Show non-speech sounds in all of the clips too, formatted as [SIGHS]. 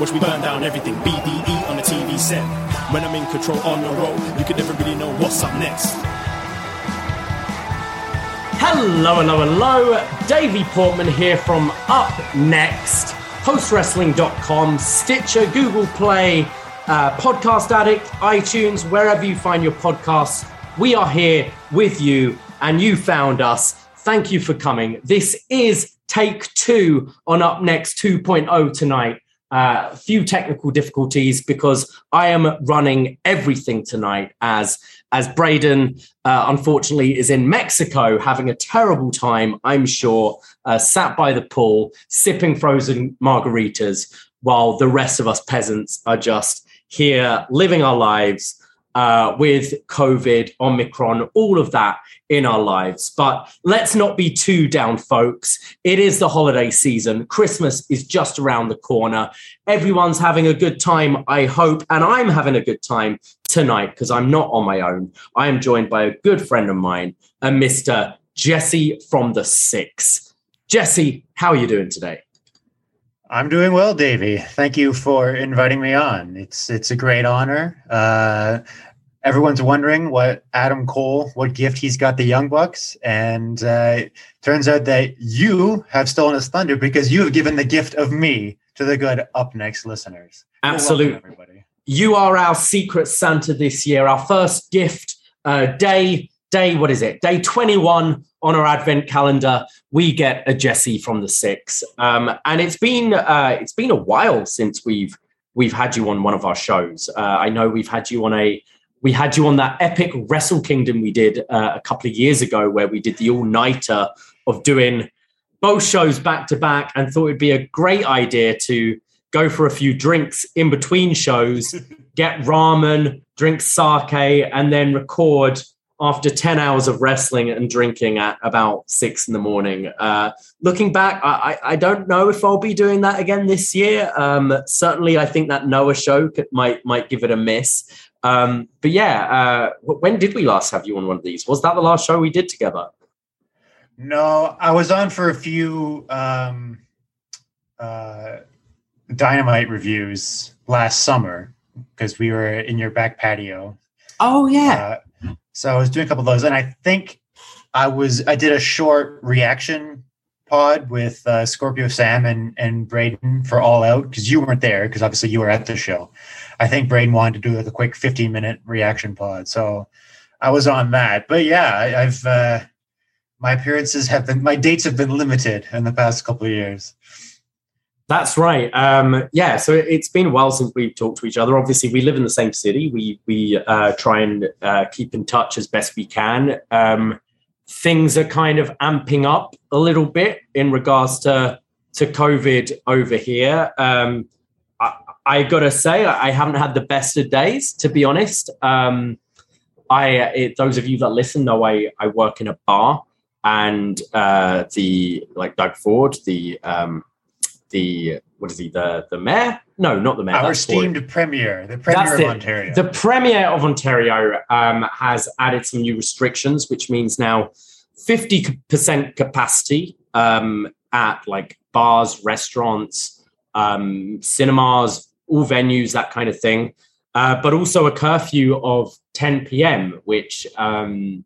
Watch me burn down everything, BDE on the TV set. When I'm in control on the road, you can never really know what's up next. Hello, hello, hello. Davie Portman here from Up Next, postwrestling.com, Stitcher, Google Play, uh, Podcast Addict, iTunes, wherever you find your podcasts. We are here with you, and you found us. Thank you for coming. This is take two on Up Next 2.0 tonight. A uh, few technical difficulties because I am running everything tonight as as Braden uh, unfortunately is in Mexico having a terrible time. I'm sure uh, sat by the pool sipping frozen margaritas while the rest of us peasants are just here living our lives uh, with COVID, Omicron, all of that in our lives. But let's not be too down, folks. It is the holiday season. Christmas is just around the corner. Everyone's having a good time, I hope. And I'm having a good time tonight because I'm not on my own. I am joined by a good friend of mine, a Mr. Jesse from the 6ix. Jesse, how are you doing today? I'm doing well, Davie. Thank you for inviting me on. It's it's a great honor. Uh, everyone's wondering what Adam Cole, what gift he's got the Young Bucks, and uh, turns out that you have stolen his thunder because you have given the gift of me to the good Up Next listeners. Absolutely, everybody. You are our secret Santa this year. Our first gift uh, day day. What is it? Day twenty one on our advent calendar, we get a Jesse from the 6ix, um, and it's been uh, it's been a while since we've we've had you on one of our shows. Uh, I know we've had you on a we had you on that epic Wrestle Kingdom we did uh, a couple of years ago, where we did the all nighter of doing both shows back to back, and thought it'd be a great idea to go for a few drinks in between shows, [LAUGHS] get ramen, drink sake, and then record after 10 hours of wrestling and drinking at about six in the morning. Uh, looking back, I, I, don't know if I'll be doing that again this year. Um, certainly, I think that Noah show could, might might give it a miss. Um, but yeah, uh, when did we last have you on one of these? Was that the last show we did together? No, I was on for a few um, uh, dynamite reviews last summer because we were in your back patio. Oh yeah. Uh, so I was doing a couple of those, and I think I was I did a short reaction pod with uh, Scorpio Sam and and Braden for All Out because you weren't there because obviously you were at the show. I think Braden wanted to do like a quick 15 minute reaction pod, so I was on that. But yeah, I, I've uh, my appearances have been my dates have been limited in the past couple of years. That's right. Um, yeah, so it's been a while since we've talked to each other. Obviously, we live in the same city. We we uh, try and uh, keep in touch as best we can. Um, things are kind of amping up a little bit in regards to to COVID over here. Um, I, I gotta say, I haven't had the best of days, to be honest. Um, I it, those of you that listen know I I work in a bar, and uh, the like Doug Ford, the um, the what is he the the mayor? No, not the mayor. Our esteemed premier, the premier of. Ontario. The premier of Ontario um, has added some new restrictions, which means now fifty percent capacity um, at like bars, restaurants, um, cinemas, all venues, that kind of thing. Uh, but also a curfew of 10 p.m., which um,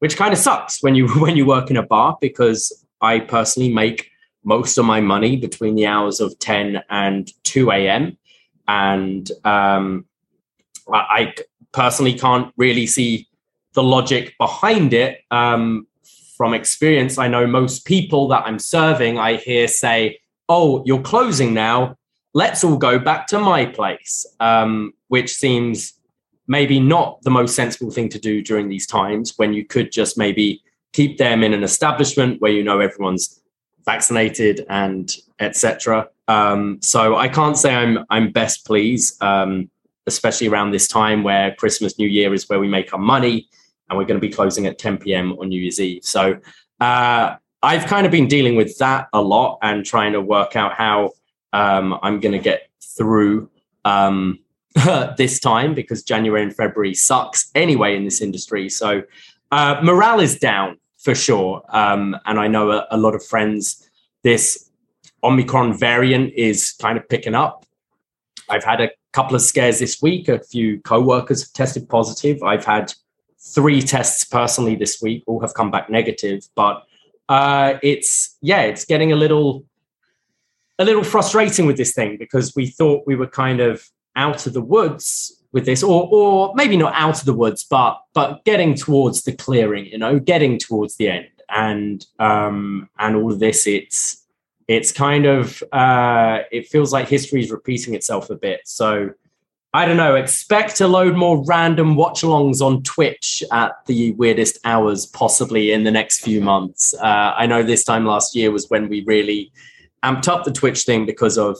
which kind of sucks when you [LAUGHS] when you work in a bar because I personally make most of my money between the hours of 10 and 2 a.m. And um, I, personally can't really see the logic behind it. Um, from experience, I know most people that I'm serving, I hear say, Oh, you're closing now. Let's all go back to my place, um, which seems maybe not the most sensible thing to do during these times when you could just maybe keep them in an establishment where you know everyone's vaccinated and etc. Um, so I can't say I'm I'm best pleased, um, especially around this time where Christmas, New Year is where we make our money, and we're going to be closing at 10 p.m. on New Year's Eve. So uh, I've kind of been dealing with that a lot and trying to work out how um, I'm going to get through um, [LAUGHS] this time because January and February sucks anyway in this industry. So uh, morale is down for sure. Um, and I know a, a, lot of friends, this Omicron variant is kind of picking up. I've had a couple of scares this week. A few co-workers have tested positive. I've had three tests personally this week. All have come back negative. But uh, it's yeah, it's getting a little a little frustrating with this thing because we thought we were kind of out of the woods with this or or maybe not out of the woods but but getting towards the clearing you know getting towards the end and um and all of this it's it's kind of uh it feels like history is repeating itself a bit so I don't know. Expect to load more random watch alongs on Twitch at the weirdest hours, possibly in the next few months. Uh, I know this time last year was when we really amped up the Twitch thing because of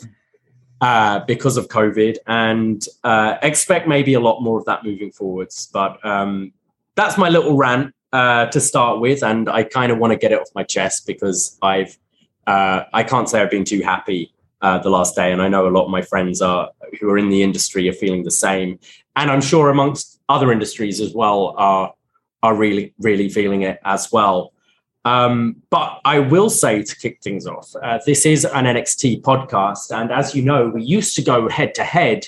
uh, because of COVID, and uh, expect maybe a lot more of that moving forwards. But um, that's my little rant uh, to start with, and I kind of want to get it off my chest because I've uh, I can't say I've been too happy uh, the last day, and I know a lot of my friends are who are in the industry are feeling the same, and I'm sure amongst other industries as well are are really really feeling it as well. Um, but I will say to kick things off, uh, this is an NXT podcast. And as you know, we used to go head to head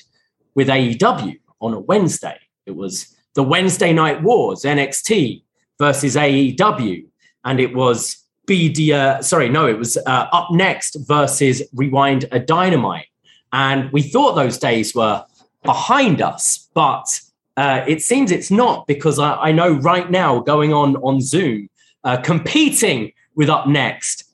with AEW on a Wednesday. It was the Wednesday Night Wars, NXT versus AEW. And it was BD, uh, sorry, no, it was uh, Up Next versus Rewind a Dynamite. And we thought those days were behind us, but uh, it seems it's not because I, I know right now going on on Zoom, uh, competing with up next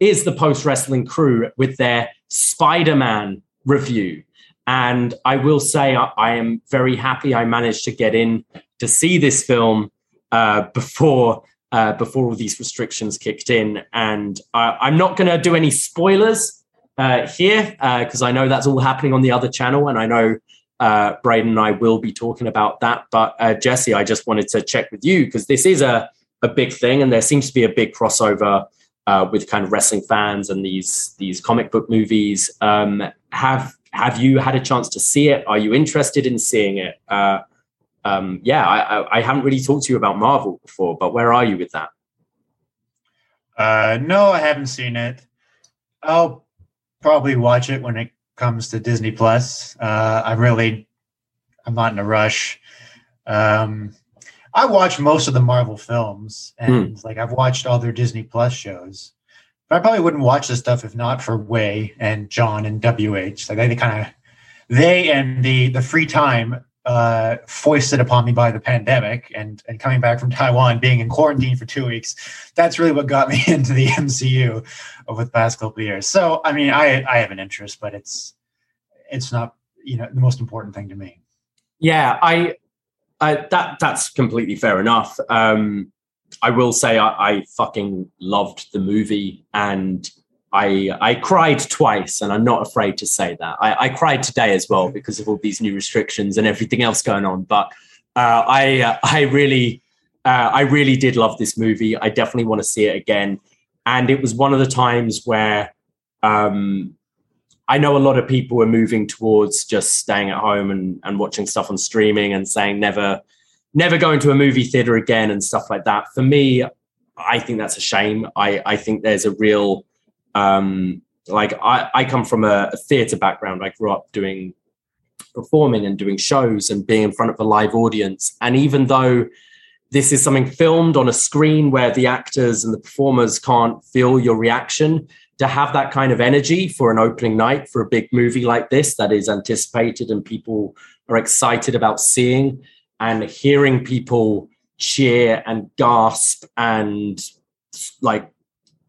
is the post wrestling crew with their Spider Man review. And I will say, I, I, am very happy I managed to get in to see this film uh, before uh, before all these restrictions kicked in. And I, am not going to do any spoilers uh, here because uh, I know that's all happening on the other channel, and I know uh, Braden and I will be talking about that. But uh, Jesse, I just wanted to check with you because this is a a big thing, and there seems to be a big crossover uh, with kind of wrestling fans and these these comic book movies. Um, have have you had a chance to see it? Are you interested in seeing it? Uh, um, yeah, I, I, haven't really talked to you about Marvel before, but where are you with that? Uh, no, I haven't seen it. I'll probably watch it when it comes to Disney Plus. Uh, I really, I'm not in a rush. Um, I watch most of the Marvel films, and mm. like I've watched all their Disney Plus shows. But I probably wouldn't watch this stuff if not for Wai and John and WH. Like they, they kind of they and the the free time uh, foisted upon me by the pandemic and and coming back from Taiwan, being in quarantine for two weeks. That's really what got [LAUGHS] me into the MCU over the past couple years. So I mean, I I have an interest, but it's it's not you know the most important thing to me. Yeah, I uh, that that's completely fair enough. Um, I will say I, I fucking loved the movie and I I cried twice, and I'm not afraid to say that. I, I cried today as well because of all these new restrictions and everything else going on. But uh, I uh, I really uh, I really did love this movie. I definitely want to see it again. And it was one of the times where um, I know a lot of people are moving towards just staying at home and, and watching stuff on streaming and saying never never going to a movie theater again and stuff like that. For me, I think that's a shame. I, I think there's a real um, like I, I come from a, a theater background. I grew up doing performing and doing shows and being in front of a live audience. And even though this is something filmed on a screen where the actors and the performers can't feel your reaction, to have that kind of energy for an opening night for a big movie like this that is anticipated and people are excited about seeing and hearing people cheer and gasp and like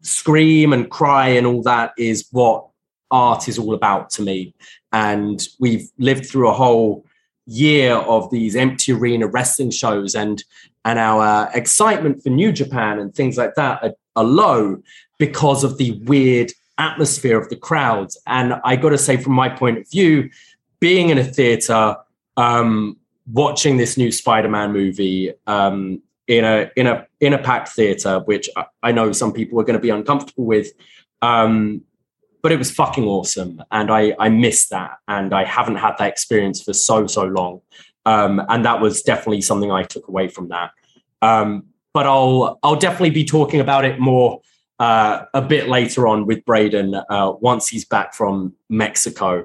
scream and cry and all that is what art is all about to me. And we've lived through a whole year of these empty arena wrestling shows and and our excitement for New Japan and things like that are, are low because of the weird atmosphere of the crowds. And I got to say, from my point of view, being in a theater, um, watching this new Spider-Man movie, um, in a in a in a packed theater, which I know some people are going to be uncomfortable with. Um, but it was fucking awesome, and I I missed that, and I haven't had that experience for so so long, um, and that was definitely something I took away from that. Um, but I'll I'll definitely be talking about it more uh, a bit later on with Braden uh, once he's back from Mexico.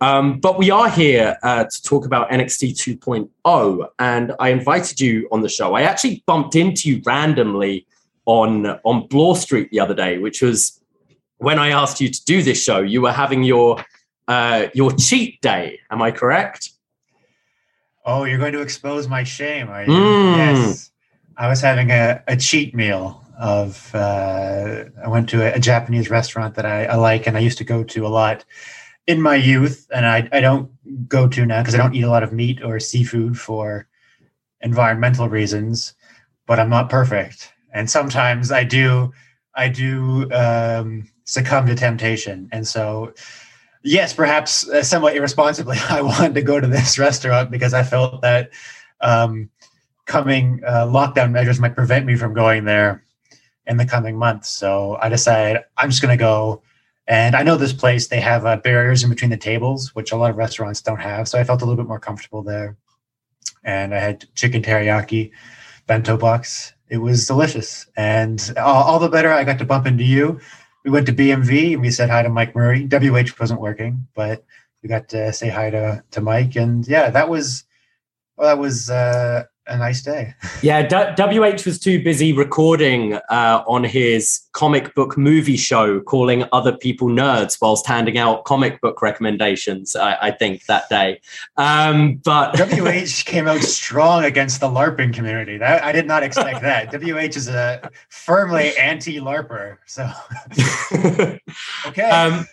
Um, but we are here uh, to talk about NXT 2.0, and I invited you on the show. I actually bumped into you randomly on on Bloor Street the other day, which was when I asked you to do this show. You were having your uh, your cheat day. Am I correct? Oh, you're going to expose my shame, are you? Mm. Yes, I was having a, a cheat meal. Of uh, I went to a, a Japanese restaurant that I, I like, and I used to go to a lot in my youth, and I, I don't go to now because I don't eat a lot of meat or seafood for environmental reasons, but I'm not perfect. And sometimes I do, I do um, succumb to temptation. And so, yes, perhaps uh, somewhat irresponsibly, [LAUGHS] I wanted to go to this restaurant because I felt that um, coming uh, lockdown measures might prevent me from going there in the coming months. So I decided I'm just going to go and I know this place, they have uh, barriers in between the tables, which a lot of restaurants don't have. So I felt a little bit more comfortable there. And I had chicken teriyaki bento box. It was delicious. And all, all the better I got to bump into you. We went to BMV and we said hi to Mike Murray. WH wasn't working, but we got to say hi to, to Mike. And yeah, that was, well, that was uh, a nice day. [LAUGHS] yeah, D- WH was too busy recording uh, on his comic book movie show, calling other people nerds whilst handing out comic book recommendations. I, I think that day, um, but [LAUGHS] WH came out strong against the LARPing community. That I did not expect that. [LAUGHS] WH is a firmly anti-LARPer. So okay. Um,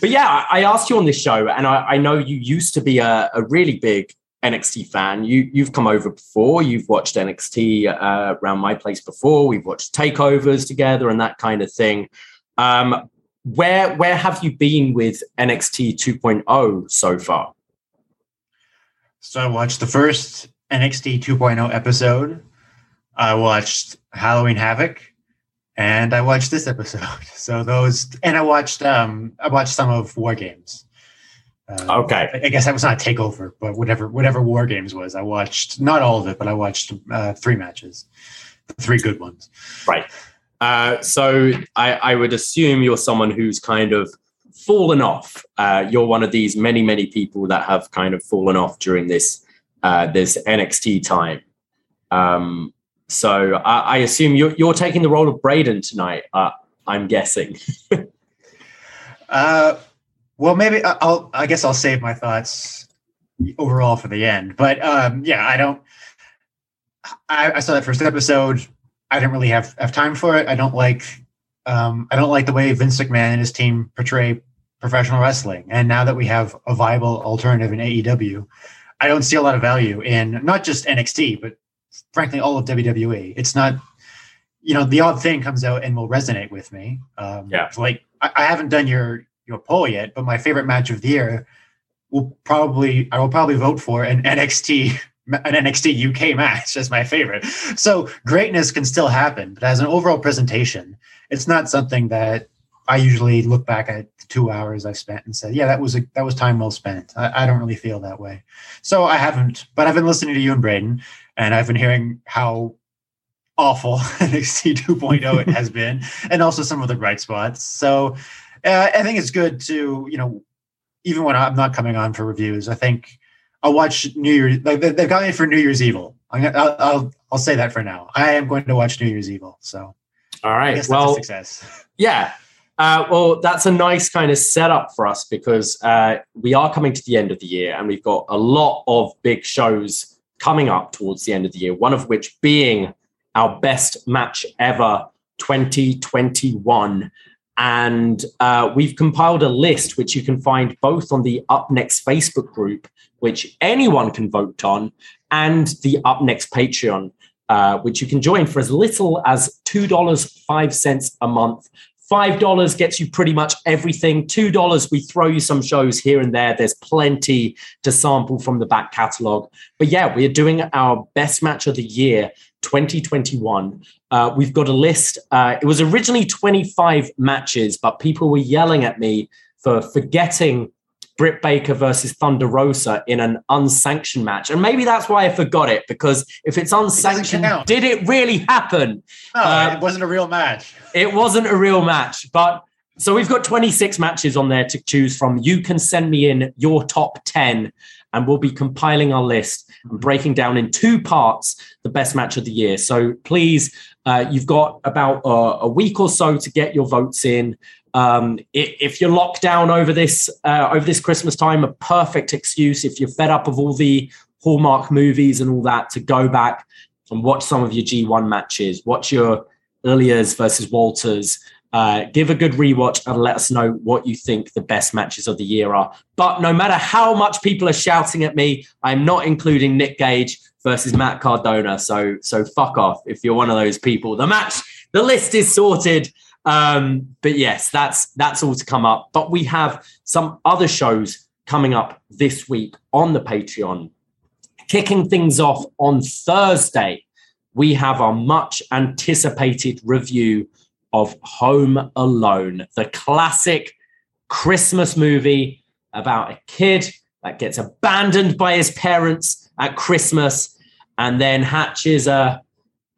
but yeah, I asked you on this show, and I, I know you used to be a, a really big NXT fan. You you've come over before. You've watched NXT uh, around my place before. We've watched takeovers together and that kind of thing. Um, where where have you been with NXT 2.0 so far? So I watched the first NXT 2.0 episode. I watched Halloween Havoc, and I watched this episode. [LAUGHS] So those, and I watched um I watched some of War Games. Uh, okay. I guess that was not a takeover, but whatever whatever War Games was, I watched not all of it, but I watched uh, three matches, three good ones. Right. Uh, so I, I, would assume you're someone who's kind of fallen off. Uh, you're one of these many many people that have kind of fallen off during this uh, this NXT time. Um, so I, I, assume you're, you're taking the role of Braden tonight. Uh, I'm guessing. [LAUGHS] uh well, maybe I'll. I guess I'll save my thoughts overall for the end. But um, yeah, I don't. I, I, saw that first episode. I didn't really have have time for it. I don't like. Um, I don't like the way Vince McMahon and his team portray professional wrestling. And now that we have a viable alternative in AEW, I don't see a lot of value in not just NXT, but frankly all of WWE. It's not you know, the odd thing comes out and will resonate with me. Um, Yeah. Like I, I haven't done your your poll yet, but my favorite match of the year will probably I will probably vote for an NXT an NXT UK match as my favorite. So greatness can still happen, but as an overall presentation, it's not something that I usually look back at the two hours I spent and say, yeah, that was a that was time well spent. I, I don't really feel that way. So I haven't, but I've been listening to you and Braden, and I've been hearing how awful [LAUGHS] NXT 2.0 it has been, and also some of the bright spots. So uh, I think it's good to, you know, even when I'm not coming on for reviews, I think I'll watch New Year's. Like they- they've got me for New Year's Evil. I'm gonna, I'll, I'll I'll say that for now. I am going to watch New Year's Evil. So all right, I right. guess that's Well, success. [LAUGHS] Yeah. Uh, well, that's a nice kind of setup for us because uh, we are coming to the end of the year and we've got a lot of big shows coming up towards the end of the year, one of which being our best match ever 2021. And uh, we've compiled a list which you can find both on the Up Next Facebook group, which anyone can vote on, and the Up Next Patreon, uh, which you can join for as little as $2.05 a month. $5 gets you pretty much everything. $2, we throw you some shows here and there. There's plenty to sample from the back catalog. But yeah, we're doing our best match of the year 2021. Uh, we've got a list. Uh, it was originally 25 matches, but people were yelling at me for forgetting Britt Baker versus Thunder Rosa in an unsanctioned match. And maybe that's why I forgot it, because if it's unsanctioned, count. did it really happen? No, uh, it wasn't a real match. It wasn't a real match, but so we've got 26 matches on there to choose from. You can send me in your top 10 and we'll be compiling our list and breaking down in two parts the best match of the year. So please, uh, you've got about a week or so to get your votes in. Um, if you're locked down over this uh, over this Christmas time, a perfect excuse if you're fed up of all the Hallmark movies and all that to go back and watch some of your G1 matches, watch your Ilias versus Walters. Uh, give a good rewatch and let us know what you think the best matches of the year are. But no matter how much people are shouting at me, I'm not including Nick Gage versus Matt Cardona. So so fuck off if you're one of those people. The match, the list is sorted. Um, but yes, that's that's all to come up. But we have some other shows coming up this week on the Patreon. Kicking things off on Thursday, we have our much anticipated review of Home Alone, the classic Christmas movie about a kid that gets abandoned by his parents at Christmas and then hatches a,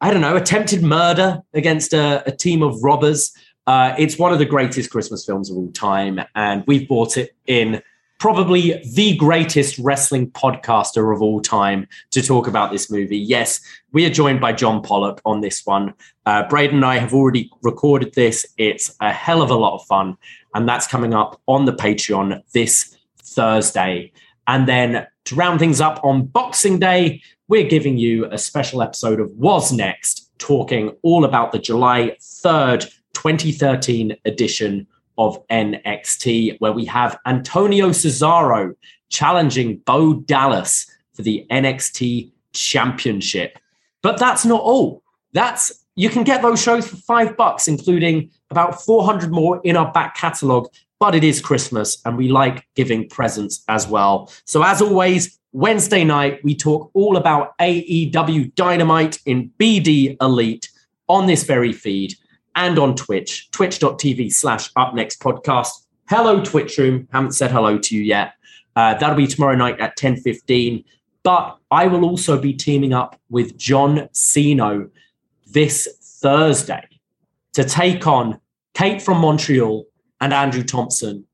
I don't know, attempted murder against a, a team of robbers. Uh, it's one of the greatest Christmas films of all time, and we've bought it in probably the greatest wrestling podcaster of all time to talk about this movie. Yes, we are joined by John Pollock on this one. Uh, Braden and I have already recorded this. It's a hell of a lot of fun, and that's coming up on the Patreon this Thursday. And then to round things up on Boxing Day, we're giving you a special episode of Was Next, talking all about the July 3rd, 2013 edition of NXT, where we have Antonio Cesaro challenging Bo Dallas for the NXT Championship. But that's not all. That's you can get those shows for five bucks, including about 400 more in our back catalog. But it is Christmas, and we like giving presents as well. So, as always, Wednesday night, we talk all about AEW Dynamite in BD Elite on this very feed and on Twitch, twitch.tv slash up next podcast. Hello, Twitch room. Haven't said hello to you yet. Uh, that'll be tomorrow night at 10.15. But I will also be teaming up with John Siino this Thursday to take on Kate from Montreal and Andrew Thompson,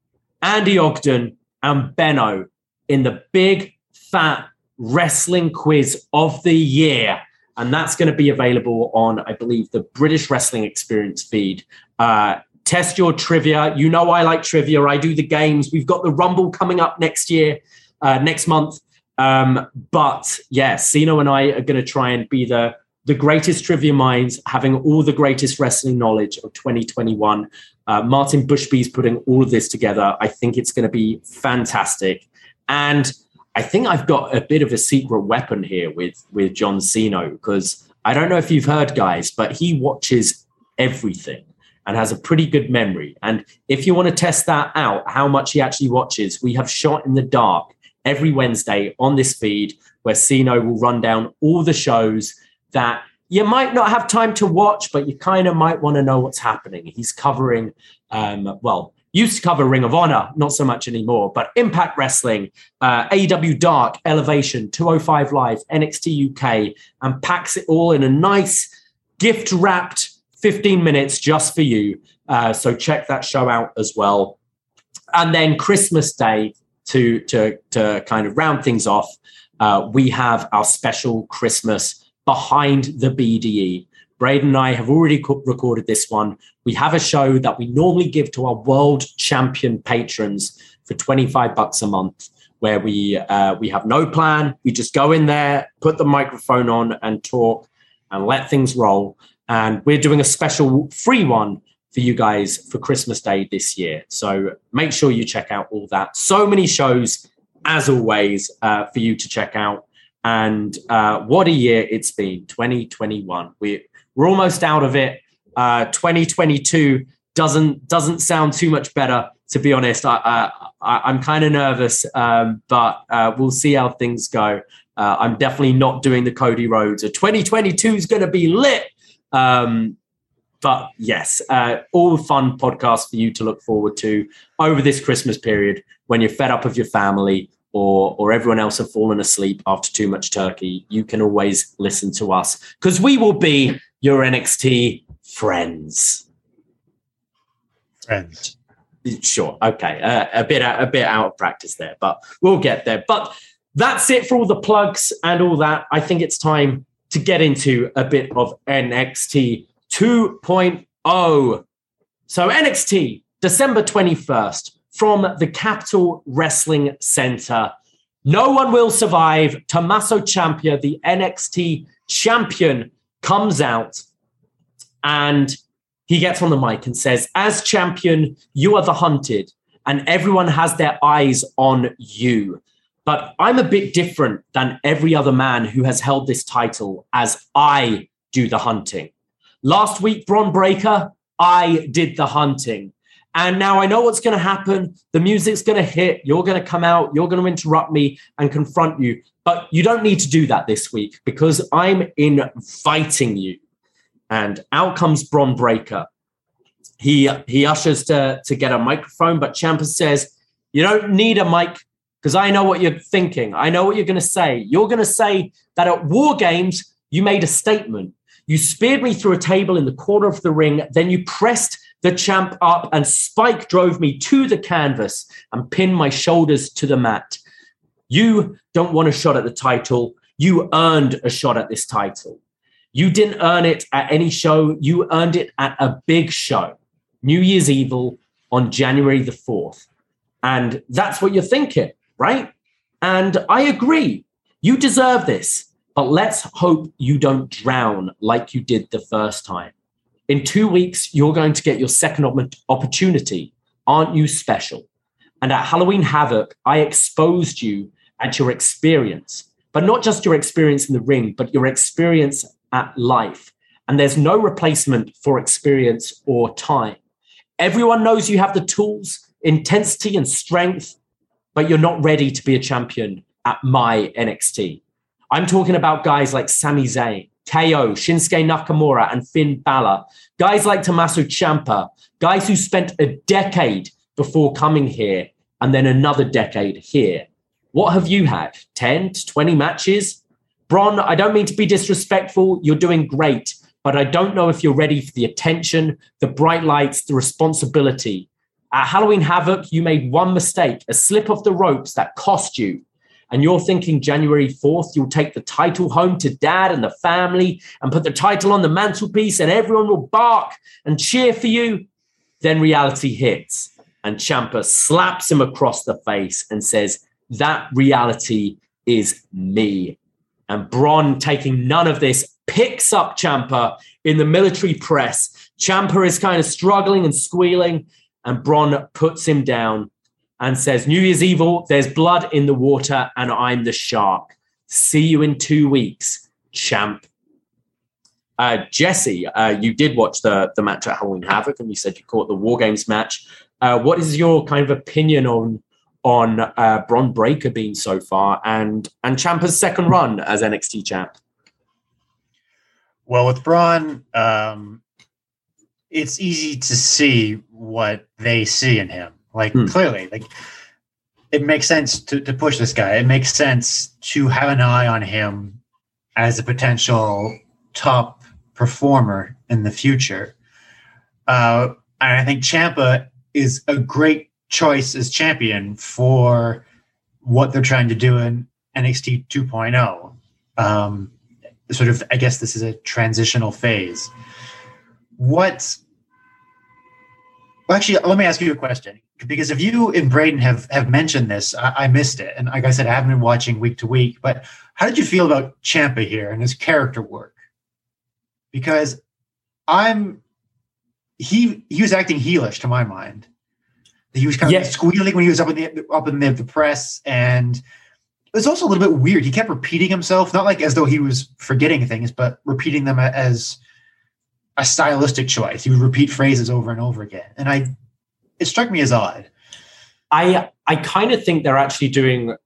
Andy Ogden, and Benno in the big fat wrestling quiz of the year. And that's going to be available on, I believe, the British Wrestling Experience feed. Uh, test your trivia. You know, I like trivia. I do the games. We've got the Rumble coming up next year, uh, next month. Um, but yeah, Siino and I are going to try and be the the greatest trivia minds, having all the greatest wrestling knowledge of 2021. Uh, Martin Bushby's putting all of this together. I think it's going to be fantastic, and I think I've got a bit of a secret weapon here with with John Siino because I don't know if you've heard, guys, but he watches everything and has a pretty good memory. And if you want to test that out, how much he actually watches, we have Shot in the Dark every Wednesday on this feed where Siino will run down all the shows that you might not have time to watch, but you kind of might want to know what's happening. He's covering, um, well, used to cover Ring of Honor, not so much anymore, but Impact Wrestling, uh, Dark, Elevation, 205 Live, NXT UK, and packs it all in a nice gift wrapped 15 minutes just for you. Uh, so check that show out as well. And then Christmas Day to to to kind of round things off, uh, we have our special Christmas behind the BDE. Braden and I have already co- recorded this one. We have a show that we normally give to our world champion patrons for 25 bucks a month, where we uh, we have no plan. We just go in there, put the microphone on, and talk, and let things roll. And we're doing a special free one for you guys for Christmas Day this year. So make sure you check out all that. So many shows, as always, uh, for you to check out. And uh, what a year it's been 2021. We, we're almost out of it. Uh, 2022 doesn't doesn't sound too much better, to be honest. I, I, am kind of nervous, um, but uh, we'll see how things go. Uh, I'm definitely not doing the Cody Rhodes. 2022 is going to be lit. Um, but yes, uh, all fun podcasts for you to look forward to over this Christmas period when you're fed up of your family or or everyone else have fallen asleep after too much turkey. You can always listen to us because we will be your NXT friends. Friends. Sure. Okay. Uh, a bit a bit out of practice there, but we'll get there. But that's it for all the plugs and all that. I think it's time to get into a bit of NXT 2.0. So NXT, December 21st, from the Capitol Wrestling Center. No one will survive. Tommaso Ciampa, the NXT champion, comes out and he gets on the mic and says, As champion, you are the hunted, and everyone has their eyes on you. But I'm a bit different than every other man who has held this title as I do the hunting. Last week, Bron Breakker, I did the hunting. And now I know what's going to happen. The music's going to hit. You're going to come out. You're going to interrupt me and confront you. But you don't need to do that this week because I'm inviting you. And out comes Bron Breakker. He he ushers to, to get a microphone, but Ciampa says, You don't need a mic because I know what you're thinking. I know what you're going to say. You're going to say that at War Games, you made a statement. You speared me through a table in the corner of the ring. Then you pressed the champ up, and Spike drove me to the canvas and pinned my shoulders to the mat. You don't want a shot at the title. You earned a shot at this title. You didn't earn it at any show. You earned it at a big show, New Year's Evil on January the 4th. And that's what you're thinking, right? And I agree. You deserve this. But let's hope you don't drown like you did the first time. In two weeks, you're going to get your second opportunity. Aren't you special? And at Halloween Havoc, I exposed you at your experience, but not just your experience in the ring, but your experience at life. And there's no replacement for experience or time. Everyone knows you have the tools, intensity, and strength, but you're not ready to be a champion at my NXT. I'm talking about guys like Sami Zayn, KO, Shinsuke Nakamura, and Finn Balor. Guys like Tommaso Ciampa, guys who spent a decade before coming here and then another decade here. What have you had? 10 to 20 matches? Bron, I don't mean to be disrespectful. You're doing great, but I don't know if you're ready for the attention, the bright lights, the responsibility. At Halloween Havoc, you made one mistake, a slip of the ropes that cost you and you're thinking January 4th, you'll take the title home to dad and the family and put the title on the mantelpiece and everyone will bark and cheer for you, then reality hits. And Ciampa slaps him across the face and says, That reality is me. And Bron, taking none of this, picks up Ciampa in the military press. Ciampa is kind of struggling and squealing, and Bron puts him down and says, New Year's Evil, there's blood in the water, and I'm the shark. See you in two weeks, champ. Uh, Jesse, uh, you did watch the the match at Halloween Havoc, and you said you caught the War Games match. Uh, what is your kind of opinion on on uh, Bron Breakker being so far, and and Ciampa's second run as NXT champ? Well, with Bron, um, it's easy to see what they see in him. Like Hmm. clearly, like it makes sense to, to push this guy. It makes sense to have an eye on him as a potential top performer in the future. Uh, and I think Ciampa is a great choice as champion for what they're trying to do in NXT 2.0. Um, sort of, I guess this is a transitional phase. What? Well, actually, let me ask you a question because if you and Braden have have mentioned this, I, I missed it, and like I said, I haven't been watching week to week. But how did you feel about Ciampa here and his character work? Because I'm he he was acting heelish to my mind. He was kind of Yeah. squealing when he was up in the up in the, the press, and it was also a little bit weird. He kept repeating himself, not like as though he was forgetting things, but repeating them as a stylistic choice. He would repeat phrases over and over again, and I it struck me as odd. I I kind of think they're actually doing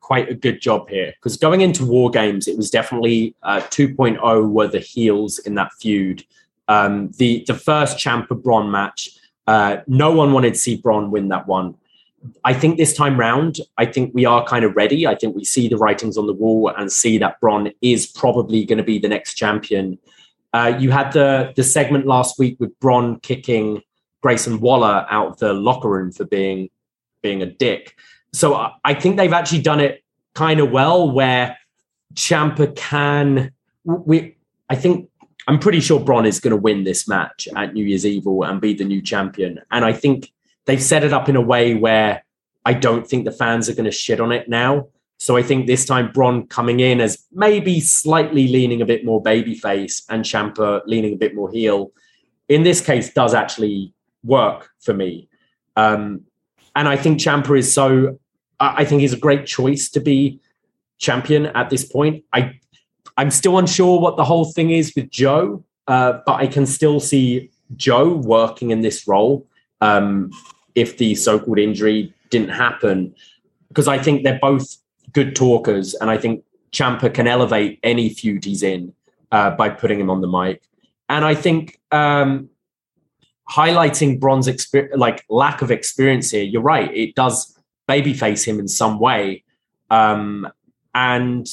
quite a good job here because going into War Games, it was definitely uh, 2.0 were the heels in that feud. Um, the the first Ciampa Bron match, uh, no one wanted to see Bron win that one. I think this time round, I think we are kind of ready. I think we see the writings on the wall and see that Bron is probably going to be the next champion. Uh, you had the the segment last week with Bron kicking Grayson Waller out of the locker room for being being a dick. So I- I think they've actually done it kind of well where Ciampa can we I think I'm pretty sure Bron is going to win this match at New Year's Evil and be the new champion. And I think they've set it up in a way where I don't think the fans are going to shit on it now. So I think this time Bron coming in as maybe slightly leaning a bit more babyface and Ciampa leaning a bit more heel. In this case, does actually work for me. Um, and I think Ciampa is so. I think he's a great choice to be champion at this point. I I'm still unsure what the whole thing is with Joe, uh, but I can still see Joe working in this role um, if the so-called injury didn't happen, because I think they're both good talkers, and I think Ciampa can elevate any feud he's in uh, by putting him on the mic. And I think um, highlighting Bron's exper- like lack of experience here, you're right. It does babyface him in some way, um, and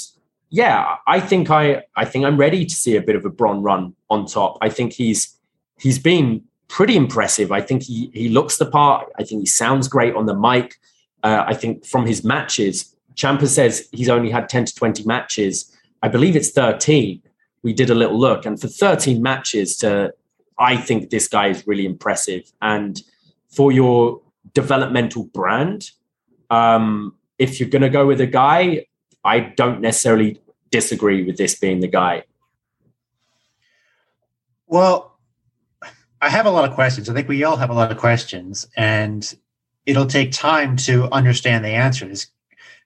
yeah, I think I I think I'm ready to see a bit of a Bron run on top. I think he's he's been pretty impressive. I think he he looks the part. I think he sounds great on the mic. Uh, I think from his matches, Ciampa says he's only had 10 to 20 matches. I believe it's 13. We did a little look, and for 13 matches to I think this guy is really impressive. And for your developmental brand, um, if you're going to go with a guy, I don't necessarily disagree with this being the guy. Well, I have a lot of questions. I think we all have a lot of questions, and it'll take time to understand the answers.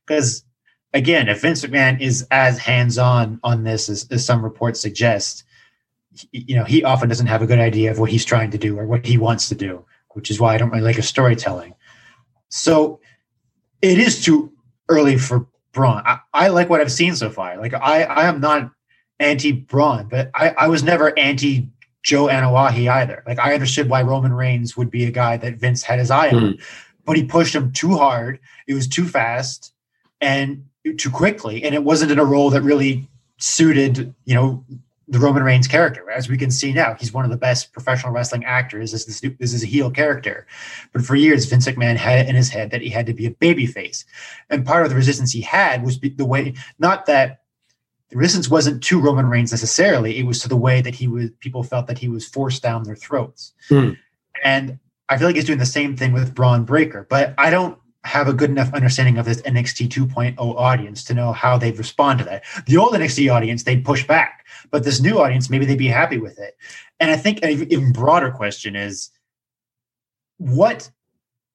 Because, again, if Vince McMahon is as hands-on on this as, as some reports suggest, he- you know, he often doesn't have a good idea of what he's trying to do or what he wants to do, which is why I don't really like his storytelling. So, it is too early for Bron. I, I like what I've seen so far. Like, I, I am not anti Bron, but I, I was never anti Joe Anoa'i either. Like I understood why Roman Reigns would be a guy that Vince had his eye on, hmm. but he pushed him too hard. It was too fast and too quickly, and it wasn't in a role that really suited, you know, the Roman Reigns character. As we can see now, he's one of the best professional wrestling actors. This is this is a heel character, but for years Vince McMahon had it in his head that he had to be a babyface, and part of the resistance he had was the way not that the resistance wasn't to Roman Reigns necessarily. It was to the way that he was. People felt that he was forced down their throats, Hmm. and I feel like he's doing the same thing with Bron Breakker. But I don't have a good enough understanding of this NXT 2.0 audience to know how they'd respond to that. The old NXT audience, they'd push back, but this new audience, maybe they'd be happy with it. And I think an even broader question is, what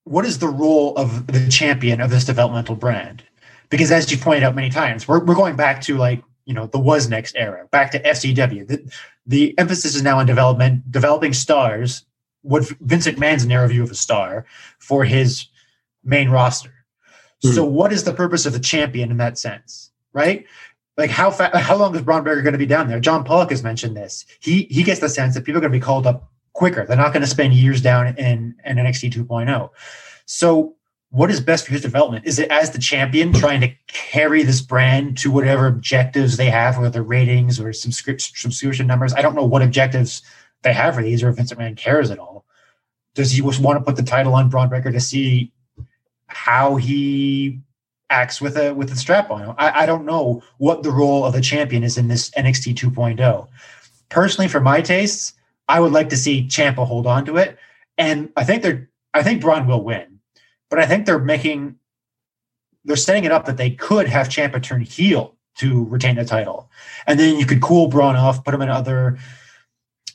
what is the role of the champion of this developmental brand? Because as you pointed out many times, we're, we're going back to like, you know, the was next era, back to FCW. The, the emphasis is now on development, developing stars, what Vince McMahon's narrow view of a star for his main roster. Mm. So, what is the purpose of the champion in that sense, right? Like how fa- how long is Bron Breakker going to be down there? John Pollock has mentioned this. He he gets the sense that people are going to be called up quicker. They're not going to spend years down in, in NXT 2.0. So, what is best for his development? Is it as the champion trying to carry this brand to whatever objectives they have, whether ratings or subscription numbers? I don't know what objectives they have for these or if Vince McMahon cares at all. Does he just want to put the title on Bron Breakker to see how he acts with a with the strap on? I, I don't know what the role of the champion is in this NXT 2.0. Personally, for my tastes, I would like to see Ciampa hold on to it, and I think they're I think Bron will win, but I think they're making they're setting it up that they could have Ciampa turn heel to retain the title, and then you could cool Bron off, put him in other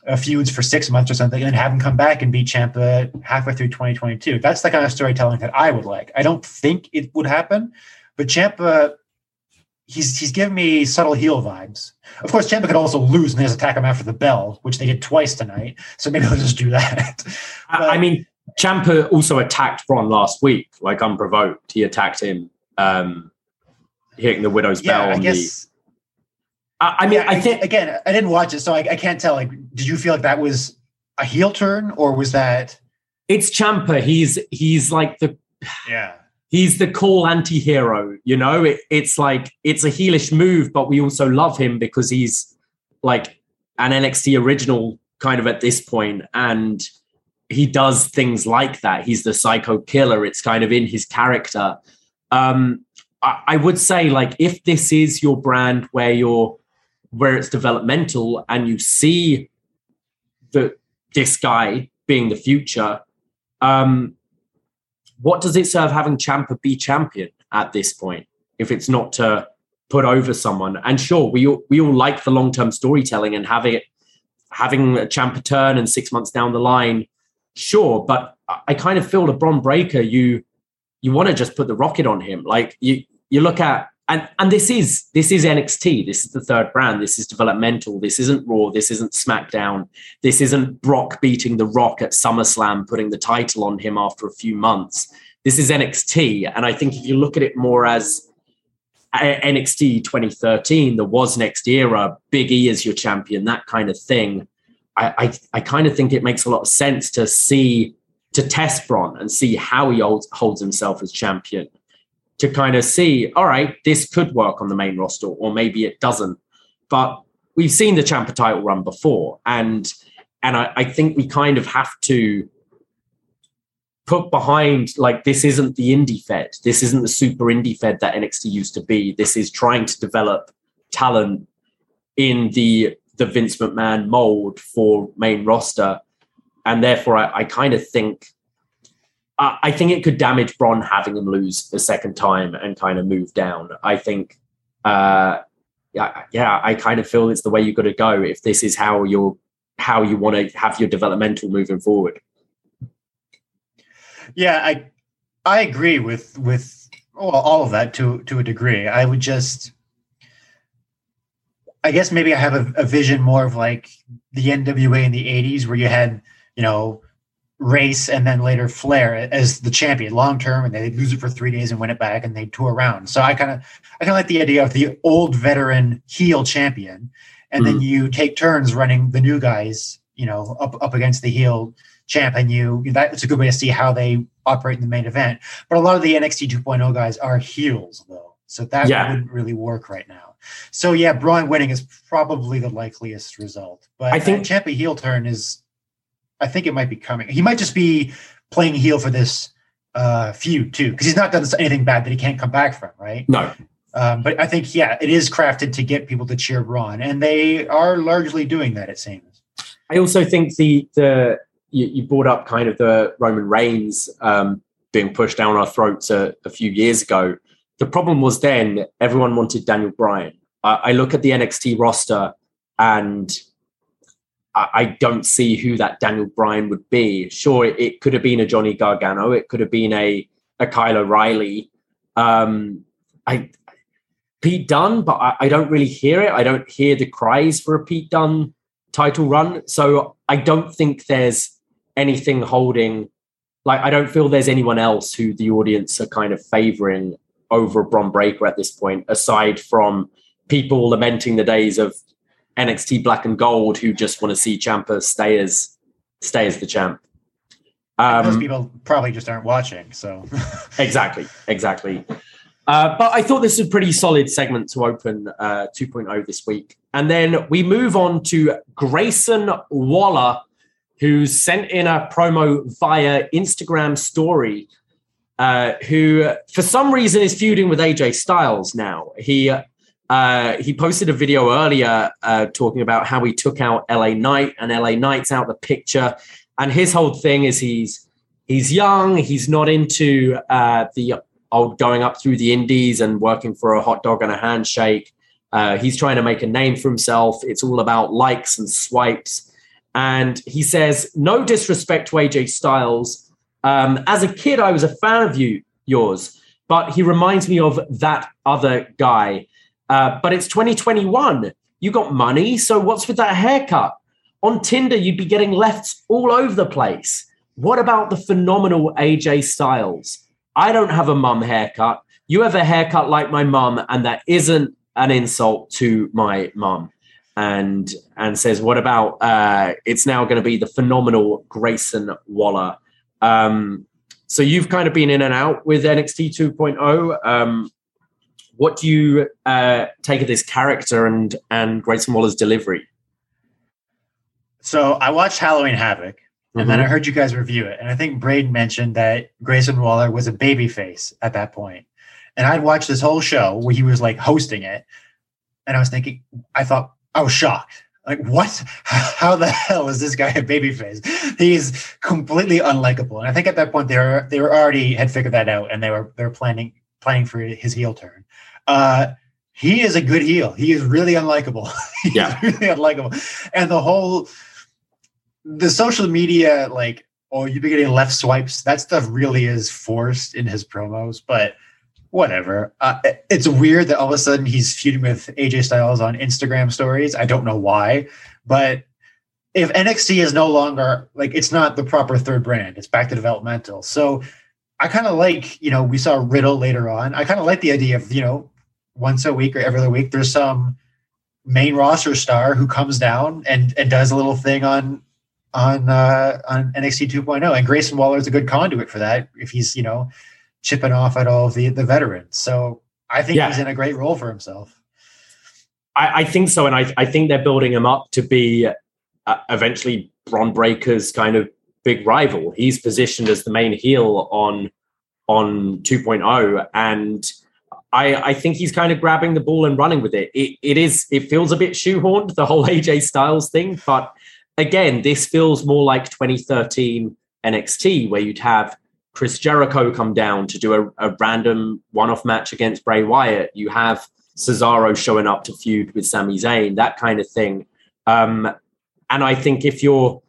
uh, feuds for six months or something, and then have him come back and beat Ciampa halfway through 2022. That's the kind of storytelling that I would like. I don't think it would happen, but Ciampa he's he's giving me subtle heel vibes. Of course, Ciampa could also lose and just attack him after the bell, which they did twice tonight. So maybe they'll just do that. but, I mean, Ciampa also attacked Bron last week, like unprovoked. He attacked him, um, hitting the widow's yeah, bell. Guess. The, I, I, mean, yeah, I think again, I didn't watch it, so I, I can't tell. Like, did you feel like that was a heel turn, or was that? It's Ciampa. He's he's like the yeah he's the cool anti-hero you know it, it's like it's a heelish move but we also love him because he's like an nxt original kind of at this point and he does things like that he's the psycho killer it's kind of in his character um I, I would say like if this is your brand where you're where it's developmental and you see that this guy being the future um what does it serve having Ciampa be champion at this point if it's not to put over someone? And sure, we all, we all like the long term storytelling and having it having a Ciampa turn and six months down the line, sure. But I kind of feel the Bron Breakker, you you want to just put the rocket on him. Like you you look at and and this is this is NXT. This is the third brand. This is developmental. This isn't Raw. This isn't SmackDown. This isn't Brock beating The Rock at SummerSlam, putting the title on him after a few months. This is NXT, and I think if you look at it more as uh, NXT 2013, the wasNXT era, Big E as your champion, that kind of thing. I, I, I kind of think it makes a lot of sense to see to test Bron and see how he holds, holds himself as champion to kind of see, all right, this could work on the main roster, or maybe it doesn't. But we've seen the Ciampa title run before, and and I, I think we kind of have to put behind like this isn't the indie fed, this isn't the super indie fed that NXT used to be. This is trying to develop talent in the the Vince McMahon mold for main roster, and therefore I, I kind of think I think it could damage Bron having him lose the second time and kind of move down. I think, uh, yeah, yeah, I kind of feel it's the way you got to go if this is how you're how you want to have your developmental moving forward. Yeah, I I agree with with all of that to to a degree. I would just, I guess maybe I have a, a vision more of like the NWA in the '80s, where you had you know race and then later Flair as the champion long term, and they lose it for three days and win it back, and they tour around. So I kind of I kind of like the idea of the old veteran heel champion, and mm-hmm. then you take turns running the new guys, you know, up up against the heel champ, and you that's a good way to see how they operate in the main event. But a lot of the NXT 2.0 guys are heels though, so that yeah. wouldn't really work right now. So yeah, Bron winning is probably the likeliest result. But I think Ciampa heel turn is I think it might be coming. He might just be playing heel for this uh, feud too, because he's not done anything bad that he can't come back from, right? No. Um, but I think yeah, it is crafted to get people to cheer Bron, and they are largely doing that. It seems. I also think the the you, you brought up kind of the Roman Reigns um, being pushed down our throats a, a, few years ago. The problem was then everyone wanted Daniel Bryan. I look at the NXT roster and I don't see who that Daniel Bryan would be. Sure, it, could have been a Johnny Gargano, it could have been a a Kyle O'Reilly. Um, I Pete Dunne, but I, I, don't really hear it. I don't hear the cries for a Pete Dunne title run. So I don't think there's anything holding. Like I don't feel there's anyone else who the audience are kind of favoring over a Bron Breakker at this point, aside from people lamenting the days of NXT Black and Gold who just want to see Ciampa stay as stay as the champ. Um, Those people probably just aren't watching. So [LAUGHS] exactly, exactly. Uh, but I thought this was a pretty solid segment to open uh, 2.0 this week. And then we move on to Grayson Waller, who sent in a promo via Instagram story, uh, who for some reason is feuding with AJ Styles now. He uh, he posted a video earlier uh, talking about how he took out LA Knight and LA Knight's out the picture. And his whole thing is he's he's young, he's not into uh, the old going up through the indies and working for a hot dog and a handshake. Uh, he's trying to make a name for himself. It's all about likes and swipes. And he says, no disrespect to AJ Styles. Um, as a kid, I was a fan of you, yours, but he reminds me of that other guy. Uh, but it's 2021. You got money. So what's with that haircut? On Tinder, you'd be getting lefts all over the place. What about the phenomenal AJ Styles? I don't have a mum haircut. You have a haircut like my mum, and that isn't an insult to my mum. And and says, what about uh, it's now going to be the phenomenal Grayson Waller. Um, so you've kind of been in and out with NXT 2.0. Um, what do you uh, take of this character and and Grayson Waller's delivery? So I watched Halloween Havoc, and mm-hmm. then I heard you guys review it, and I think Braden mentioned that Grayson Waller was a babyface at that point. And I'd watched this whole show where he was like hosting it, and I was thinking, I thought I was shocked. Like, what? [LAUGHS] How the hell is this guy a babyface? He's completely unlikable. And I think at that point they were they were already had figured that out, and they were they were planning planning for his heel turn. Uh, he is a good heel. He is really unlikable. [LAUGHS] yeah, really unlikable. And the whole the social media, like, oh, you've been getting left swipes. That stuff really is forced in his promos, but whatever. Uh, it's weird that all of a sudden he's feuding with AJ Styles on Instagram stories. I don't know why, but if NXT is no longer like it's not the proper third brand, it's back to developmental. So I kind of like, you know, we saw Riddle later on. I kind of like the idea of, you know, once a week or every other week, there's some main roster star who comes down and and does a little thing on on uh, on NXT 2.0, and Grayson Waller is a good conduit for that if he's you know chipping off at all of the the veterans. So I think yeah. he's in a great role for himself. I, I think so, and I I think they're building him up to be uh, eventually Bron Breakker's kind of big rival. He's positioned as the main heel on on 2.0, and I, I think he's kind of grabbing the ball and running with it. It it is it feels a bit shoehorned the whole [LAUGHS] AJ Styles thing, but again, this feels more like 2013 NXT where you'd have Chris Jericho come down to do a, a random one-off match against Bray Wyatt. You have Cesaro showing up to feud with Sami Zayn, that kind of thing. Um, and I think if you're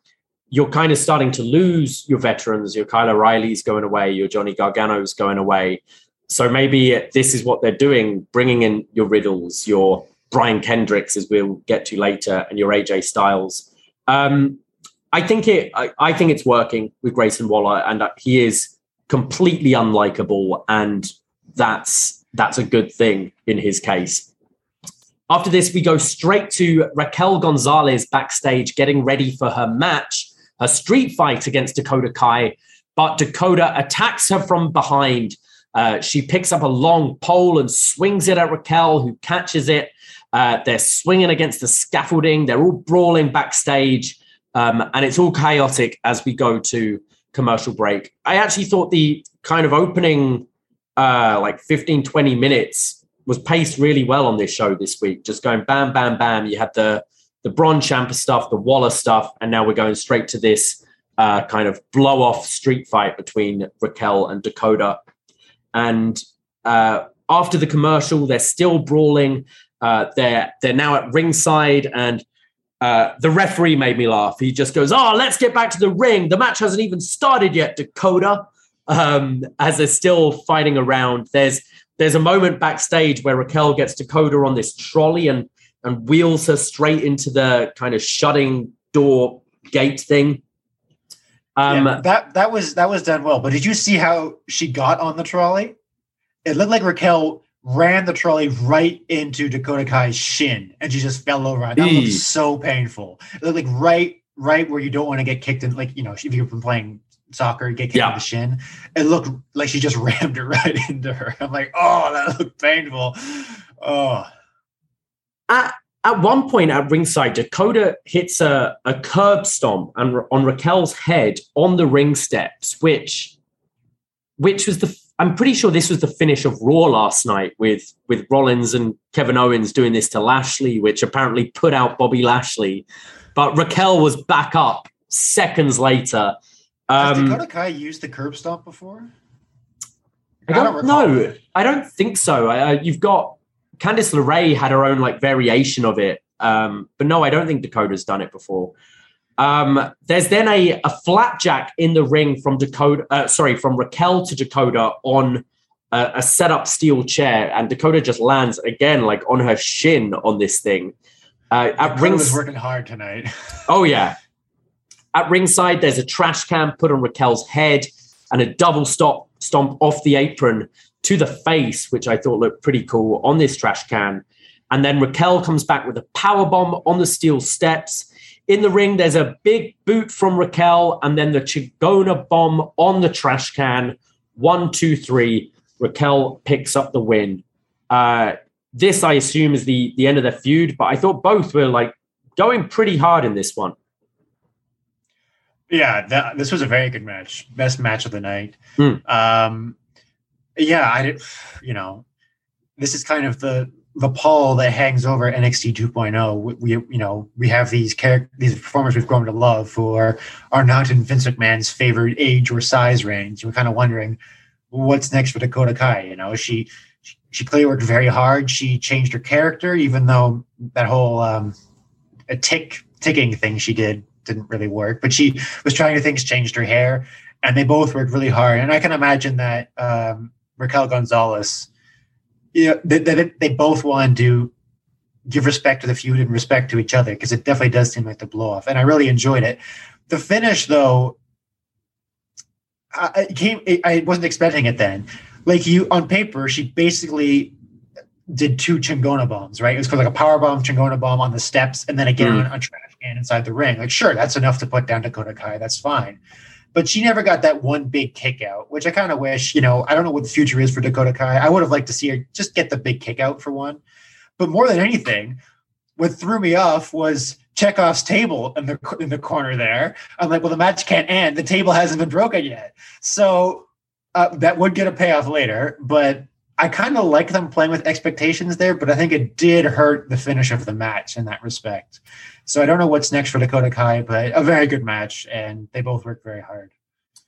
you're kind of starting to lose your veterans, your Kyle O'Reilly's going away, your Johnny Gargano's going away. So maybe this is what they're doing, bringing in your Riddles, your Brian Kendricks, as we'll get to later, and your AJ Styles. Um, I think it. I, I, think it's working with Grayson Waller, and he is completely unlikable, and that's that's a good thing in his case. After this, we go straight to Raquel Gonzalez backstage, getting ready for her match, her street fight against Dakota Kai. But Dakota attacks her from behind uh, she picks up a long pole and swings it at Raquel, who catches it. Uh, they're swinging against the scaffolding. They're all brawling backstage. Um, and it's all chaotic as we go to commercial break. I actually thought the kind of opening, uh, like 15, 20 minutes, was paced really well on this show this week. Just going bam, bam, bam. You had the the Bron Ciampa stuff, the Waller stuff, and now we're going straight to this uh, kind of blow off street fight between Raquel and Dakota. And uh, after the commercial, they're still brawling. Uh, they're they're now at ringside, and uh, the referee made me laugh. He just goes, "Oh, let's get back to the ring. The match hasn't even started yet." Dakota, um, as they're still fighting around. There's there's a moment backstage where Raquel gets Dakota on this trolley, and and wheels her straight into the kind of shutting door gate thing. Um, yeah, that that was that was done well. But did you see how she got on the trolley? It looked like Raquel ran the trolley right into Dakota Kai's shin, and she just fell over. That Eee. looked so painful. It looked like right right where you don't want to get kicked in, like you know, if you've been playing soccer, you get kicked Yeah. in the shin. It looked like she just [LAUGHS] rammed it right into her. I'm like, oh, that looked painful. Oh, at at one point at ringside, Dakota hits a, a curb stomp and on Raquel's head on the ring steps, which which was the I'm pretty sure this was the finish of Raw last night with with Rollins and Kevin Owens doing this to Lashley, which apparently put out Bobby Lashley. But Raquel was back up seconds later. has Um, Dakota Kai used the curb stomp before? I I don't don't know. I don't think so. I, uh, you've got Candice LeRae had her own like variation of it, um, but no, I don't think Dakota's done it before. Um, there's then a, a flapjack in the ring from Dakota. Uh, sorry, from Raquel to Dakota on a, a set up steel chair, and Dakota just lands again like on her shin on this thing. Uh, at Dakota rings, was working hard tonight. [LAUGHS] Oh yeah. At ringside, there's a trash can put on Raquel's head and a double stop stomp off the apron to the face, which I thought looked pretty cool on this trash can. And then Raquel comes back with a power bomb on the steel steps. In the ring, there's a big boot from Raquel, and then the Chingona bomb on the trash can. One, two, three. Raquel picks up the win. Uh, this, I assume, is the the end of their feud. But I thought both were like going pretty hard in this one. Yeah, that, this was a very good match. Best match of the night. Um, yeah, I. You know, this is kind of the the pall that hangs over NXT 2.0. We, you know, we have these these performers we've grown to love who are are not in Vince McMahon's favorite age or size range. We're kind of wondering what's next for Dakota Kai. You know, she she, she clearly worked very hard. She changed her character, even though that whole um, a tick ticking thing she did didn't really work. But she was trying to things, changed her hair, and they both worked really hard. And I can imagine that um, Raquel Gonzalez, you know, they, they, they both want to give respect to the feud and respect to each other because it definitely does seem like the blow off. And I really enjoyed it. The finish, though, I, came. I wasn't expecting it then. Like you on paper, she basically did two Chingona bombs, right? It was called like a power bomb, Chingona bomb on the steps, and then again Mm. on a trash can inside the ring. Like, sure, that's enough to put down Dakota Kai. That's fine. But she never got that one big kick out, which I kind of wish, you know, I don't know what the future is for Dakota Kai. I would have liked to see her just get the big kick out for one. But more than anything, what threw me off was Chekhov's table in the in the corner there. I'm like, well, the match can't end. The table hasn't been broken yet. So uh, that would get a payoff later. But I kind of like them playing with expectations there. But I think it did hurt the finish of the match in that respect. So I don't know what's next for Dakota Kai, but a very good match, and they both worked very hard.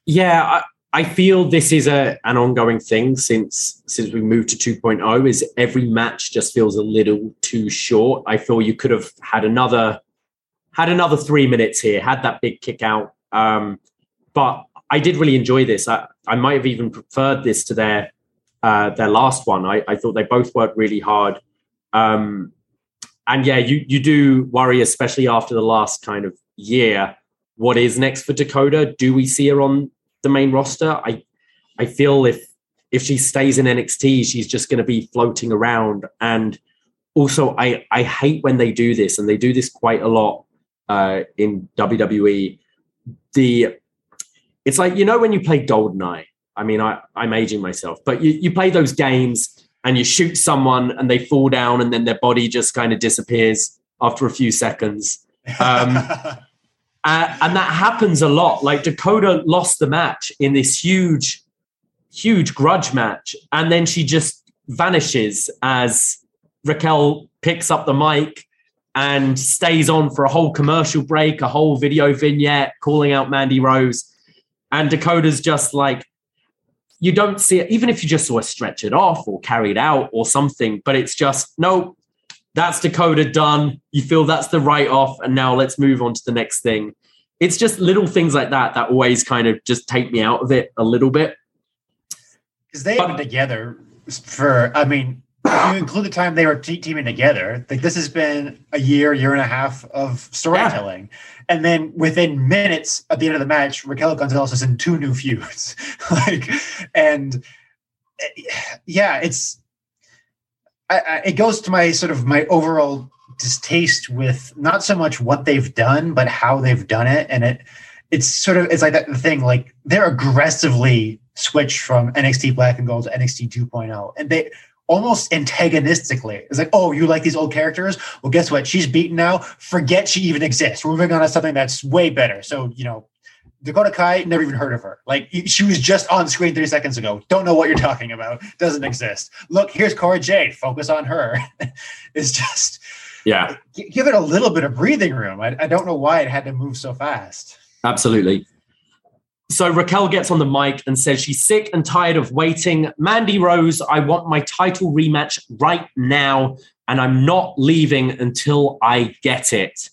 Yeah, I, I feel this is a an ongoing thing since since we moved to 2.0 is every match just feels a little too short. I feel you could have had another had another 3 minutes here, had that big kick out. Um, but I did really enjoy this. I, I might have even preferred this to their uh, their last one. I, I thought they both worked really hard. Um, and yeah, you you do worry, especially after the last kind of year. What is next for Dakota? Do we see her on the main roster? I I feel if if she stays in NXT, she's just going to be floating around. And also, I I hate when they do this, and they do this quite a lot uh, in WWE. The it's like you know when you play Goldeneye. I mean, I I'm aging myself, but you you play those games and you shoot someone and they fall down and then their body just kind of disappears after a few seconds. Um, [LAUGHS] Uh, and that happens a lot. Like Dakota lost the match in this huge, huge grudge match, and then she just vanishes as Raquel picks up the mic and stays on for a whole commercial break, a whole video vignette calling out Mandy Rose. And Dakota's just like, you don't see it, even if you just saw her stretch it off or carry it out or something, but it's just, no, that's Dakota done. You feel that's the write off, and now let's move on to the next thing. It's just little things like that that always kind of just take me out of it a little bit. because they have been together for i mean if you include the time they were te- teaming together, like this has been a year, year and a half of storytelling. Yeah. And then within minutes at the end of the match, Raquel Gonzalez is in two new feuds. [LAUGHS] like, and eh, yeah, it's, I, I, it goes to my sort of my overall distaste with not so much what they've done, but how they've done it. And it, it's sort of, it's like that thing, like they're aggressively switched from NXT Black and Gold to NXT 2.0. And they, almost antagonistically. It's like, oh, you like these old characters? Well, guess what? She's beaten now. Forget she even exists. We're moving on to something that's way better. So, you know, Dakota Kai, never even heard of her. Like she was just on screen three seconds ago. Don't know what you're talking about. Doesn't exist. Look, here's Cora Jade. Focus on her. [LAUGHS] it's just, yeah. Give it a little bit of breathing room. I, I don't know why it had to move so fast. Absolutely. So Raquel gets on the mic and says she's sick and tired of waiting. Mandy Rose, I want my title rematch right now, and I'm not leaving until I get it.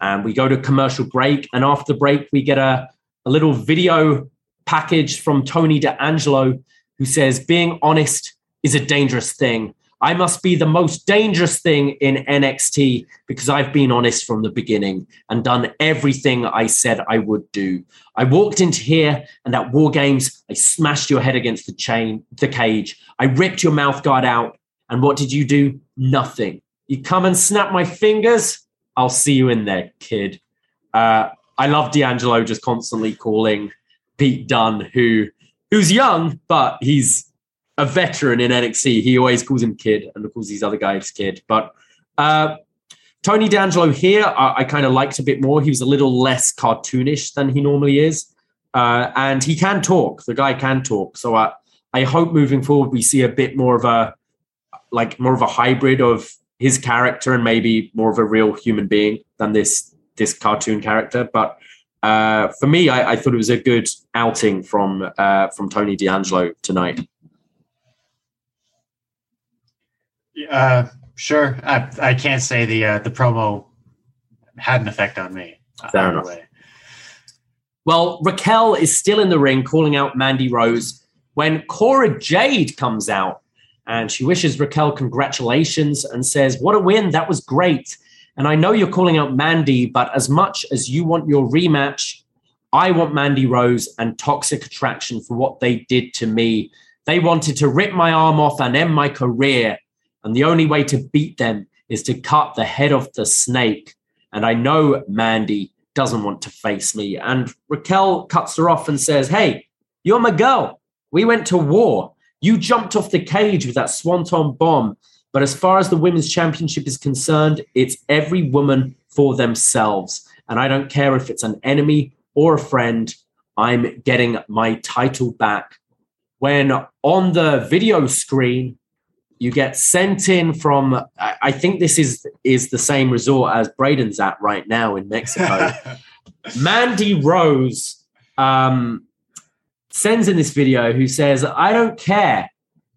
And we go to commercial break, and after the break, we get a, a little video package from Tony D'Angelo, who says, Being honest is a dangerous thing. I must be the most dangerous thing in NXT because I've been honest from the beginning and done everything I said I would do. I walked into here and at War Games, I smashed your head against the chain, the cage. I ripped your mouth guard out. And what did you do? Nothing. You come and snap my fingers. I'll see you in there, kid. Uh, I love D'Angelo just constantly calling Pete Dunne, who who's young, but he's a veteran in NXT. He always calls him kid and calls these other guys kid. But uh, Tony D'Angelo here, I, I kind of liked a bit more. He was a little less cartoonish than he normally is. Uh, and he can talk. The guy can talk. So I, I hope moving forward we see a bit more of a like more of a hybrid of his character and maybe more of a real human being than this this cartoon character. But uh, for me, I, I, thought it was a good outing from uh, from Tony D'Angelo tonight. Uh, sure. I, I can't say the uh, the promo had an effect on me. Fair enough. Way. Well, Raquel is still in the ring calling out Mandy Rose when Cora Jade comes out and she wishes Raquel congratulations and says, What a win. That was great. And I know you're calling out Mandy, but as much as you want your rematch, I want Mandy Rose and Toxic Attraction for what they did to me. They wanted to rip my arm off and end my career. And the only way to beat them is to cut the head off the snake. And I know Mandy doesn't want to face me. And Raquel cuts her off and says, Hey, you're my girl. We went to war. You jumped off the cage with that swanton bomb. But as far as the women's championship is concerned, it's every woman for themselves. And I don't care if it's an enemy or a friend, I'm getting my title back. When on the video screen, you get sent in from I think this is is the same resort as Braden's at right now in Mexico. [LAUGHS] Mandy Rose um, sends in this video who says, I don't care.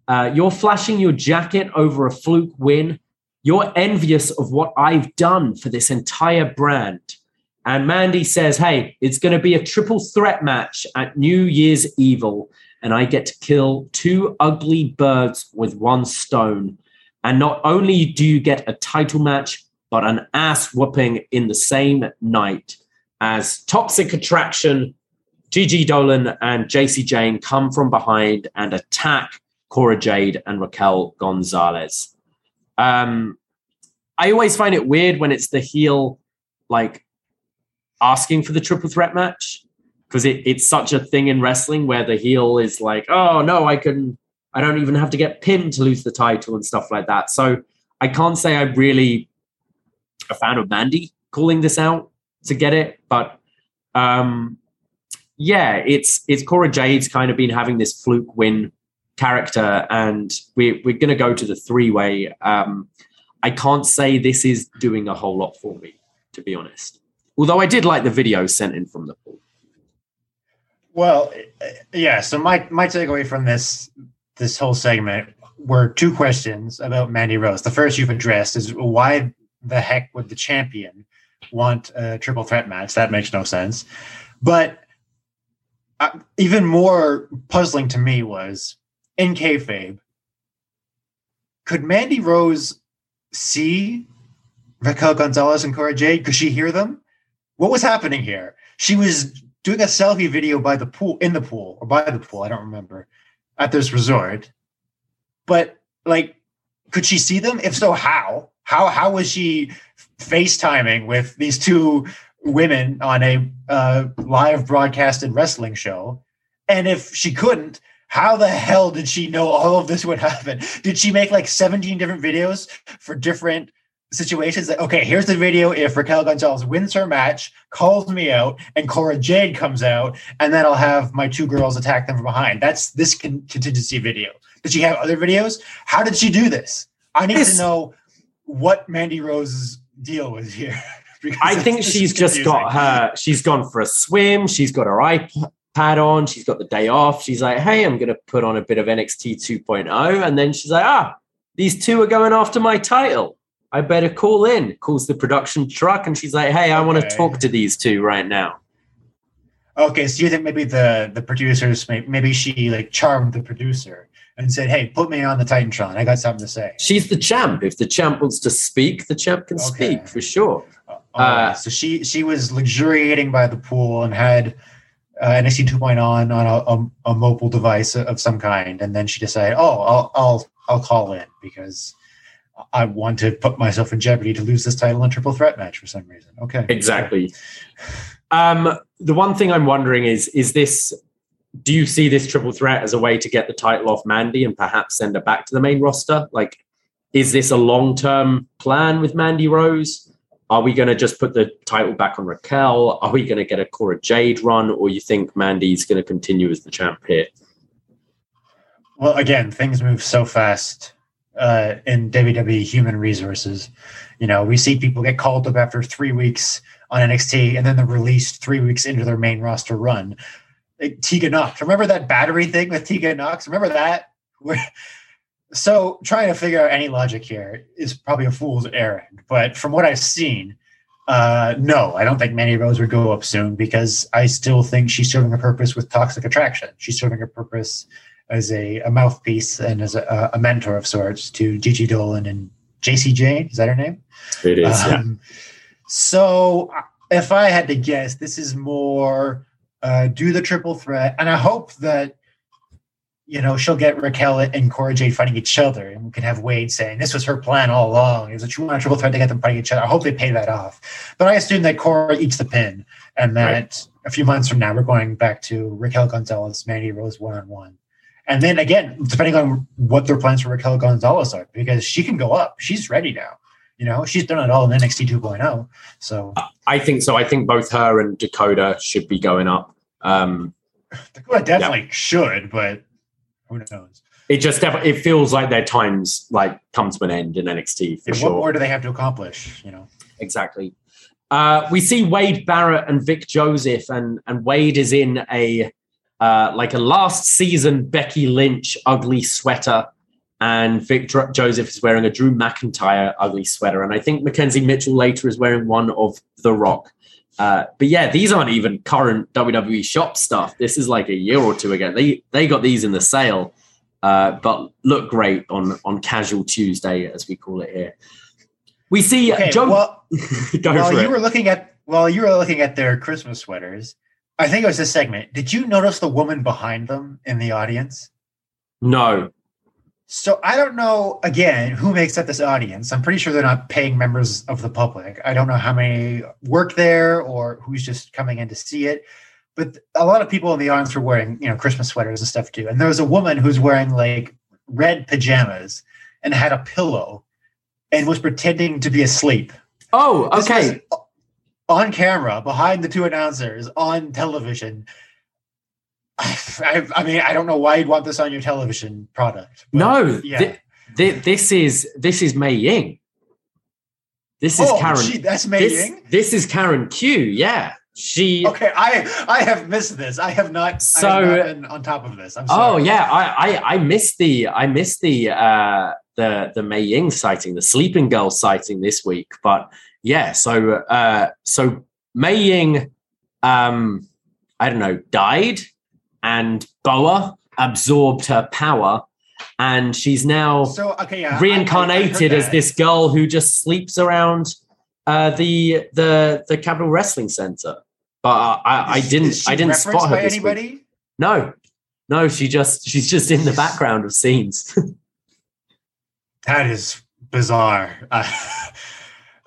Uh, you're flashing your jacket over a fluke win. You're envious of what I've done for this entire brand. And Mandy says, Hey, it's going to be a triple threat match at New Year's Evil and I get to kill two ugly birds with one stone. And not only do you get a title match, but an ass whooping in the same night as Toxic Attraction, Gigi Dolin, and Jacy Jayne come from behind and attack Cora Jade and Raquel Gonzalez. Um, I always find it weird when it's the heel, like asking for the triple threat match because it, it's such a thing in wrestling where the heel is like, oh no, I can, I don't even have to get pinned to lose the title and stuff like that. So I can't say I'm really a fan of Mandy calling this out to get it, but um, yeah, it's it's Cora Jade's kind of been having this fluke win character, and we we're going to go to the three way. Um, I can't say this is doing a whole lot for me, to be honest. Although I did like the video sent in from the pool. Well, yeah. So my my takeaway from this this whole segment were two questions about Mandy Rose. The first you've addressed is why the heck would the champion want a triple threat match? That makes no sense. But uh, even more puzzling to me was in kayfabe. could Mandy Rose see Raquel Gonzalez and Cora Jade? Could she hear them? What was happening here? She was doing a selfie video by the pool, in the pool, or by the pool, I don't remember, at this resort. But like, could she see them? If so, how? How how was she FaceTiming with these two women on a uh, live broadcasted wrestling show? And if she couldn't, how the hell did she know all of this would happen? Did she make like 17 different videos for different situations? Like, okay, here's the video if Raquel Gonzalez wins her match, calls me out, and Cora Jade comes out, and then I'll have my two girls attack them from behind. That's this con- contingency video. Did she have other videos? How did she do this? I need This- to know what Mandy Rose's deal was here. [LAUGHS] I think she's just confusing. got her. She's gone for a swim. She's got her iPad on. She's got the day off. She's like, "Hey, I'm going to put on a bit of NXT 2.0, and then she's like, "Ah, these two are going after my title. I better call in." Calls the production truck, and she's like, "Hey, I want to talk to these two right now." Okay, so you think maybe the the producers maybe she like charmed the producer and said, "Hey, put me on the Titantron. I got something to say." She's the champ. If the champ wants to speak, the champ can Okay. speak for sure. Uh, alright, so she she was luxuriating by the pool and had uh, NXT 2.0 on on a, a, a mobile device of some kind, and then she decided, "Oh, I'll I'll I'll call in because I want to put myself in jeopardy to lose this title in a triple threat match for some reason." Okay, Exactly. Um, the one thing I'm wondering is: is this? Do you see this triple threat as a way to get the title off Mandy and perhaps send her back to the main roster? Like, is this a long term plan with Mandy Rose? Are we going to just put the title back on Raquel? Are we going to get a Cora Jade run, or you think Mandy's going to continue as the champ here? Well, again, things move so fast uh, in WWE human resources. You know, we see people get called up after three weeks on NXT, and then they're released three weeks into their main roster run. Like, Tegan Nox, remember that battery thing with Tegan Nox? Remember that? [LAUGHS] So trying to figure out any logic here is probably a fool's errand. But from what I've seen, uh, no, I don't think Mandy Rose would go up soon because I still think she's serving a purpose with Toxic Attraction. She's serving a purpose as a, a mouthpiece and as a, a mentor of sorts to Gigi Dolin and Jacy Jayne. Is that her name? It is. yeah. Um, So uh, if I had to guess, this is more uh, do the triple threat, and I hope that you know she'll get Raquel and Cora Jade fighting each other, and we can have Wade saying this was her plan all along. Is that she wanted a triple threat to get them fighting each other? I hope they pay that off. But I assume that Cora eats the pin, and that a few months from now we're going back to Raquel Gonzalez, Mandy Rose one on one. And then again, depending on what their plans for Raquel Gonzalez are, because she can go up. She's ready now. You know, she's done it all in NXT 2.0. So I think so. I think both her and Dakota should be going up. Um, Dakota definitely should, but who knows? it just def- it feels like their times like come to an end in NXT for And sure. What more do they have to accomplish? You know, Exactly. Uh, we see Wade Barrett and Vic Joseph, and and Wade is in a uh, like a last season Becky Lynch ugly sweater, and Victor Joseph is wearing a Drew McIntyre ugly sweater, and I think McKenzie Mitchell later is wearing one of The Rock. Uh, but yeah, these aren't even current WWE shop stuff. This is like a year or two ago. They they got these in the sale, uh, but look great on on Casual Tuesday as we call it here. We see okay. Joe. well, [LAUGHS] while you it. were looking at while you were looking at their Christmas sweaters, I think it was this segment. Did you notice the woman behind them in the audience? No, So I don't know again who makes up this audience. I'm pretty sure they're not paying members of the public. I don't know how many work there or who's just coming in to see it. But a lot of people in the audience were wearing, you know, Christmas sweaters and stuff too. And there was a woman who's wearing like red pajamas and had a pillow and was pretending to be asleep. Oh, okay. was on camera behind the two announcers on television. [SIGHS] I, I mean, I don't know why you'd want this on your television product. No, yeah. thi- thi- this is this is Mei Ying. This is oh, Karen. that's Mei this, Ying? this is Karen Q. Yeah, she. Okay, I I have missed this. I have not. So- have not been on top of this. I'm Oh yeah, I, I I missed the I missed the uh the the Mei Ying sighting, the sleeping girl sighting this week. But yeah, so uh so Mei Ying um I don't know, died and Boa absorbed her power and she's now So okay, yeah, I- I- I reincarnated as this girl who just sleeps around uh, the the the Capitol Wrestling Center. But I, I, I didn't I didn't spot her by this week. anybody. No, no, she just she's just in the background of scenes. [LAUGHS] That is bizarre. [LAUGHS] Uh,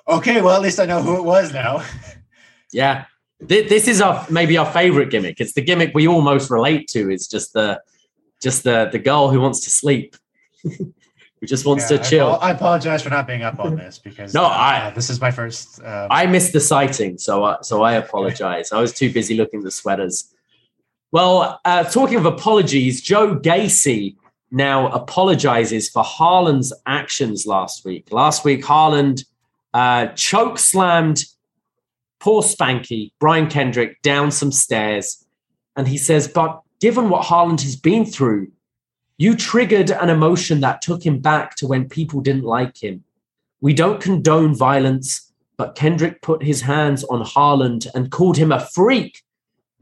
okay, well at least I know who it was now. [LAUGHS] yeah, this is our maybe our favorite gimmick. It's the gimmick we all most relate to. It's just the just the the girl who wants to sleep, [LAUGHS] who just wants Yeah, to chill. apo- I, apologize for not being up on this because No, uh, I- this is my first. Um, I missed the sighting, so I, so I apologize. I was too busy looking at the sweaters. Well, uh, talking of apologies, Joe Gacy now apologizes for Harland's actions last week. Last week, Harland uh, choke slammed poor Spanky, Brian Kendrick, down some stairs. And he says, But given what Harland has been through, you triggered an emotion that took him back to when people didn't like him. We don't condone violence, but Kendrick put his hands on Harland and called him a freak.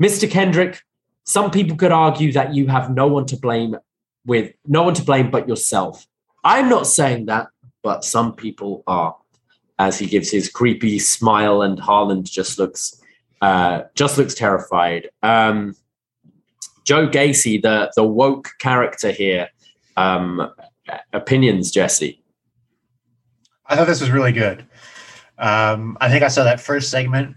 Mr. Kendrick, some people could argue that you have no one to blame with no one to blame but yourself. I'm not saying that, but some people are. As he gives his creepy smile, and Harland just looks uh, just looks terrified. Um, Joe Gacy, the the woke character here. Um, opinions, Jesse. I thought this was really good. Um, I think I saw that first segment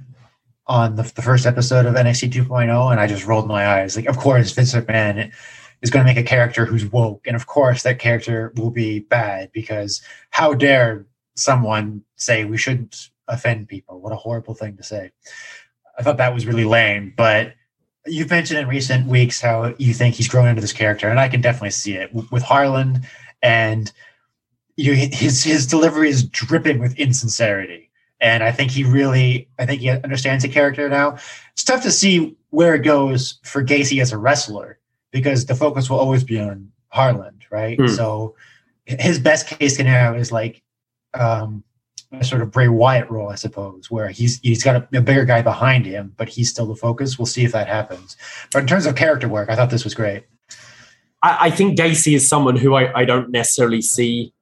on the, the first episode of NXT 2.0, and I just rolled my eyes. Like, of course, Vince McMahon is going to make a character who's woke, and of course, that character will be bad because how dare someone say we shouldn't offend people? What a horrible thing to say. I thought that was really lame, but you've mentioned in recent weeks how you think he's grown into this character, and I can definitely see it with Harland and you his his delivery is dripping with insincerity and i think he really i think he understands the character now it's tough to see where it goes for gacy as a wrestler because the focus will always be on harland right Hmm. so his best case scenario is like um sort of bray wyatt role i suppose where he's he's got a, a bigger guy behind him but he's still the focus we'll see if that happens but in terms of character work i thought this was great I, I think Gacy is someone who I, I don't necessarily see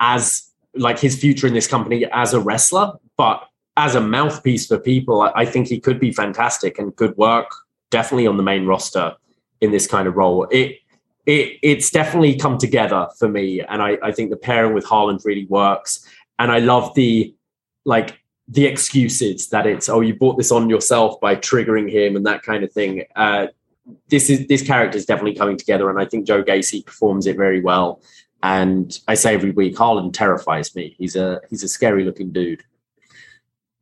as like his future in this company as a wrestler, but as a mouthpiece for people, I, I think he could be fantastic and could work definitely on the main roster in this kind of role. It it it's definitely come together for me, and I, I think the pairing with Harland really works. And I love the like the excuses that it's oh you bought this on yourself by triggering him and that kind of thing. Uh, this is this character is definitely coming together, and I think Joe Gacy performs it very well. And I say every week, Harland terrifies me. He's a he's a scary looking dude.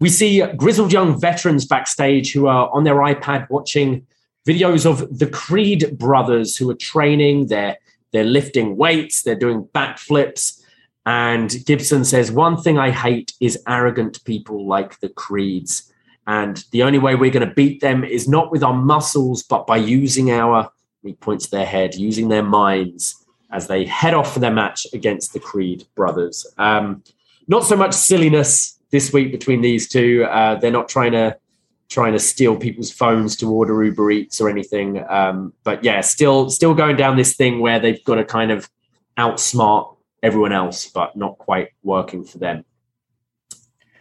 We see grizzled young veterans backstage who are on their iPad watching videos of the Creed brothers who are training. They're they're lifting weights. They're doing backflips. And Gibson says, "One thing I hate is arrogant people like the Creeds." And the only way we're going to beat them is not with our muscles, but by using our, he points to their head, using their minds as they head off for their match against the Creed brothers. Um, not so much silliness this week between these two. Uh, they're not trying to trying to steal people's phones to order Uber Eats or anything. Um, but yeah, still still going down this thing where they've got to kind of outsmart everyone else, but not quite working for them.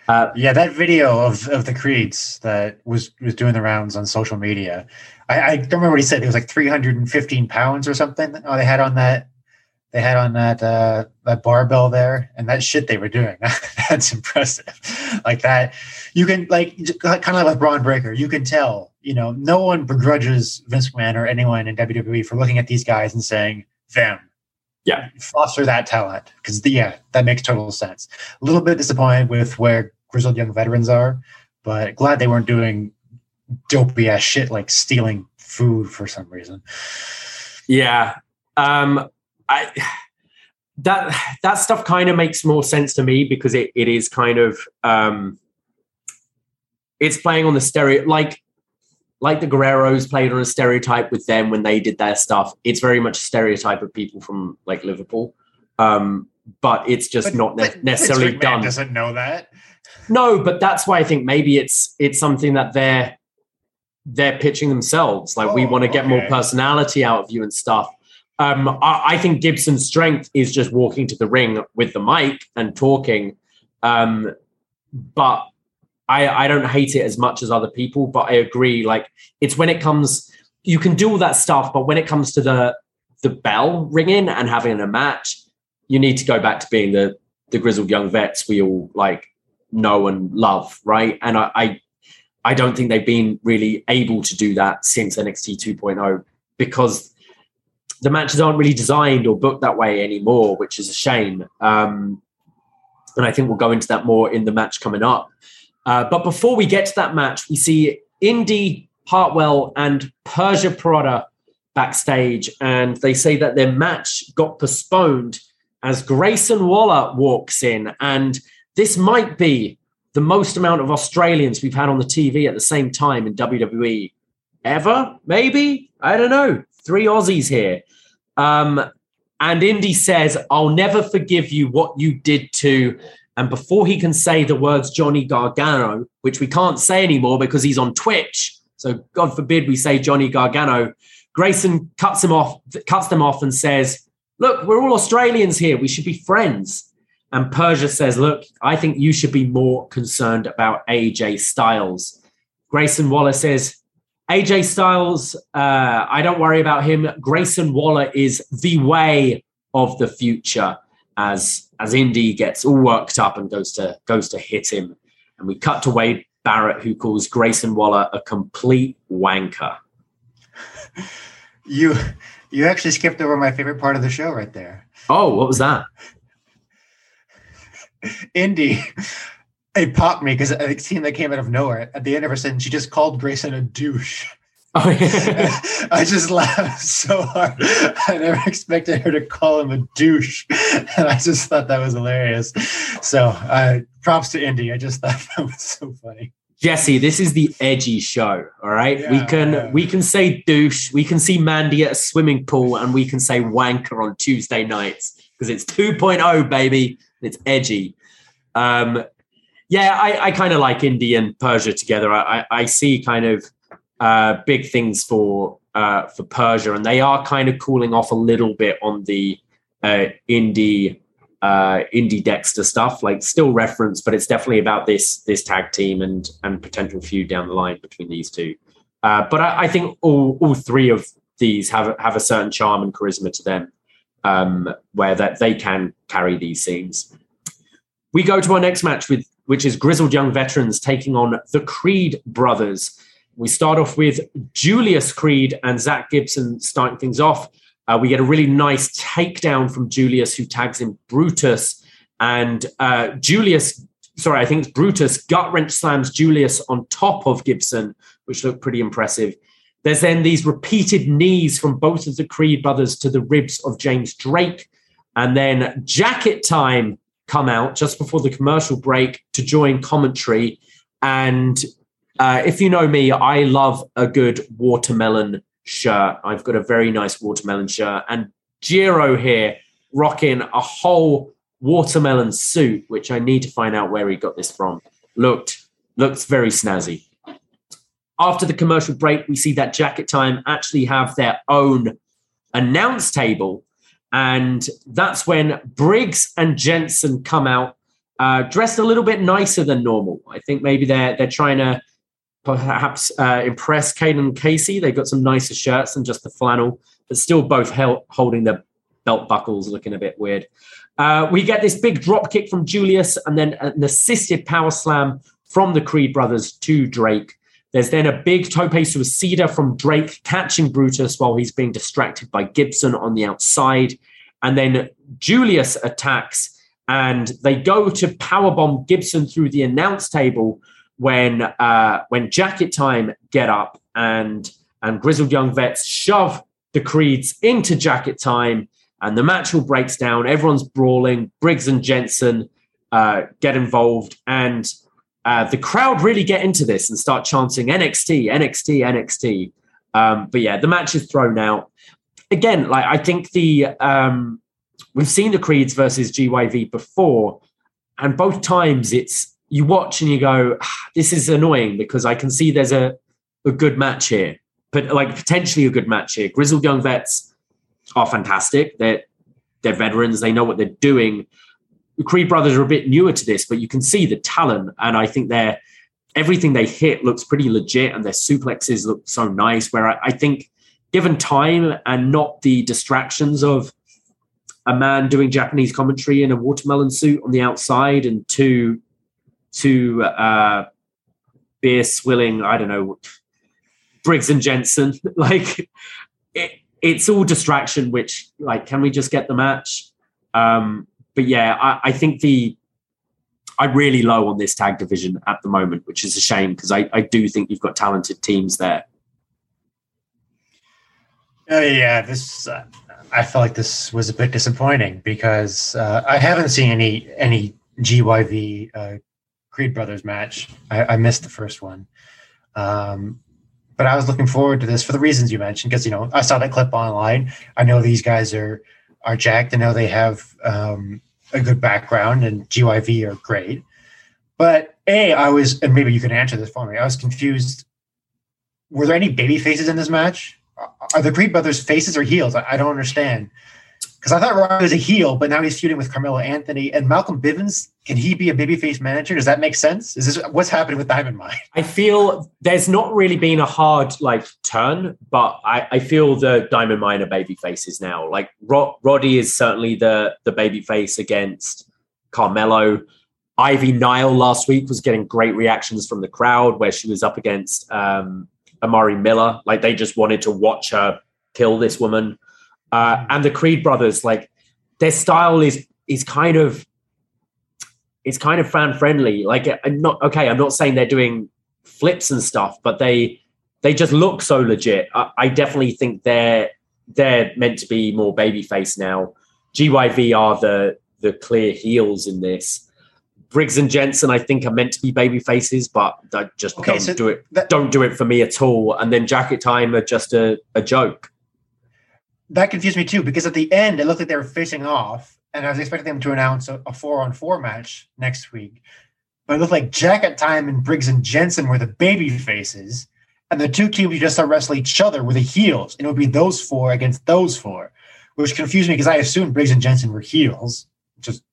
Uh, Yeah, that video of, of the Creeds that was was doing the rounds on social media. I, I don't remember what he said. It was like 315 pounds or something. Oh, they had on that they had on that uh, that barbell there, and that shit they were doing. [LAUGHS] That's impressive. Like that, you can like kind of like with Bron Breakker. You can tell. You know, no one begrudges Vince McMahon or anyone in WWE for looking at these guys and saying them. Yeah. foster that talent because yeah, that makes total sense. A little bit disappointed with where grizzled young veterans are, but glad they weren't doing dopey ass shit like stealing food for some reason. Yeah. Um I that that stuff kind of makes more sense to me because it, it is kind of um it's playing on the stereo like like the Guerreros played on a stereotype with them when they did their stuff. It's very much a stereotype of people from like Liverpool. Um but it's just But- not ne- necessarily done. Doesn't know that. No, but that's why I think maybe it's it's something that they're they're pitching themselves. Like we Oh, want to get more personality out of you and stuff. Um, I, I, think Gibson's strength is just walking to the ring with the mic and talking. Um, but I, I don't hate it as much as other people, but I agree. Like it's when it comes, you can do all that stuff, but when it comes to the the bell ringing and having a match, you need to go back to being the the grizzled young vets we all like know and love, right? And I, I, I don't think they've been really able to do that since NXT 2.0 because the matches aren't really designed or booked that way anymore, which is a shame. Um, and I think we'll go into that more in the match coming up. Uh, but before we get to that match, we see Indi Hartwell and Persia Pirotta backstage, and they say that their match got postponed as Grayson Waller walks in. And this might be the most amount of Australians we've had on the TV at the same time in WWE ever, maybe. I don't know. Three Aussies here. Um, and Indi says, I'll never forgive you what you did to. And before he can say the words Johnny Gargano, which we can't say anymore because he's on Twitch, so God forbid we say Johnny Gargano, Grayson cuts him off, cuts them off, and says, "Look, we're all Australians here. We should be friends." And Persia says, "Look, I think you should be more concerned about AJ Styles." Grayson Waller says, "AJ Styles, uh, I don't worry about him. Grayson Waller is the way of the future." As as Indi gets all worked up and goes to goes to hit him, and we cut to Wade Barrett, who calls Grayson Waller a complete wanker you you actually skipped over my favorite part of the show right there. Oh, what was that? Indi. It popped me because a scene that came out of nowhere. At the end of her sentence, she just called Grayson a douche. Oh, yeah. [LAUGHS] I just laughed so hard. I never expected her to call him a douche. And I just thought that was hilarious. So uh, props to Indi. I just thought [LAUGHS] that was so funny. Jesse, this is the edgy show. All right. Yeah, we can yeah. we can say douche, we can see Mandy at a swimming pool, and we can say wanker on Tuesday nights because it's 2.0, baby. It's edgy. Um, yeah, I, I kind of like Indi and Persia together. I, I, I see kind of uh, big things for uh, for Persia, and they are kind of cooling off a little bit on the uh, Indi uh, Indi Dexter stuff, like still reference, but it's definitely about this this tag team and and potential feud down the line between these two. Uh, but I, I, think all all three of these have have a certain charm and charisma to them, um, where that they can carry these scenes. We go to our next match with which is grizzled young veterans taking on the Creed brothers. We start off with Julius Creed and Zach Gibson starting things off. Uh, we get a really nice takedown from Julius, who tags in Brutus. And uh, Julius, sorry, I think it's Brutus, gut wrench slams Julius on top of Gibson, which looked pretty impressive. There's then these repeated knees from both of the Creed brothers to the ribs of James Drake. And then Jacket Time come out just before the commercial break to join commentary. And uh, if you know me, I love a good watermelon shirt. I've got a very nice watermelon shirt. And Jiro here rocking a whole watermelon suit, which I need to find out where he got this from. Looked looks very snazzy. After the commercial break, we see that Jacket Time actually have their own announce table. And that's when Briggs and Jensen come out uh, dressed a little bit nicer than normal. I think maybe they're they're trying to perhaps uh, impress Kayden and Casey. They've got some nicer shirts than just the flannel, but still both holding their belt buckles, looking a bit weird. Uh, we get this big drop kick from Julius and then an assisted power slam from the Creed brothers to Drake. There's then a big tope suicida from Drake catching Brutus while he's being distracted by Gibson on the outside. And then Julius attacks and they go to powerbomb Gibson through the announce table, when uh, when Jacket Time get up and and Grizzled Young Vets shove the Creeds into Jacket Time, and the match all breaks down. Everyone's brawling. Briggs and Jensen uh, get involved, and uh, the crowd really get into this and start chanting NXT, NXT, NXT. Um, but yeah, the match is thrown out again. Like I think the um, we've seen the Creeds versus GYV before, and both times it's you watch and you go, ah, this is annoying because I can see there's a, a good match here, but like potentially a good match here. Grizzled Young Vets are fantastic. They're they're veterans. They know what they're doing. The Creed brothers are a bit newer to this, but you can see the talent, and I think they're everything they hit looks pretty legit, and their suplexes look so nice. Where I, I think, given time and not the distractions of a man doing Japanese commentary in a watermelon suit on the outside, and two two uh, beer swilling, I don't know, Briggs and Jensen, [LAUGHS] like it, it's all distraction. Which like, can we just get the match? Um, but yeah, I, I think the I'm really low on this tag division at the moment, which is a shame because I, I do think you've got talented teams there. Uh, yeah, this uh, I felt like this was a bit disappointing because uh, I haven't seen any any GYV uh, Creed Brothers match. I, I, missed the first one, um, but I was looking forward to this for the reasons you mentioned because you know I saw that clip online. I know these guys are are jacked. I know they have um, a good background and GYV are great. But A, I was, and maybe you can answer this for me, I was confused. Were there any baby faces in this match? Are the Creed brothers faces or heels? I, I don't understand. Because I thought Roddy was a heel, but now he's feuding with Carmelo Anthony and Malcolm Bivens. Can he be a babyface manager? Does that make sense? Is this what's happening with Diamond Mine? I feel there's not really been a hard like turn, but I, I feel the Diamond Mine are baby faces now. Like Rod, Roddy is certainly the the baby face against Carmelo. Ivy Nile last week was getting great reactions from the crowd where she was up against um, Amari Miller. Like they just wanted to watch her kill this woman. Uh, and the Creed brothers, like their style is is kind of it's kind of fan friendly. Like I'm not okay. I'm not saying they're doing flips and stuff, but they they just look so legit. I, I definitely think they're they're meant to be more babyface now. GYV are the the clear heels in this. Briggs and Jensen, I think, are meant to be baby faces, but just okay, don't so do it. That, don't do it for me at all. And then Jacket Time are just a, a joke that confused me too because at the end it looked like they were facing off, and I was expecting them to announce a, a four on four match next week. But it looked like Jack, Jacket Time and Briggs and Jensen were the baby faces, and the two teams you just saw wrestle each other were the heels, and it would be those four against those four, which confused me because I assumed Briggs and Jensen were heels, just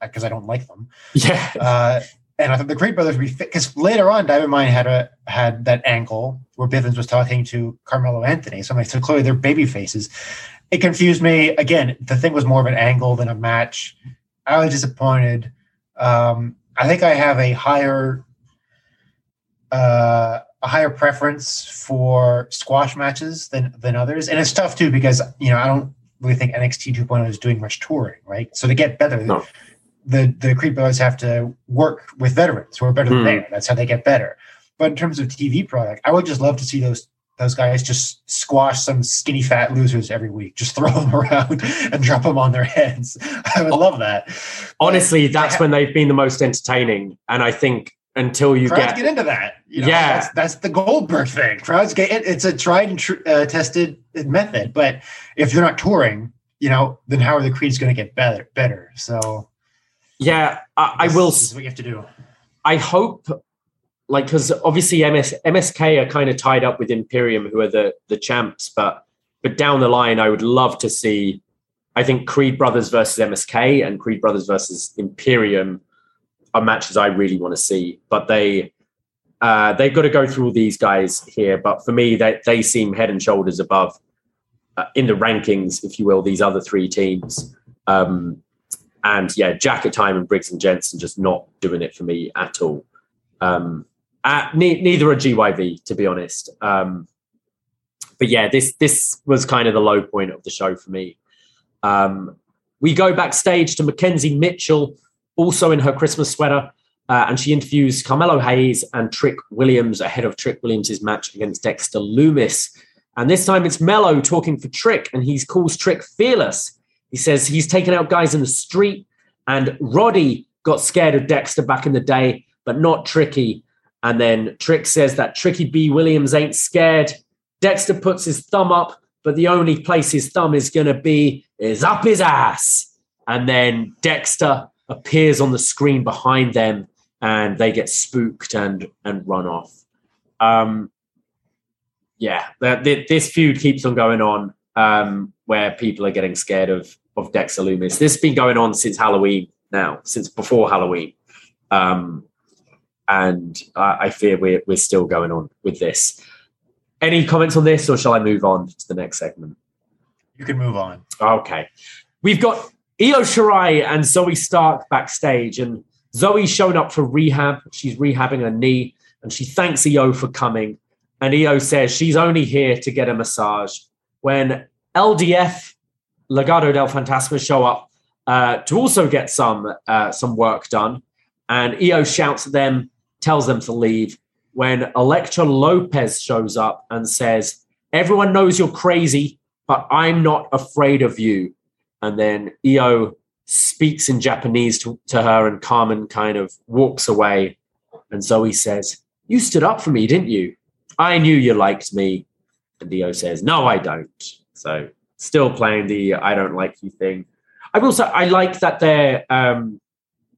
because I don't like them. Yeah. Uh, and I thought the Creed brothers would be fit because later on, Diamond Mine had a had that angle where Bivens was talking to Carmelo Anthony. So I'm like, so clearly they're baby faces. It confused me. Again, the thing was more of an angle than a match. I was disappointed. Um, I think I have a higher uh, a higher preference for squash matches than than others, and it's tough too because you know I don't really think NXT 2.0 is doing much touring, right? So to get better, no the the Creed brothers have to work with veterans who are better than mm. they That's how they get better. But in terms of TV product, I would just love to see those those guys just squash some skinny fat losers every week. Just [LAUGHS] throw them around and drop them on their heads. [LAUGHS] I would love that. Honestly, but that's when they've been the most entertaining. And I think until you get, get into that, you know, yeah, that's, that's, the Goldberg thing. Crowds get it, it's a tried and tr- uh, tested method. But if they're not touring, you know, then how are the Creeds going to get better? Better. So yeah, I, I will. This is what you have to do. I hope, like, because obviously MS, MSK are kind of tied up with Imperium, who are the the champs. But but down the line, I would love to see. I think Creed Brothers versus MSK and Creed Brothers versus Imperium are matches I really want to see. But they uh, they've got to go through all these guys here. But for me, they they seem head and shoulders above uh, in the rankings, if you will. These other three teams. Um, and yeah, Jacket Time and Briggs and Jensen just not doing it for me at all. Um, at, ne- neither are GYV, to be honest. Um, but yeah, this this was kind of the low point of the show for me. Um, we go backstage to McKenzie Mitchell, also in her Christmas sweater, uh, and she interviews Carmelo Hayes and Trick Williams ahead of Trick Williams' match against Dexter Lumis. And this time it's Mello talking for Trick, and he calls Trick fearless. He says he's taken out guys in the street, and Roddy got scared of Dexter back in the day, but not Tricky. And then Trick says that Tricky B. Williams ain't scared. Dexter puts his thumb up, but the only place his thumb is going to be is up his ass. And then Dexter appears on the screen behind them, and they get spooked and and run off. Um, yeah, this feud keeps on going on. um, where people are getting scared of of Dexter Lumis. This has been going on since Halloween now, since before Halloween. Um, and I, I fear we're, we're still going on with this. Any comments on this, or shall I move on to the next segment? You can move on. Okay. We've got Io Shirai and Zoey Stark backstage, and Zoey's shown up for rehab. She's rehabbing her knee, and she thanks Io for coming. And Io says she's only here to get a massage. When LDF, Legado del Fantasma, show up uh, to also get some uh, some work done, and Io shouts at them, tells them to leave. When Elektra Lopez shows up and says, "Everyone knows you're crazy, but I'm not afraid of you." And then Io speaks in Japanese to, to her, and Carmen kind of walks away. And Zoey says, You stood up for me, didn't you? I knew you liked me. And Io says, No, I don't. So still playing the I don't like you thing. I will say I like that they're um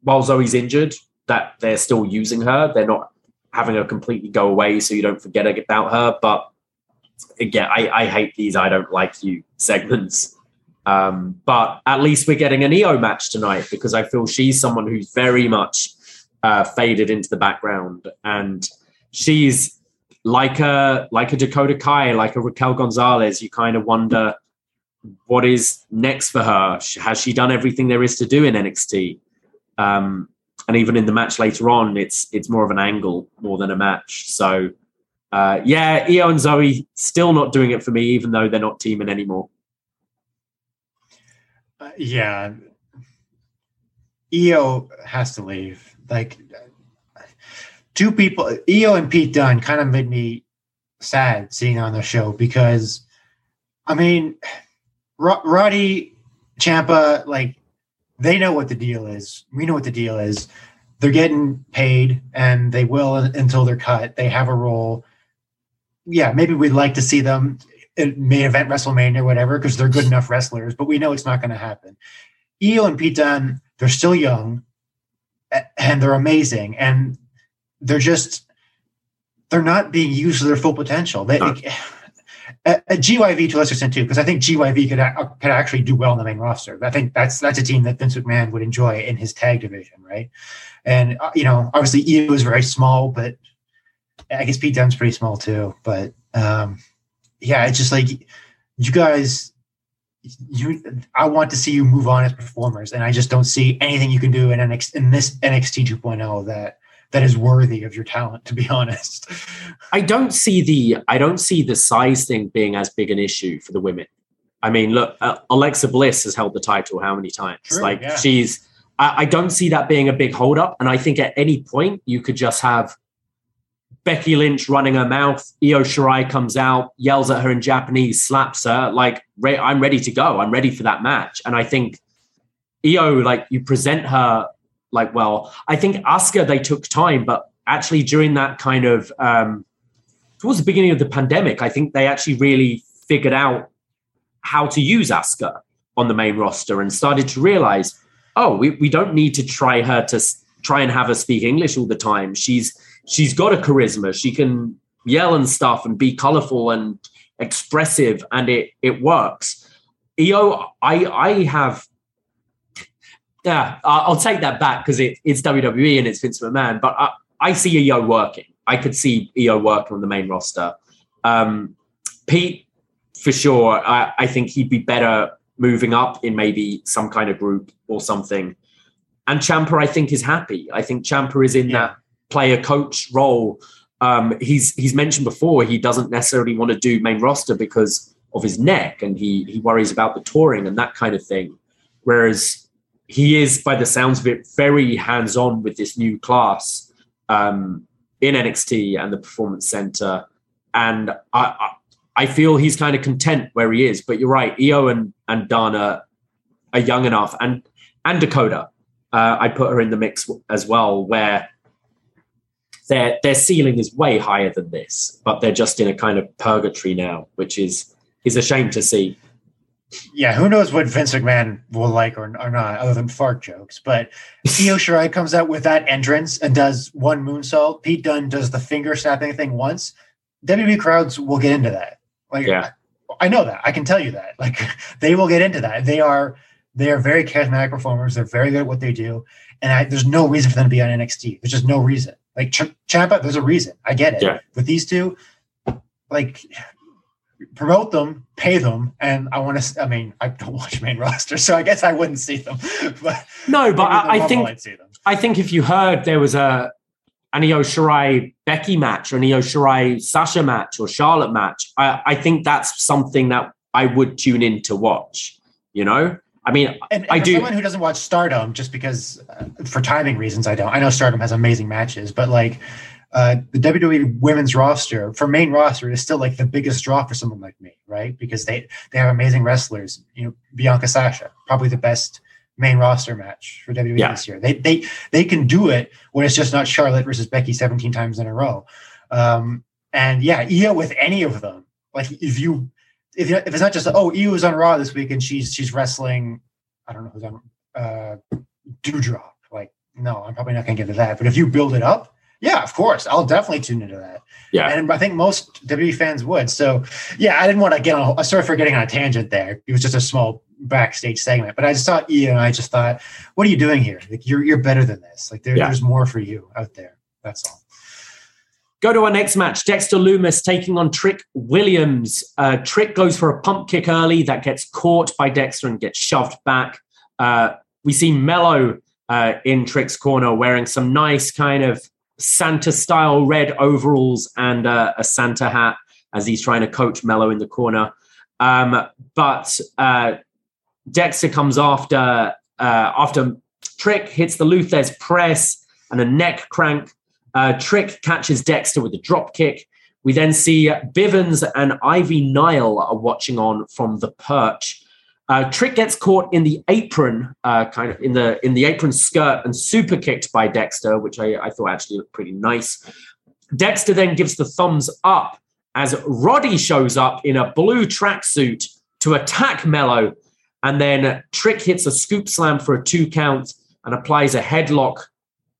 while Zoey's injured, that they're still using her. They're not having her completely go away so you don't forget about her. But again, I, I hate these I don't like you [LAUGHS] segments. Um, but at least we're getting an Io match tonight because I feel she's someone who's very much uh, faded into the background, and she's like a like a Dakota Kai, like a Raquel Gonzalez. You kind of wonder what is next for her. Has she done everything there is to do in NXT? Um, and even in the match later on, it's it's more of an angle more than a match. So uh, yeah, Io and Zoey still not doing it for me, even though they're not teaming anymore. Uh, yeah, Io has to leave. Like two people, Io and Pete Dunne, kind of made me sad seeing on the show because, I mean, Roddy Ciampa, like they know what the deal is. We know what the deal is. They're getting paid, and they will until they're cut. They have a role. Yeah, maybe we'd like to see them main event WrestleMania or whatever because they're good enough wrestlers, but we know it's not going to happen. Io and Pete Dunne, they're still young and they're amazing, and they're just they're not being used to their full potential. They, no. A, a GYV to a lesser extent too, because I think GYV could could actually do well in the main roster. I think that's that's a team that Vince McMahon would enjoy in his tag division, right? And uh, you know, obviously Io is very small, but I guess Pete Dunne's pretty small too. But um, yeah, it's just like you guys you I want to see you move on as performers and I just don't see anything you can do in NXT in this NXT 2.0 that that is worthy of your talent to be [LAUGHS] honest. I don't see the I don't see the size thing being as big an issue for the women. I mean, look, uh, Alexa Bliss has held the title how many times? True, like yeah. she's I, I don't see that being a big holdup and I think at any point you could just have Becky Lynch running her mouth. Io Shirai comes out, yells at her in Japanese, slaps her. Like, I'm ready to go. I'm ready for that match. And I think Io, like, you present her like, well, I think Asuka, they took time, but actually during that kind of, um, towards the beginning of the pandemic, I think they actually really figured out how to use Asuka on the main roster and started to realize, oh, we, we don't need to try her to try and have her speak English all the time. She's, she's got a charisma. She can yell and stuff and be colorful and expressive, and it it works. Io, I I have. Yeah, I'll take that back because it, it's WWE and it's Vince McMahon. But I, I see Io working. I could see Io working on the main roster. Um, Pete, for sure, I, I think he'd be better moving up in maybe some kind of group or something. And Ciampa, I think, is happy. I think Ciampa is in yeah. that player coach role. Um, he's he's mentioned before he doesn't necessarily want to do main roster because of his neck and he he worries about the touring and that kind of thing. Whereas he is, by the sounds of it, very hands on with this new class um, in NXT and the Performance Center. And I, I, feel he's kind of content where he is. But you're right, Io and and Dana are young enough, and and Dakota. Uh, I put her in the mix as well, where their their ceiling is way higher than this, but they're just in a kind of purgatory now, which is is a shame to see. Yeah, who knows what Vince McMahon will like or, or not, other than fart jokes. But Io [LAUGHS] Shirai comes out with that entrance and does one moonsault. Pete Dunne does the finger snapping thing once. WWE crowds will get into that. Like, yeah. I, I know that. I can tell you that. [LAUGHS] Like they will get into that. They are they are very charismatic performers. They're very good at what they do, and I, there's no reason for them to be on NXT. There's just no reason. Like Ch- Ciampa, there's a reason. I get it. Yeah. With these two, like promote them, pay them, and I want to. I mean, I don't watch main [LAUGHS] roster, so I guess I wouldn't see them. [LAUGHS] but No, but I, I think I'd see them. I think if you heard there was a an Io Shirai Becky match or an Io Shirai Sasha match or Charlotte match, I, I think that's something that I would tune in to watch. You know, I mean, And, and I do- someone who doesn't watch Stardom, just because uh, for timing reasons, I don't. I know Stardom has amazing matches, but like uh, the WWE women's roster for main roster is still like the biggest draw for someone like me, right? Because they they have amazing wrestlers. You know, Bianca Sasha, probably the best main roster match for WWE Yeah. this year. They they they can do it when it's just not Charlotte versus Becky 17 times in a row. Um, and yeah, Io with any of them, like if you if, you- if it's not just oh Io is on Raw this week and she's she's wrestling, I don't know who's on uh, Doudrop. Like no, I'm probably not going to get to that. But if you build it up, yeah, of course, I'll definitely tune into that. yeah, And I think most WWE fans would. So yeah, I didn't want to get on. a- Sorry for getting on a tangent there. It was just a small backstage segment, but I just thought, Io and I just thought, what are you doing here? Like you're you're better than this. Like there, Yeah. there's more for you out there. That's all. Go to our next match. Dexter Lumis taking on Trick Williams. Uh, Trick goes for a pump kick early that gets caught by Dexter and gets shoved back. Uh, we see Mello uh, in Trick's corner wearing some nice kind of Santa style red overalls and a Santa hat as he's trying to coach Mello in the corner. Um, but uh, Dexter comes after uh, after Trick hits the Lou Thesz press and a neck crank. Uh, Trick catches Dexter with a drop kick. We then see Bivens and Ivy Nile are watching on from the perch. Uh, Trick gets caught in the apron, uh, kind of in the in the apron skirt, and super kicked by Dexter, which I, I thought actually looked pretty nice. Dexter then gives the thumbs up as Roddy shows up in a blue tracksuit to attack Mello, and then Trick hits a scoop slam for a two count and applies a headlock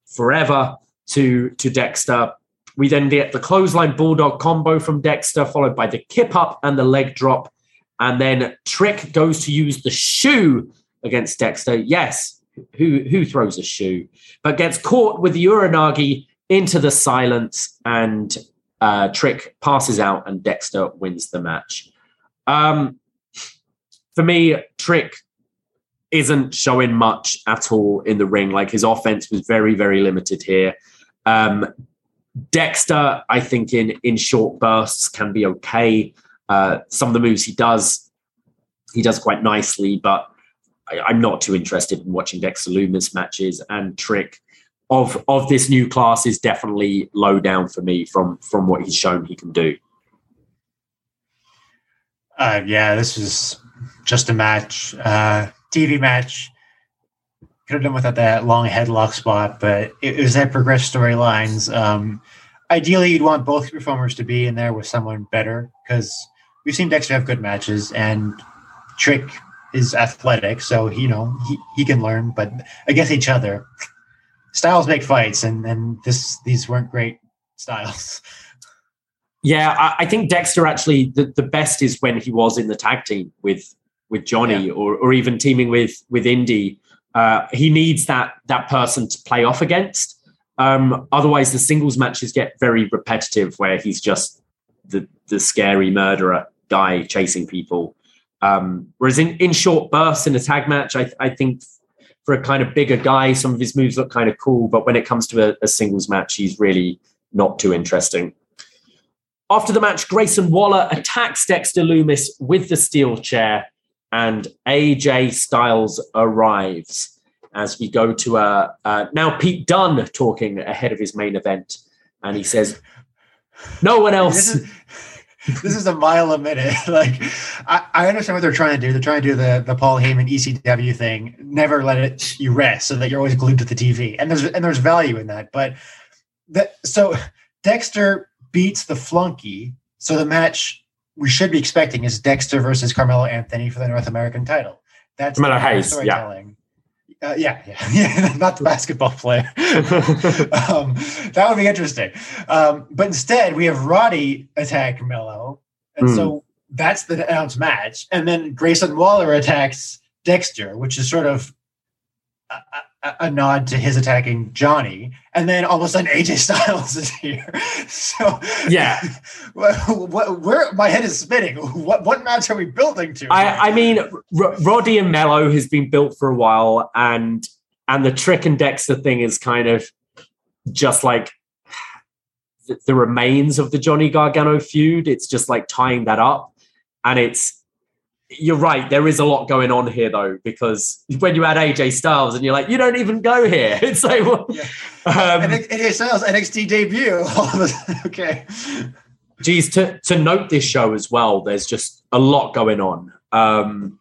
forever to to Dexter. We then get the clothesline bulldog combo from Dexter, followed by the kip up and the leg drop. And then Trick goes to use the shoe against Dexter. Yes, who who throws a shoe, but gets caught with the uranage into the silence, and uh, Trick passes out, and Dexter wins the match. Um, for me, Trick isn't showing much at all in the ring. Like his offense was very, very limited here. Um, Dexter, I think in in short bursts can be okay. Uh, some of the moves he does, he does quite nicely, but I, I'm not too interested in watching Dexter Lumis matches. And Trick of of this new class is definitely low down for me from from what he's shown he can do. Uh, yeah, this was just a match, uh, TV match. Could have done without that long headlock spot, but it, it was that progressed storylines. Um, ideally, you'd want both performers to be in there with someone better because we've seen Dexter have good matches, and Trick is athletic, so you know he, he can learn. But against each other, styles make fights, and and this these weren't great styles. Yeah, I, I think Dexter actually the, the best is when he was in the tag team with with Johnny Yeah. or or even teaming with with Indi. Uh, he needs that that person to play off against. Um, otherwise, the singles matches get very repetitive, where he's just the the scary murderer guy chasing people. Um, whereas in, in short bursts in a tag match, I, I think for a kind of bigger guy, some of his moves look kind of cool. But when it comes to a, a singles match, he's really not too interesting. After the match, Grayson Waller attacks Dexter Lumis with the steel chair, and AJ Styles arrives as we go to uh, uh, now Pete Dunne talking ahead of his main event, and he says, "No one else." This is a mile a minute. [LAUGHS] Like I, I understand what they're trying to do. They're trying to do the the Paul Heyman ECW thing. Never let it you rest, so that you're always glued to the TV. And there's and there's value in that. But that so Dexter beats the flunky. So the match we should be expecting is Dexter versus Carmelo Anthony for the North American title. That's Carmelo Hayes, yeah. Uh, yeah, yeah, [LAUGHS] yeah, not the basketball player. [LAUGHS] um, that would be interesting. Um, but instead, we have Roddy attack Mello, and Hmm. so that's the announced match. And then Grayson Waller attacks Dexter, which is sort of a, a, nod to his attacking Johnny. And then all of a sudden AJ Styles [LAUGHS] is here. So Yeah. [LAUGHS] what, what, where my head is spinning. What what match are we building to? I, I mean, R- Roddy and Mello has been built for a while, and and the Trick and Dexter thing is kind of just like the, the remains of the Johnny Gargano feud. It's just like tying that up, and it's you're right. There is a lot going on here though, because when you add AJ Styles and you're like, you don't even go here. [LAUGHS] It's like, well, Yeah. um, AJ Styles NXT debut. [LAUGHS] All of a sudden, okay. geez, to, to note this show as well, there's just a lot going on. Um,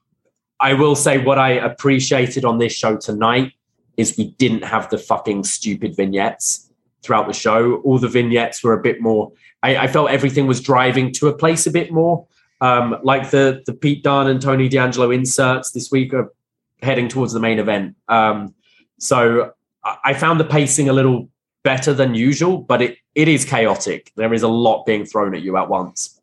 I will say what I appreciated on this show tonight is we didn't have the fucking stupid vignettes throughout the show. All the vignettes were a bit more. I, I felt everything was driving to a place a bit more. Um, like the the Pete Dunne and Tony D'Angelo inserts this week are heading towards the main event. Um, so I found the pacing a little better than usual, but it it is chaotic. There is a lot being thrown at you at once.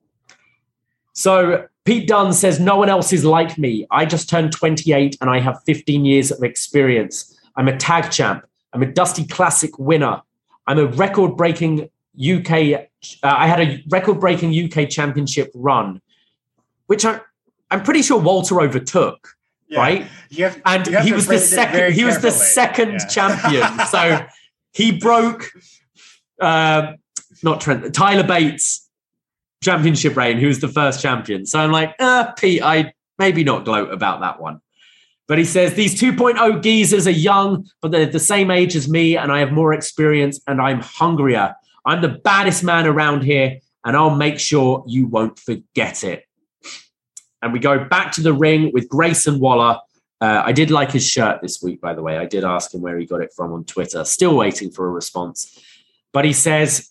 So Pete Dunne says, No one else is like me. I just turned 28 and I have 15 years of experience. I'm a tag champ. I'm a Dusty Classic winner. I'm a record breaking UK, uh, I had a record breaking UK championship run, which I, I'm pretty sure Walter overtook, Yeah. right? Have, and he was the second he was the second Yeah. champion [LAUGHS] so he broke uh, not Trent Tyler Bate's championship reign who was the first champion so I'm like uh, Pete I maybe not gloat about that one but he says these 2.0 geezers are young but they're the same age as me and I have more experience and I'm hungrier I'm the baddest man around here and I'll make sure you won't forget it and we go back to the ring with Grayson Waller uh, I did like his shirt this week, by the way. I did ask him where he got it from on Twitter. Still waiting for a response. But he says,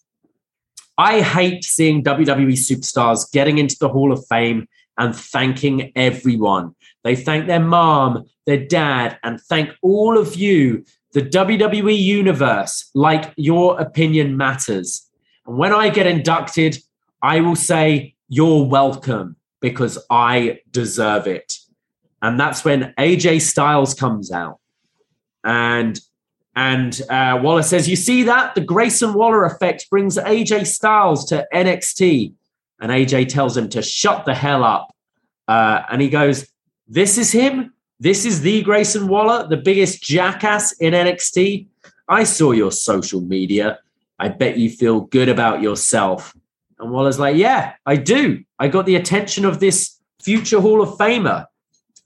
I hate seeing WWE superstars getting into the Hall of Fame and thanking everyone. They thank their mom, their dad, and thank all of you, the WWE universe, like your opinion matters. And when I get inducted, I will say, You're welcome because I deserve it and that's when AJ Styles comes out, and and uh, Waller says, "You see that the Grayson Waller effect brings AJ Styles to NXT," and AJ tells him to shut the hell up, uh, and he goes, "This is him. This is the Grayson Waller, the biggest jackass in NXT. I saw your social media. I bet you feel good about yourself." And Waller's like, "Yeah, I do. I got the attention of this future Hall of Famer."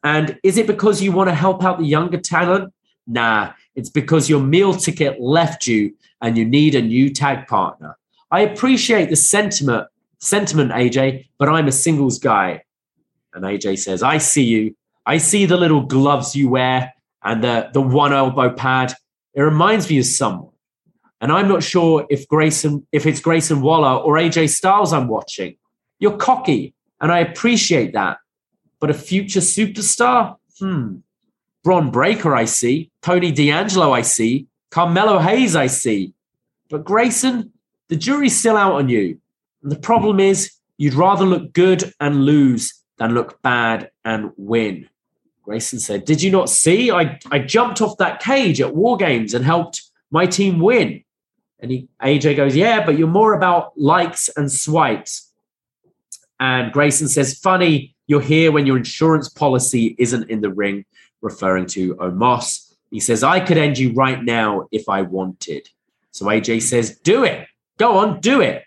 And is it because you want to help out the younger talent? Nah, it's because your meal ticket left you and you need a new tag partner. I appreciate the sentiment, sentiment, AJ, but I'm a singles guy. And AJ says, I see you. I see the little gloves you wear and the, the one elbow pad. It reminds me of someone. And I'm not sure if Grayson, if it's Grayson Waller or AJ Styles I'm watching. You're cocky, and I appreciate that but a future superstar? Hmm. Bron Breakker, I see. Tony D'Angelo, I see. Carmelo Hayes, I see. But Grayson, the jury's still out on you. And the problem is, you'd rather look good and lose than look bad and win. Grayson said, Did you not see? I, I jumped off that cage at War Games and helped my team win. And he, AJ goes, Yeah, but you're more about likes and swipes. And Grayson says, Funny, you're here when your insurance policy isn't in the ring, referring to Omos. He says, I could end you right now if I wanted. So AJ says, Do it. Go on, do it.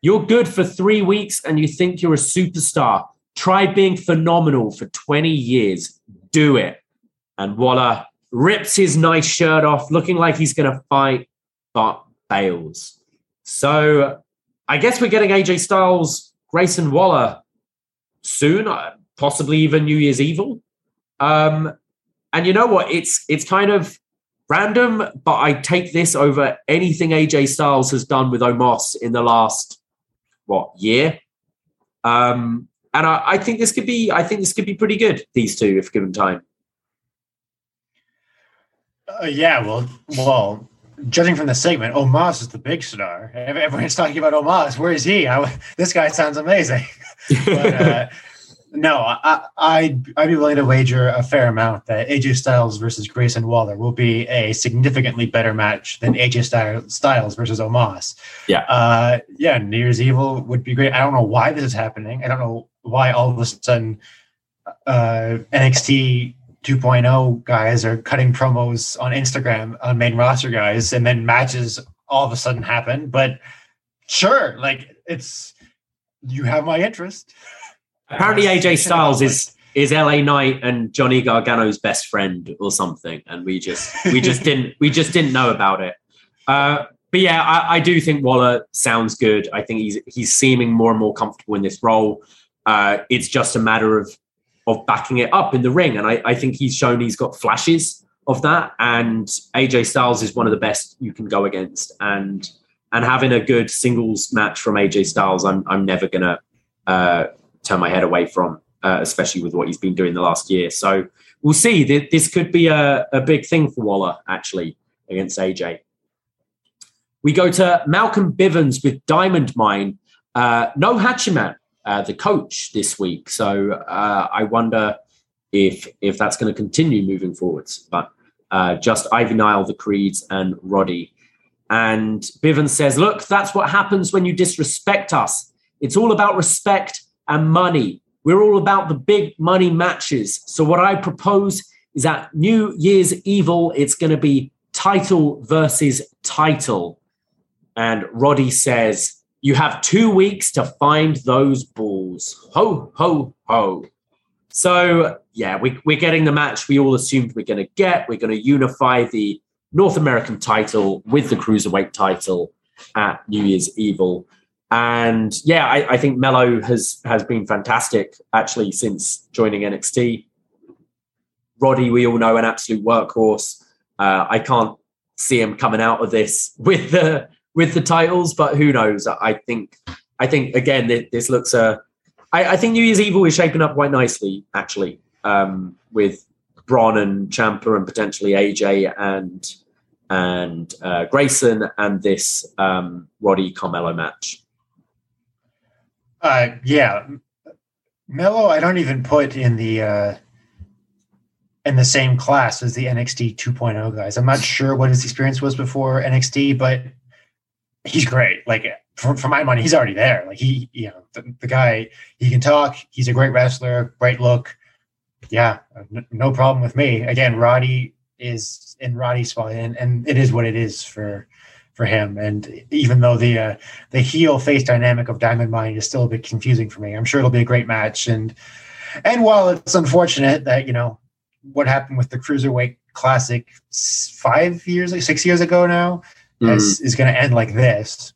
You're good for three weeks and you think you're a superstar. Try being phenomenal for 20 years. Do it. And Waller rips his nice shirt off, looking like he's going to fight, but bails. So I guess we're getting AJ Styles, Grayson Waller soon, uh, possibly even New Year's Evil. Um, and you know what? It's it's kind of random, but I take this over anything AJ Styles has done with Omos in the last what year. Um, and I, I think this could be I think this could be pretty good. These two, if given time. Uh, yeah, well, well, judging from the segment, Omos is the big star. Everyone's talking about Omos. Where is he? I, [LAUGHS] this guy sounds amazing. [LAUGHS] but uh, no, I, I'd, I'd be willing to wager a fair amount that AJ Styles versus Grayson Waller will be a significantly better match than AJ Styles versus Omos. Yeah. Uh, yeah, New Year's Evil would be great. I don't know why this is happening. I don't know why all of a sudden uh, NXT 2.0 guys are cutting promos on Instagram on main roster guys, and then matches all of a sudden happen. But sure, like it's you have my interest. Apparently, AJ Styles is is LA Knight and Johnny Gargano's best friend or something, and we just we just [LAUGHS] didn't we just didn't know about it. Uh, but yeah, I, I, do think Waller sounds good. I think he's he's seeming more and more comfortable in this role. Uh, it's just a matter of of backing it up in the ring, and I, I think he's shown he's got flashes of that. And AJ Styles is one of the best you can go against, and and having a good singles match from AJ Styles, I'm I'm never gonna uh, turn my head away from, uh, especially with what he's been doing the last year. So we'll see. This could be a, a big thing for Waller actually against AJ. We go to Malcolm Bivens with Diamond Mine. Uh, no Hachiman, uh, the coach this week. So uh, I wonder if if that's going to continue moving forwards. But uh, just Ivy Nile, the Creeds, and Roddy. And Bivens says, "Look, that's what happens when you disrespect us. It's all about respect and money. We're all about the big money matches. So, what I propose is that New Year's Evil, it's going to be title versus title. And Roddy says, You have two weeks to find those balls. Ho, ho, ho. So, yeah, we, we're getting the match we all assumed we're going to get. We're going to unify the North American title with the Cruiserweight title at New Year's Evil. And yeah, I, I think Mello has has been fantastic actually since joining NXT. Roddy, we all know, an absolute workhorse. Uh, I can't see him coming out of this [LAUGHS] with the with the titles, but who knows? I think I think again this looks a. Uh, I, I think New Year's Evil is shaping up quite nicely actually um, with Bron and Ciampa and potentially AJ and and uh, Grayson and this um, Roddy Carmelo match. Uh, yeah, Melo. I don't even put in the uh, in the same class as the NXT 2.0 guys. I'm not sure what his experience was before NXT, but he's great. Like for, for my money, he's already there. Like he, you know, the, the guy he can talk. He's a great wrestler, great look. Yeah, n- no problem with me. Again, Roddy is in Roddy's spot, and, and it is what it is for for him. And even though the uh, the heel face dynamic of Diamond Mine is still a bit confusing for me, I'm sure it'll be a great match. And and while it's unfortunate that you know what happened with the cruiserweight classic five years, six years ago now, mm. is, is going to end like this.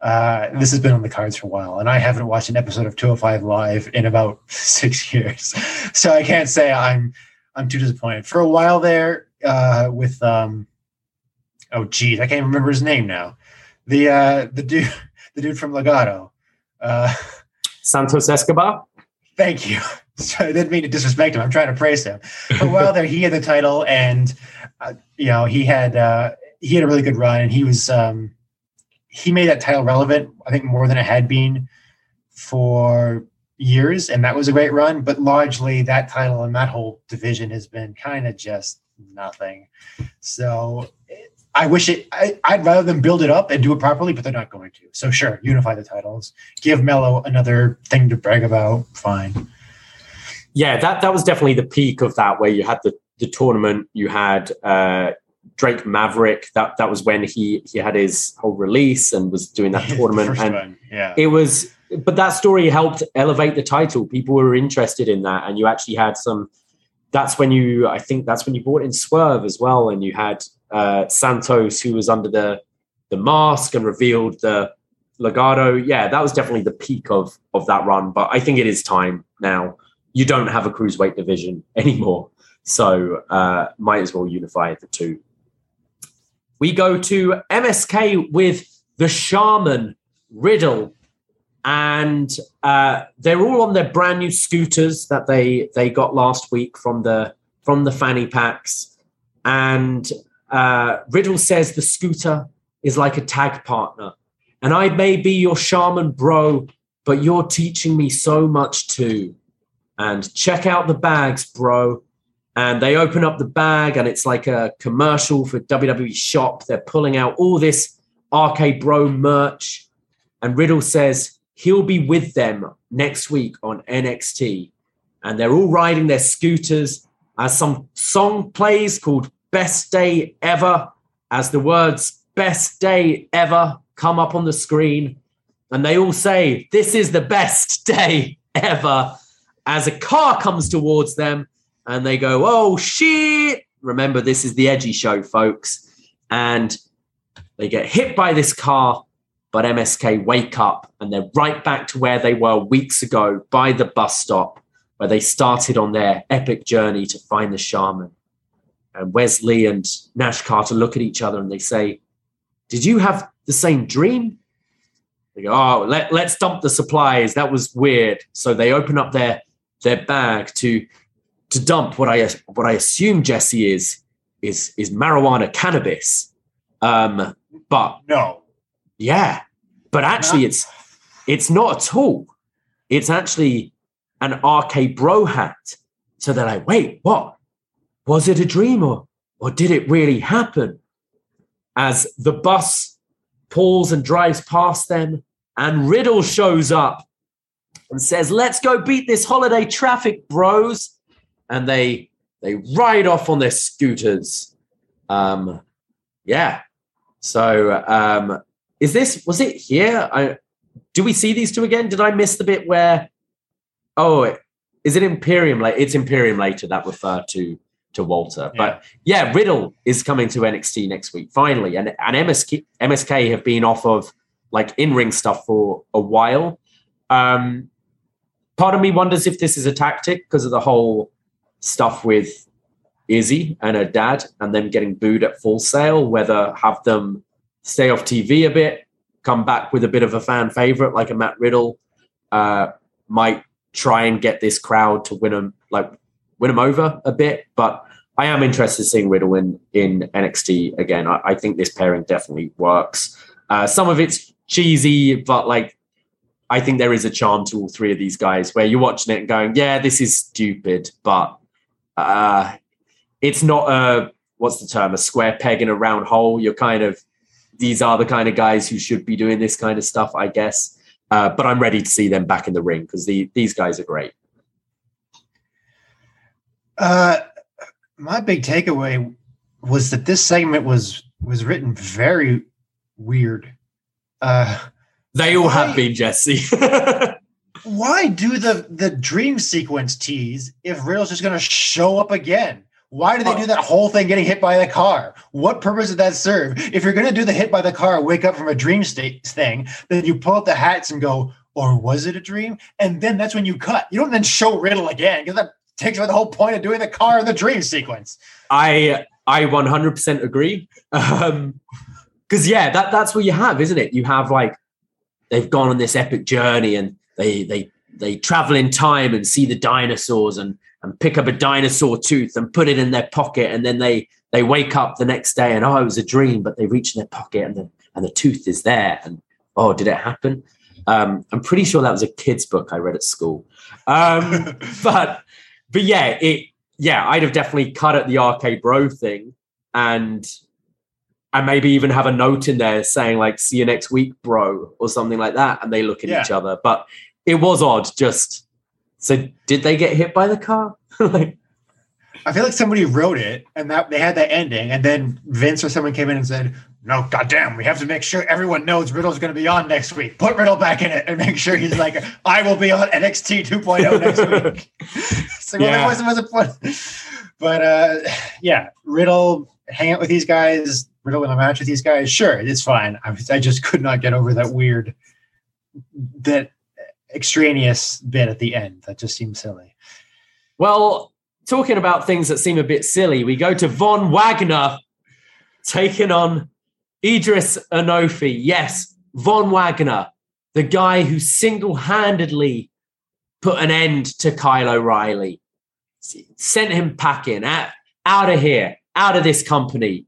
Uh, this has been on the cards for a while, and I haven't watched an episode of 205 Live in about [LAUGHS] six years, so I can't say I'm I'm too disappointed. For a while there, uh, with um, oh geez, I can't remember his name now. The uh, the dude [LAUGHS] the dude from Legado, Uh, Santos Escobar. Thank you. [LAUGHS] So I didn't mean to disrespect him. I'm trying to praise him. For a while there, he had the title, and uh, you know he had uh, he had a really good run, and he was um, he made that title relevant. I think more than it had been for years, and that was a great run. But largely, that title and that whole division has been kind of just nothing. So I wish it. I, would rather them build it up and do it properly, but they're not going to. So sure, unify the titles, give Mello another thing to brag about. Fine. Yeah, that that was definitely the peak of that, where you had the the tournament, you had uh, Drake Maverick. That that was when he he had his whole release and was doing that [LAUGHS] tournament, and one. yeah, it was. But that story helped elevate the title. People were interested in that, and you actually had some. That's when you, I think, that's when you brought in Swerve as well, and you had uh, Santos, who was under the the mask and revealed the Legado. Yeah, that was definitely the peak of of that run. But I think it is time now. You don't have a cruiserweight division [LAUGHS] anymore, so uh, might as well unify the two. We go to MSK with the Shaman Riddle, and uh, they're all on their brand new scooters that they they got last week from the from the fanny packs, and uh, Riddle says the scooter is like a tag partner, and I may be your shaman bro, but you're teaching me so much too. And check out the bags, bro. And they open up the bag, and it's like a commercial for WWE Shop. They're pulling out all this RK Bro merch. And Riddle says he'll be with them next week on NXT. And they're all riding their scooters as some song plays called Best Day Ever, as the words Best Day Ever come up on the screen. And they all say, This is the best [LAUGHS] day ever. As a car comes towards them and they go, Oh shit. Remember, this is the edgy show, folks. And they get hit by this car, but MSK wake up and they're right back to where they were weeks ago by the bus stop where they started on their epic journey to find the shaman. And Wesley and Nash Carter look at each other and they say, Did you have the same dream? They go, Oh, let, let's dump the supplies. That was weird. So they open up their their bag to to dump what I what I assume Jesse is is is marijuana cannabis. Um, but No. yeah, but actually, it's it's not at all. It's actually an RK Bro hat. So they're like, wait, what? Was it a dream or or did it really happen? As the bus pulls and drives past them, and Riddle shows up and says, "Let's go beat this holiday traffic, bros!" And they they ride off on their scooters. Um, yeah. So um, is this was it here? I do we see these two again? Did I miss the bit where? Oh, is it Imperium? Like it's Imperium later that refer to to Walter. But yeah, Riddle is coming to NXT next week finally, and and MSK MSK have been off of like in ring stuff for a while. Um, part of me wonders if this is a tactic because of the whole stuff with Izzy and her dad, and them getting booed at Full Sail. Whether have them stay off TV a bit, come back with a bit of a fan favorite like a Matt Riddle, uh, might try and get this crowd to win them, like win them over a bit. But I am interested in seeing Riddle in in NXT again. I, I think this pairing definitely works. Uh, some of it's cheesy, but like I think there is a charm to all three of these guys where you're watching it and going, "Yeah, this is stupid," but uh, it's not a what's the term a square peg in a round hole. You're kind of these are the kind of guys who should be doing this kind of stuff, I guess. Uh, but I'm ready to see them back in the ring because the, these guys are great. Uh, my big takeaway was that this segment was was written very weird. Uh, They all have been Jesse. [LAUGHS] why do the the dream sequence tease if Riddle's just going to show up again? Why do they do that whole thing getting hit by the car? What purpose did that serve? If you're going to do the hit by the car, wake up from a dream state thing, then you pull out the hats and go, or was it a dream? And then that's when you cut. You don't then show Riddle again because that takes away the whole point of doing the car in the dream sequence. I I 100% agree. Um, because yeah, that that's what you have, isn't it? You have like they've gone on this epic journey and they they they travel in time and see the dinosaurs and and pick up a dinosaur tooth and put it in their pocket. And then they they wake up the next day and oh it was a dream but they reach in their pocket and the and the tooth is there. And oh did it happen? Um i'm pretty sure that was a kid's book i read at school. Um [LAUGHS] but but yeah it yeah i'd have definitely cut at the RK-Bro thing. And and maybe even have a note in there saying like see you next week bro or something like that and they look at Yeah. each other but it was odd just so did they get hit by the car [LAUGHS] like I feel like somebody wrote it and that they had that ending, and then Vince or someone came in and said, "No, goddamn, we have to make sure everyone knows Riddle's going to be on next week. Put Riddle back in it and make sure he's like, [LAUGHS] I will be on NXT 2.0 next week." [LAUGHS] so well, Yeah. there wasn't was a point. But uh, yeah, Riddle hang out with these guys. Riddle in a match with these guys. Sure, it's fine. I, I just could not get over that weird, that extraneous bit at the end. That just seemed silly. Well, talking about things that seem a bit silly, we go to Von Wagner taking on Edris Enofe. Yes, Von Wagner, the guy who single handedly put an end to Kyle O'Reilly, sent him packing out, out of here, out of this company.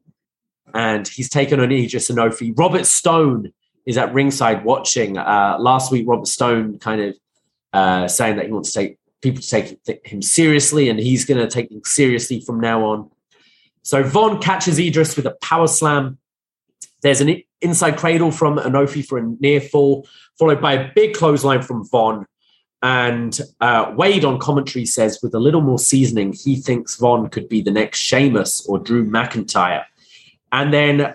And he's taken on Edris Enofe. Robert Stone is at ringside watching. Uh, last week, Robert Stone kind of uh, saying that he wants to take people to take him seriously, and he's going to take them seriously from now on. So Von catches Idris with a power slam. There's an inside cradle from Enofe for a near fall, followed by a big clothesline from Von. And uh, Wade on commentary says, with a little more seasoning, he thinks Von could be the next Sheamus or Drew McIntyre. And then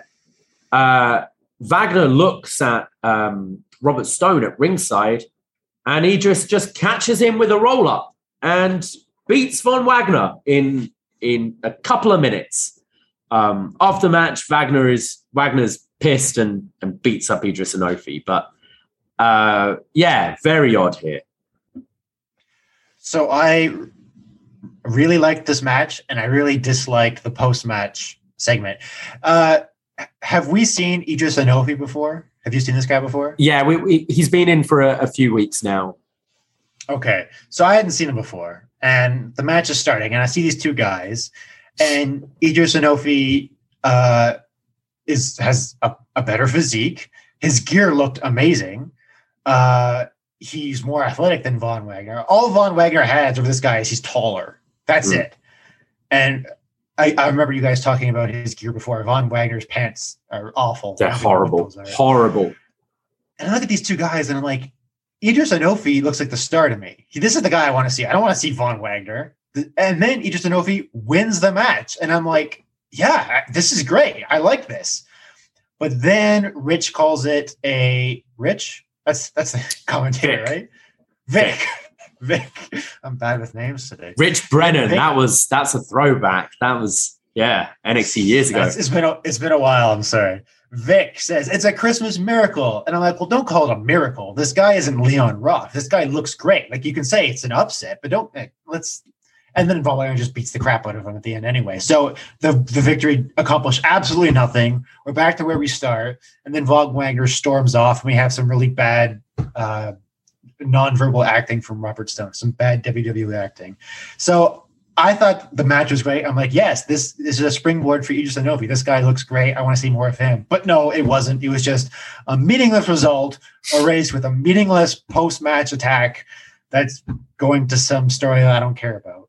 uh, Wagner looks at um, Robert Stone at ringside, and Edris just catches him with a roll up and beats Von Wagner in in a couple of minutes. Um, after match, Wagner is Wagner's pissed and and beats up Edris Enofe. But uh, yeah, very odd here. So I really liked this match, and I really disliked the post match segment. Uh, have we seen Edris Enofe before? Have you seen this guy before? Yeah, we, we, he's been in for a, a, few weeks now. Okay, so I hadn't seen him before, and the match is starting, and I see these two guys, and Edris Enofe uh, is has a, a, better physique. His gear looked amazing. Uh, he's more athletic than Von Wagner. All Von Wagner has over this guy is he's taller. That's mm. it. And I, I, remember you guys talking about his gear before. Von Wagner's pants are awful. They're horrible. Horrible. And I look at these two guys and I'm like, Edris Enofe looks like the star to me. He, this is the guy I want to see. I don't want to see Von Wagner. And then Edris Enofe wins the match. And I'm like, yeah, this is great. I like this. But then Rich calls it a Rich. That's that's the [LAUGHS] commentator, Vic. right? Vic. Vic. [LAUGHS] I'm bad with names today. Rich Brennan. Vic. That was that's a throwback. That was yeah, NXT years ago. It's, it's been a, it's been a while. I'm sorry. Vic says it's a Christmas miracle, and I'm like, well, don't call it a miracle. This guy isn't Leon Ruff. This guy looks great. Like you can say it's an upset, but don't eh, let's. And then Von just beats the crap out of him at the end anyway. So the the victory accomplished absolutely nothing. We're back to where we start, and then Von Wagner storms off, and we have some really bad uh, nonverbal acting from Robert Stone, some bad WWE acting. So I thought the match was great. I'm like, yes, this, this is a springboard for Edris Enofe. This guy looks great. I want to see more of him. But no, it wasn't. It was just a meaningless result erased with a meaningless post-match attack that's going to some story that I don't care about.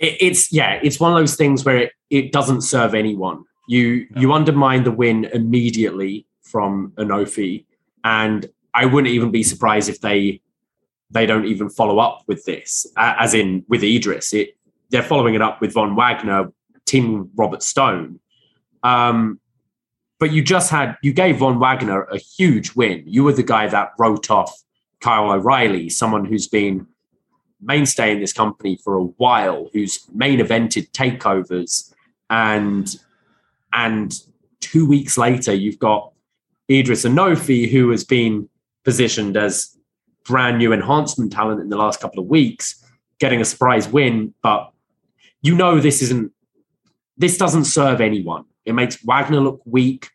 it's yeah, it's one of those things where it, it doesn't serve anyone. You no. you undermine the win immediately from Enofe, and I wouldn't even be surprised if they they don't even follow up with this, as in with Edris. It they're following it up with Von Wagner, Team Robert Stone. Um, but you just had you gave Von Wagner a huge win. You were the guy that wrote off Kyle O'Reilly, someone who's been mainstay in this company for a while, who's main evented takeovers, and and two weeks later you've got Edris Enofe, who has been positioned as brand new enhancement talent in the last couple of weeks, getting a surprise win. But you know, this isn't, this doesn't serve anyone. It makes Wagner look weak.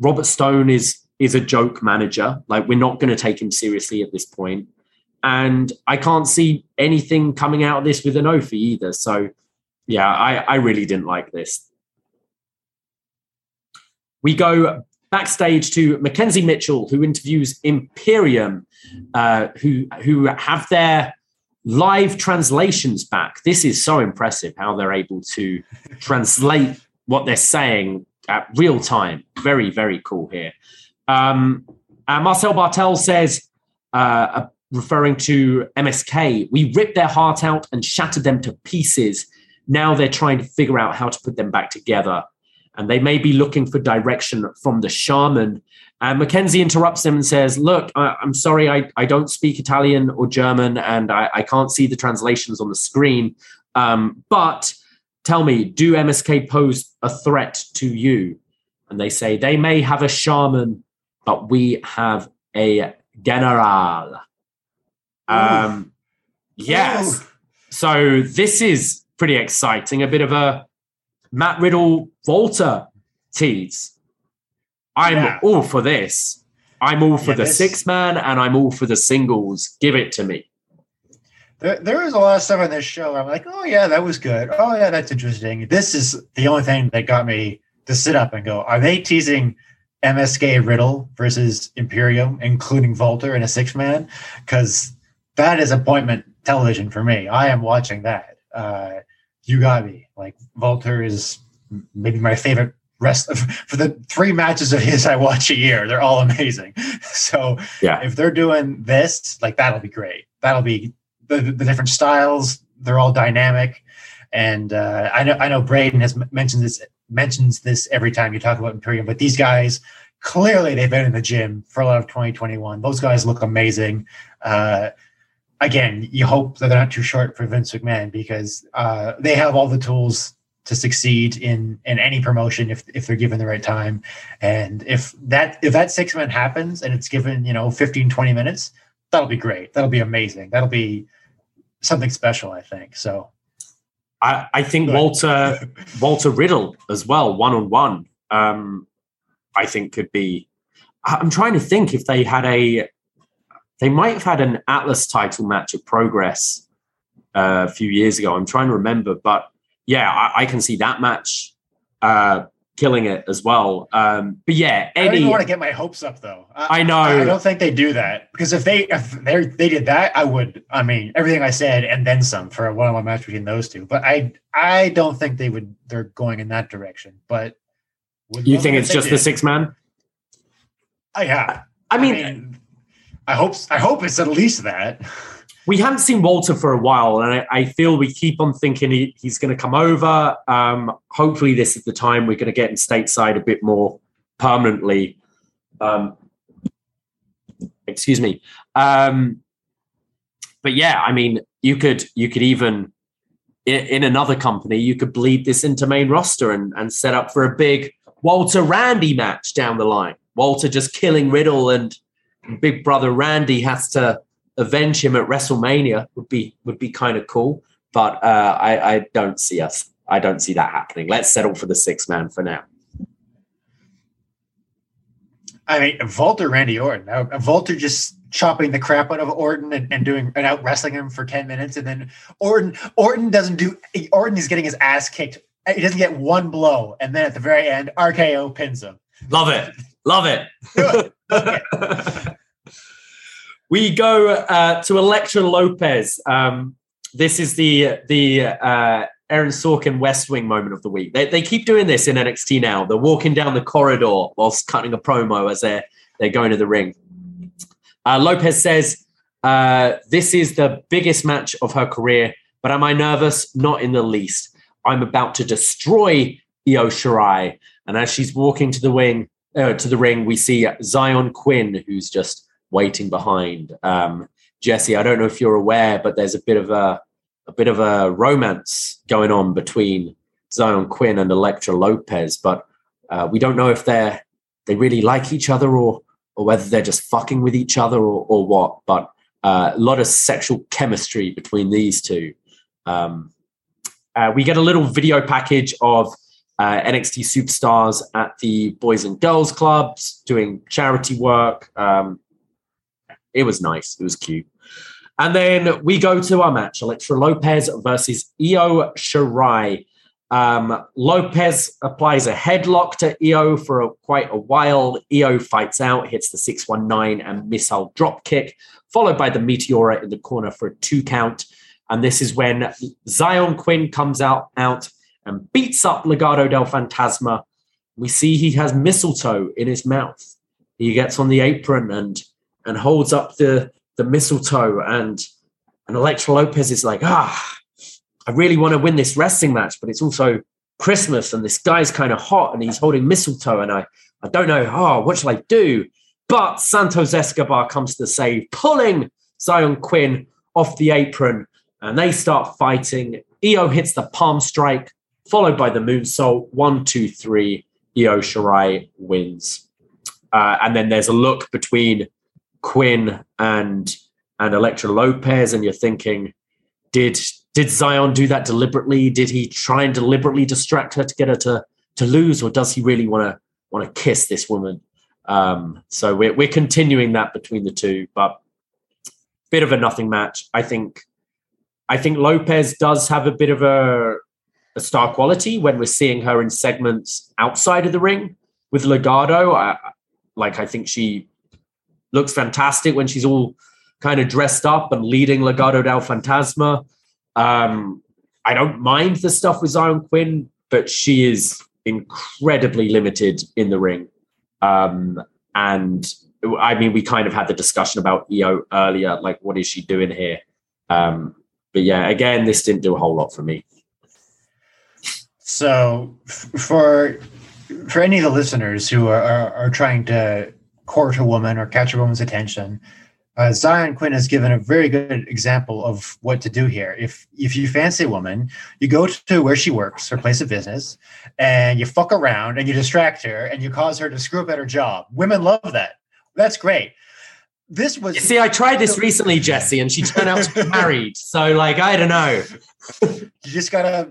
Robert Stone is is a joke manager. Like we're not going to take him seriously at this point. And I can't see anything coming out of this with an Enofe either. So yeah, I, I really didn't like this. We go backstage to McKenzie Mitchell, who interviews Imperium, uh, who who have their live translations back. This is so impressive how they're able to translate what they're saying at real time. Very very cool here. Um, uh, Marcel Barthel says. Uh, uh referring to MSK, we ripped their heart out and shattered them to pieces. Now they're trying to figure out how to put them back together and they may be looking for direction from the shaman. And McKenzie interrupts them and says, Look, I, am sorry, I, I don't speak Italian or German, and I, I can't see the translations on the screen. Um, but tell me, do MSK pose a threat to you? And they say, They may have a shaman, but we have a general. Um, yes. Ooh. So this is pretty exciting. A bit of a Matt Riddle, Walter tease. I'm yeah. all for this. I'm all for yeah, the this... six man and I'm all for the singles. Give it to me. There, there was a lot of stuff on this show. I'm like, oh yeah, that was good. Oh yeah, that's interesting. This is the only thing that got me to sit up and go, are they teasing MSK Riddle versus Imperium, including Volter in a six man, because that is appointment television for me. I am watching that. Uh, you got me. Like Volter is maybe my favorite rest of, [LAUGHS] for the three matches of his I watch a year. They're all amazing. [LAUGHS] So Yeah. if they're doing this, like that'll be great. That'll be the, the different styles. They're all dynamic. And uh, I know I know Braden has mentioned this mentions this every time you talk about Imperium, but these guys clearly they've been in the gym for a lot of 2021. Those guys look amazing. Uh, again, you hope that they're not too short for Vince McMahon because uh, they have all the tools to succeed in in any promotion if if they're given the right time. And if that if that six man happens and it's given, you know, 15, 20 minutes, that'll be great. That'll be amazing. That'll be something special, I think. So I, I think Good. Walter Walter Riddle as well, one on one. Um, I think could be. I'm trying to think if they had a. They might have had an Atlas title match at Progress uh, a few years ago. I'm trying to remember, but yeah, I, I can see that match uh, killing it as well. Um, but yeah, I don't even want to get my hopes up though. I know. I don't think they do that because if they if they they did that, I would. I mean, everything I said and then some for a one-on-one match between those two. But I I don't think they would. They're going in that direction. But you think it's just the six man? Uh, yeah. I mean, I hope I hope it's at least that. we haven't seen Walter for a while, and I, I feel we keep on thinking he, he's going to come over. Um, hopefully, this is the time we're going to get him stateside a bit more permanently. Um, excuse me. Um, but yeah, I mean, you could you could even in, in another company you could bleed this into main roster and, and set up for a big Walter Randy match down the line. Walter just killing Riddle and Big Brother Randy has to avenge him at WrestleMania would be would be kind of cool. But uh, I, I don't see us. I don't see that happening. Let's settle for the six man for now. I mean, Volter, Randy Orton. Now, Volter just chopping the crap out of Orton and, and doing and out wrestling him for ten minutes, and then Orton Orton doesn't do. Orton is getting his ass kicked. He doesn't get one blow, and then at the very end, RKO pins him. Love it. Love it. [LAUGHS] We go uh, to Elektra Lopez. Um, this is the the uh, Aaron Sorkin West Wing moment of the week. They, they keep doing this in NXT now. They're walking down the corridor whilst cutting a promo as they're they're going to the ring. Uh, Lopez says, uh, "This is the biggest match of her career, but am I nervous? Not in the least. I'm about to destroy Io Shirai." And as she's walking to the wing, uh, to the ring, we see Xyon Quinn, who's just waiting behind. Um, Jesse, I don't know if you're aware, but there's a bit of a a bit of a romance going on between Xyon Quinn and Elektra Lopez, but uh, we don't know if they're they really like each other or or whether they're just fucking with each other or, or what. But uh, a lot of sexual chemistry between these two. Um, uh, we get a little video package of uh, NXT superstars at the Boys and Girls Clubs doing charity work. Um, it was nice. It was cute. And then we go to our match: Elektra Lopez versus Io Shirai. Um, Lopez applies a headlock to Io for a, quite a while. Io fights out, hits the 619 and missile drop kick, followed by the Meteora in the corner for a two count. And this is when Xyon Quinn comes out, out and beats up Legado del Fantasma. We see he has mistletoe in his mouth. He gets on the apron and and holds up the the mistletoe and and Elektra Lopez is like, ah, I really want to win this wrestling match, but it's also Christmas and this guy's kind of hot and he's holding mistletoe and I I don't know, oh, what shall I do? But Santos Escobar comes to the save, pulling Xyon Quinn off the apron and they start fighting. Io hits the palm strike, followed by the moonsault. One, two, three. Io Shirai wins. Uh, and then there's a look between Quinn and and Elektra Lopez, and you're thinking, did did Xyon do that deliberately? Did he try and deliberately distract her to get her to to lose, or does he really want to want to kiss this woman? Um, so we're we're continuing that between the two, but bit of a nothing match. I think I think Lopez does have a bit of a a star quality when we're seeing her in segments outside of the ring. with Legado. I, like I think she looks fantastic when she's all kind of dressed up and leading Legado del Fantasma. Um, I don't mind the stuff with Xyon Quinn, but she is incredibly limited in the ring. Um, and I mean, we kind of had the discussion about Io earlier. Like, what is she doing here? Um, but yeah, again, this didn't do a whole lot for me. So, for for any of the listeners who are, are, are trying to court a woman or catch a woman's attention, uh, Xyon Quinn has given a very good example of what to do here. If if you fancy a woman, you go to where she works, her place of business, and you fuck around and you distract her and you cause her to screw up at her job. Women love that. That's great. This was You see, I tried this recently, Jesse, and she turned out to be [LAUGHS] married. So, like, I don't know. you just gotta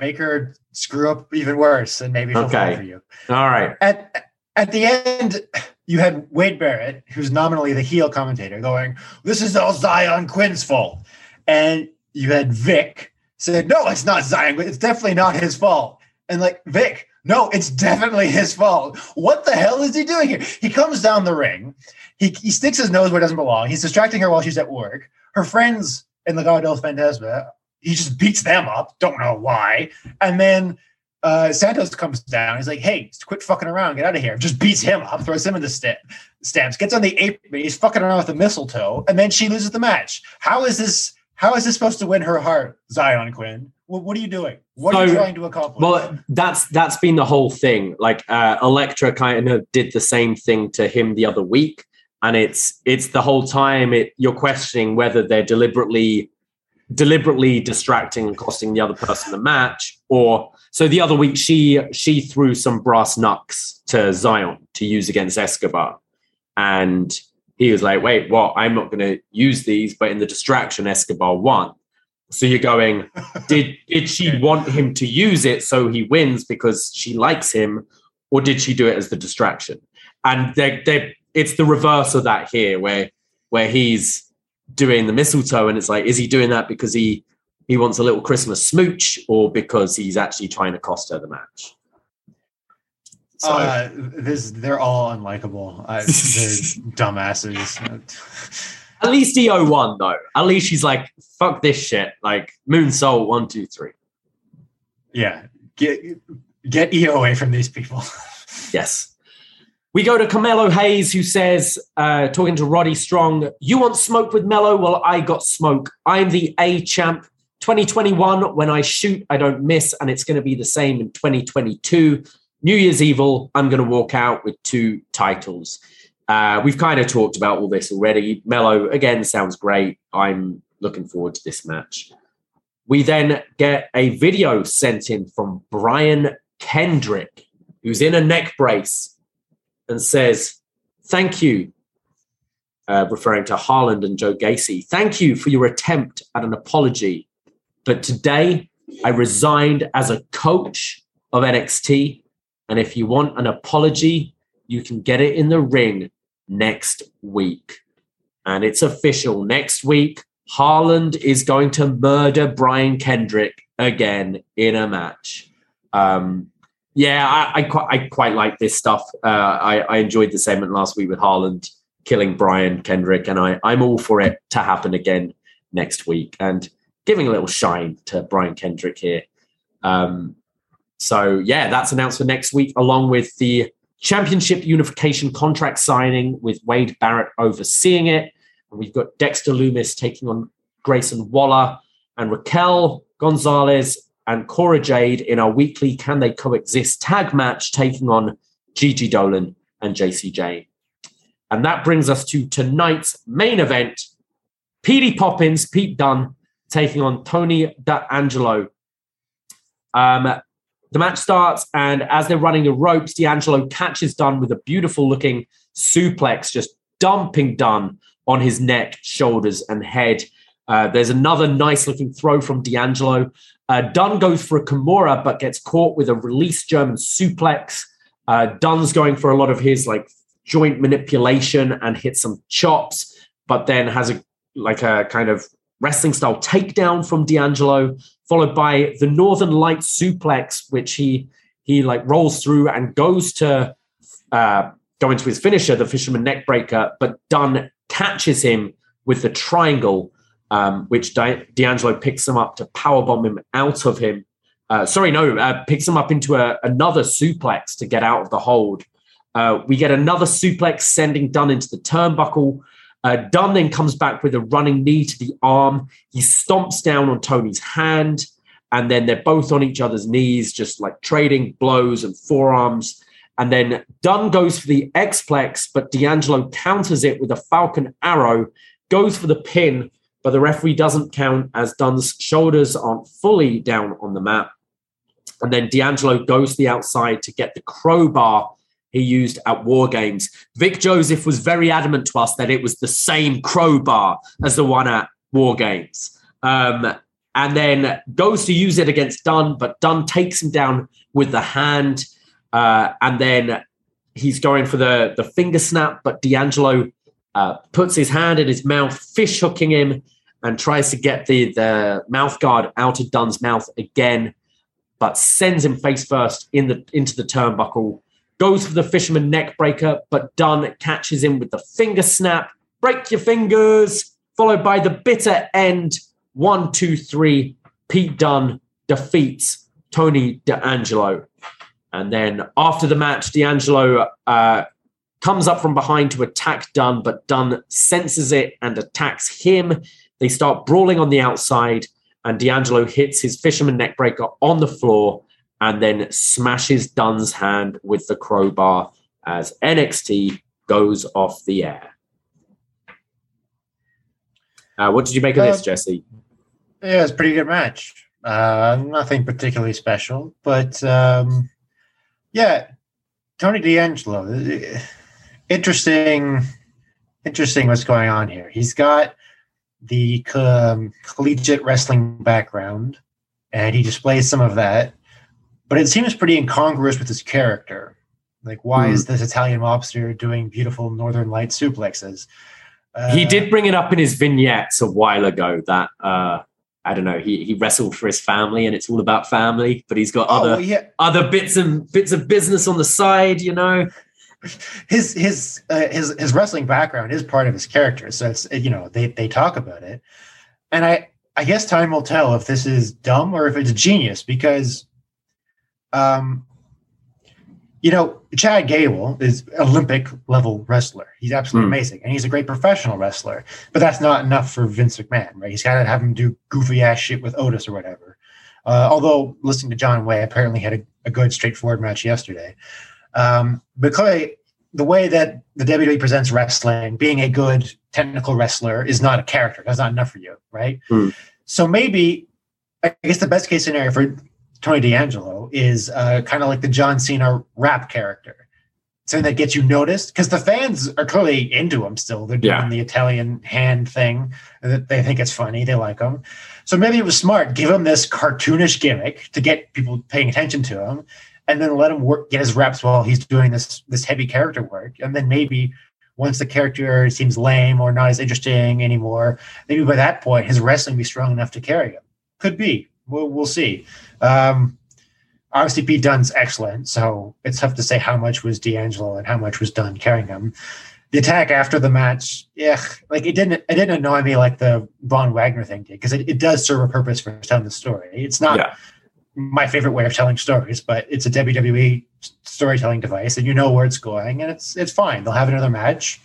make her screw up even worse, and maybe she'll Okay. fall for you. All right. At at the end, you had Wade Barrett, who's nominally the heel commentator, going, "This is all Xyon Quinn's fault," and you had Vic said, "No, it's not Xyon. It's definitely not his fault." And like Vic, no, it's definitely his fault. What the hell is he doing here? He comes down the ring. He, he sticks his nose where it doesn't belong. He's distracting her while she's at work. Her friends in the del Fantasma, he just beats them up. Don't know why. And then uh, Santos comes down. He's like, "Hey, quit fucking around. Get out of here." Just beats him up, throws him in the sta- steps, gets on the apron. He's fucking around with the mistletoe, and then she loses the match. How is this? How is this supposed to win her heart, Xyon Quinn? What, what are you doing? What are you trying to accomplish? Well, that's that's been the whole thing. Like uh, Elektra kind of did the same thing to him the other week, and it's it's the whole time it you're questioning whether they're deliberately deliberately distracting and costing the other person the match, or so the other week she she threw some brass knucks to Xyon to use against Escobar, and he was like, "Wait, what? I'm not going to use these," but in the distraction, Escobar won. So you're going, [LAUGHS] did did she want him to use it so he wins because she likes him, or did she do it as the distraction? And they they it's the reverse of that here, where where he's doing the mistletoe, and it's like, is he doing that because he he wants a little Christmas smooch, or because he's actually trying to cost her the match? So uh, this they're all unlikable. Uh, they're [LAUGHS] dumbasses. at least Io won though. At least she's like, fuck this shit. Like Moonsault one two three. Yeah, get get Io away from these people. [LAUGHS] Yes. We go to Carmelo Hayes, who says, uh, talking to Roddy Strong, You want smoke with Melo? Well, I got smoke. I'm the A champ. 2021, when I shoot, I don't miss. And it's going to be the same in 2022. New Year's Evil, I'm going to walk out with two titles. Uh, we've kind of talked about all this already. Melo, again, sounds great. I'm looking forward to this match. We then get a video sent in from Brian Kendrick, who's in a neck brace and says, Thank you, uh, referring to Harland and Joe Gacy. Thank you for your attempt at an apology. But today I resigned as a coach of NXT. And if you want an apology, you can get it in the ring next week. And it's official. Next week, Harland is going to murder Brian Kendrick again in a match. Um, yeah, I, I, quite, I quite like this stuff. Uh, I, I enjoyed the segment last week with Harland killing Brian Kendrick, and I, I'm all for it to happen again next week and giving a little shine to Brian Kendrick here. Um, so, yeah, that's announced for next week, along with the championship unification contract signing with Wade Barrett overseeing it. And we've got Dexter Lumis taking on Grayson Waller and Raquel Gonzalez and Cora Jade in our weekly Can They Coexist tag match, taking on Gigi Dolin and Jacy Jayne. And that brings us to tonight's main event Petey Poppins, Pete Dunne, taking on Tony D'Angelo. Um, the match starts, and as they're running the ropes, D'Angelo catches Dunne with a beautiful looking suplex, just dumping Dunne on his neck, shoulders, and head. Uh, there's another nice looking throw from D'Angelo. Uh, Dunne goes for a Kimura, but gets caught with a released German suplex. Uh, Dunne's going for a lot of his like joint manipulation and hits some chops, but then has a like a kind of wrestling style takedown from D'Angelo, followed by the Northern Light suplex, which he he like rolls through and goes to uh, go into his finisher, the fisherman neckbreaker, but Dunne catches him with the triangle, um, which D'Angelo picks him up to powerbomb him out of him. Uh, sorry, no, uh, picks him up into a, another suplex to get out of the hold. Uh, we get another suplex sending Dunne into the turnbuckle. Uh, Dunne then comes back with a running knee to the arm. He stomps down on Tony's hand, and then they're both on each other's knees, just like trading blows and forearms. And then Dunne goes for the X-Plex, but D'Angelo counters it with a Falcon Arrow, goes for the pin, but the referee doesn't count as Dunne's shoulders aren't fully down on the mat. And then D'Angelo goes to the outside to get the crowbar he used at War Games. Vic Joseph was very adamant to us that it was the same crowbar as the one at War Games. Um, and then goes to use it against Dunne, but Dunne takes him down with the hand. Uh, and then he's going for the, the finger snap, but D'Angelo uh, puts his hand in his mouth, fish hooking him, and tries to get the, the mouth guard out of Dunne's mouth again, but sends him face first in the into the turnbuckle goes for the fisherman neck breaker, but Dunne catches him with the finger snap. Break your fingers, followed by the bitter end. One, two, three. Pete Dunne defeats Tony D'Angelo. And then after the match, D'Angelo uh, comes up from behind to attack Dunne, but Dunne senses it and attacks him. They start brawling on the outside, and D'Angelo hits his fisherman neckbreaker on the floor and then smashes Dunne's hand with the crowbar as NXT goes off the air. Uh, what did you make of this, uh, Jesse? Yeah, it's a pretty good match. Uh, nothing particularly special, but um, yeah, Tony D'Angelo. Interesting, interesting. What's going on here? He's got the um, collegiate wrestling background, and he displays some of that but it seems pretty incongruous with his character. Like, why mm. is this Italian mobster doing beautiful Northern Light suplexes? Uh, he did bring it up in his vignettes a while ago that uh, I don't know. He he wrestled for his family, and it's all about family. But he's got oh, other yeah. other bits and bits of business on the side. You know, his his uh, his his wrestling background is part of his character. So it's you know they they talk about it, and I I guess time will tell if this is dumb or if it's genius because um, you know, Chad Gable is Olympic level wrestler. He's absolutely mm. amazing, and he's a great professional wrestler. But that's not enough for Vince McMahon, right? He's got to have him do goofy ass shit with Otis or whatever. Uh, although listening to John Way, apparently had a, a good straightforward match yesterday. Um, but the way that the WWE presents wrestling, being a good technical wrestler is not a character. That's not enough for you, right? Mm. So maybe I guess the best case scenario for Tony D'Angelo is uh, kind of like the John Cena rap character, something that gets you noticed because the fans are clearly into him still. They're doing yeah. the Italian hand thing. That they think it's funny. They like him. So maybe it was smart. Give him this cartoonish gimmick to get people paying attention to him, and then let him work get his reps while he's doing this this heavy character work. And then maybe once the character seems lame or not as interesting anymore, maybe by that point his wrestling be strong enough to carry him. Could be. We'll, we'll see. Um, obviously, Pete Dunne's excellent, so it's tough to say how much was D'Angelo and how much was Dunne carrying him. The attack after the match, yeah, like it didn't it didn't annoy me like the Von Wagner thing did because it, it does serve a purpose for telling the story. It's not yeah. My favorite way of telling stories, but it's a WWE storytelling device, and you know where it's going, and it's it's fine. They'll have another match,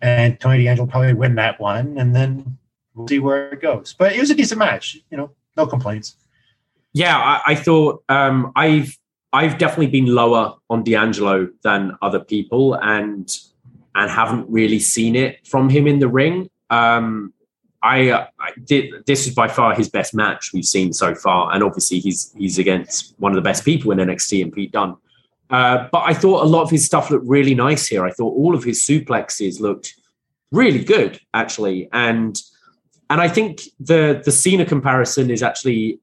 and Tony D'Angelo probably win that one, and then we'll see where it goes. But it was a decent match, you know, no complaints yeah, I, I thought um, I've I've definitely been lower on D'Angelo than other people, and and haven't really seen it from him in the ring. Um, I, I did. This is by far his best match we've seen so far, and obviously he's he's against one of the best people in NXT and Pete Dunne. Uh, but I thought a lot of his stuff looked really nice here. I thought all of his suplexes looked really good, actually, and and I think the the Cena comparison is actually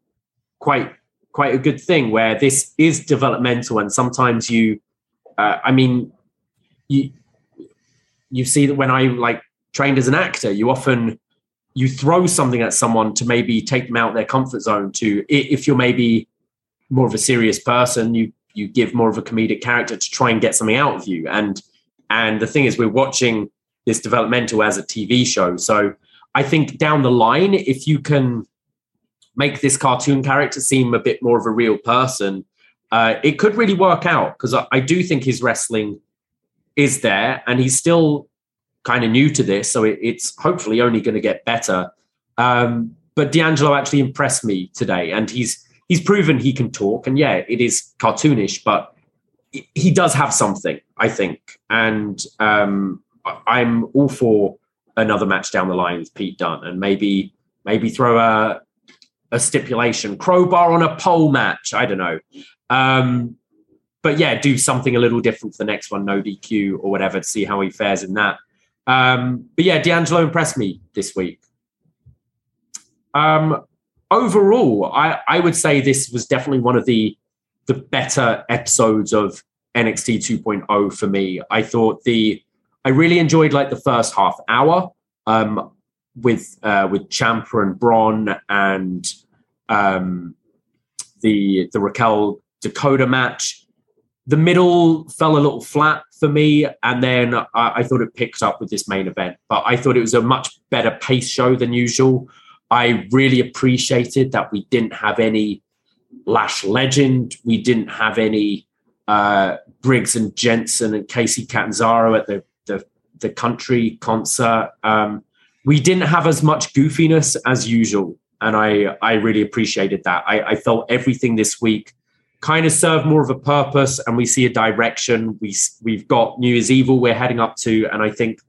quite quite a good thing where this is developmental and sometimes you uh, i mean you you see that when i like trained as an actor you often you throw something at someone to maybe take them out their comfort zone to if you're maybe more of a serious person you you give more of a comedic character to try and get something out of you. And and the thing is, we're watching this developmental as a TV show. So I think down the line, if you can make this cartoon character seem a bit more of a real person, uh, it could really work out because I, I, do think his wrestling is there and he's still kind of new to this. So it, it's hopefully only going to get better. Um, but D'Angelo actually impressed me today and he's he's proven he can talk. And yeah, it is cartoonish, but he does have something, I think. And um, I'm all for another match down the line with Pete Dunne and maybe maybe throw a a stipulation crowbar on a pole match. I don't know. Um, but yeah, do something a little different for the next one, no DQ or whatever, to see how he fares in that. Um, but yeah, D'Angelo impressed me this week. Um, overall, I, I would say this was definitely one of the the better episodes of NXT 2.0 for me. I thought the I really enjoyed like the first half hour um, with uh, with Ciampa and Bron and um, the the Raquel Dakota match. The middle fell a little flat for me, and then I, I thought it picked up with this main event. But I thought it was a much better pace show than usual. I really appreciated that we didn't have any Lash Legend, we didn't have any uh, Briggs and Jensen and Kacy Catanzaro at the the country concert. Um, we didn't have as much goofiness as usual, and I I really appreciated that. I, I felt everything this week kind of serve more of a purpose, and we see a direction. We we've got New Year's Evil we're heading up to, and I think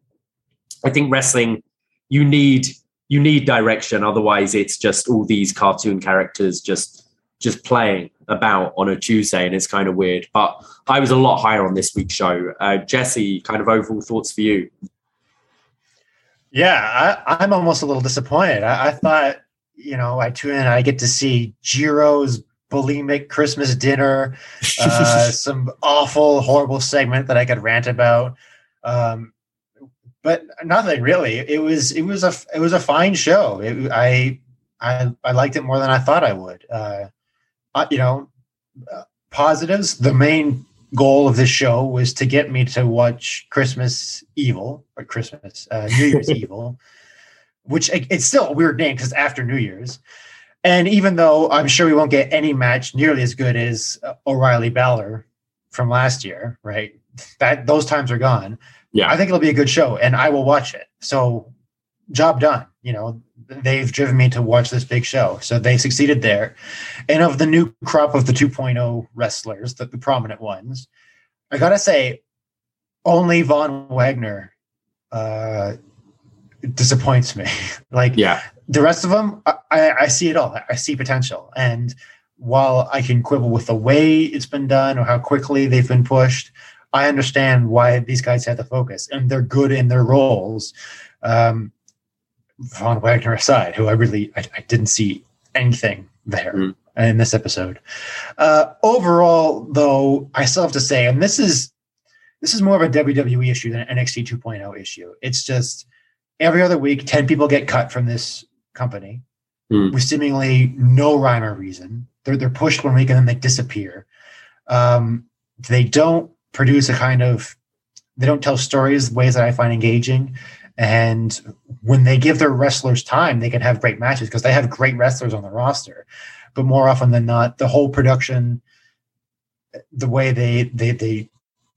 I think wrestling you need you need direction. Otherwise, it's just all these cartoon characters just just playing about on a Tuesday, and it's kind of weird. But I was a lot higher on this week's show. Uh, Jesse, kind of overall thoughts for you? Yeah, I, am almost a little disappointed. I, I, thought, you know, I tune in, I get to see Jiro's bulimic Christmas dinner, [LAUGHS] uh, some awful, horrible segment that I could rant about. Um, but nothing really. It was it was a it was a fine show. It, I I I liked it more than I thought I would. Uh, uh, you know, uh, positives. The main goal of this show was to get me to watch Christmas Evil or Christmas uh, New Year's [LAUGHS] Evil, which it, it's still a weird name because after New Year's. And even though I'm sure we won't get any match nearly as good as O'Reilly Balor from last year, right? That those times are gone. Yeah, I think it'll be a good show, and I will watch it. So, job done. You know, they've driven me to watch this big show. So they succeeded there. And of the new crop of the 2.0 wrestlers, the, the prominent ones, I gotta say, only Von Wagner uh, disappoints me. [LAUGHS] like, yeah, the rest of them, I, I see it all. I see potential. And while I can quibble with the way it's been done or how quickly they've been pushed, I understand why these guys had the focus and they're good in their roles. Um, Von Wagner aside, who I really I, I didn't see anything there mm. in this episode. Uh, overall, though, I still have to say, and this is this is more of a WWE issue than an NXT 2.0 issue. It's just every other week, 10 people get cut from this company mm. with seemingly no rhyme or reason. They're they're pushed one week and then they disappear. Um, they don't produce a kind of they don't tell stories ways that I find engaging. And when they give their wrestlers time, they can have great matches because they have great wrestlers on the roster. But more often than not, the whole production, the way they they they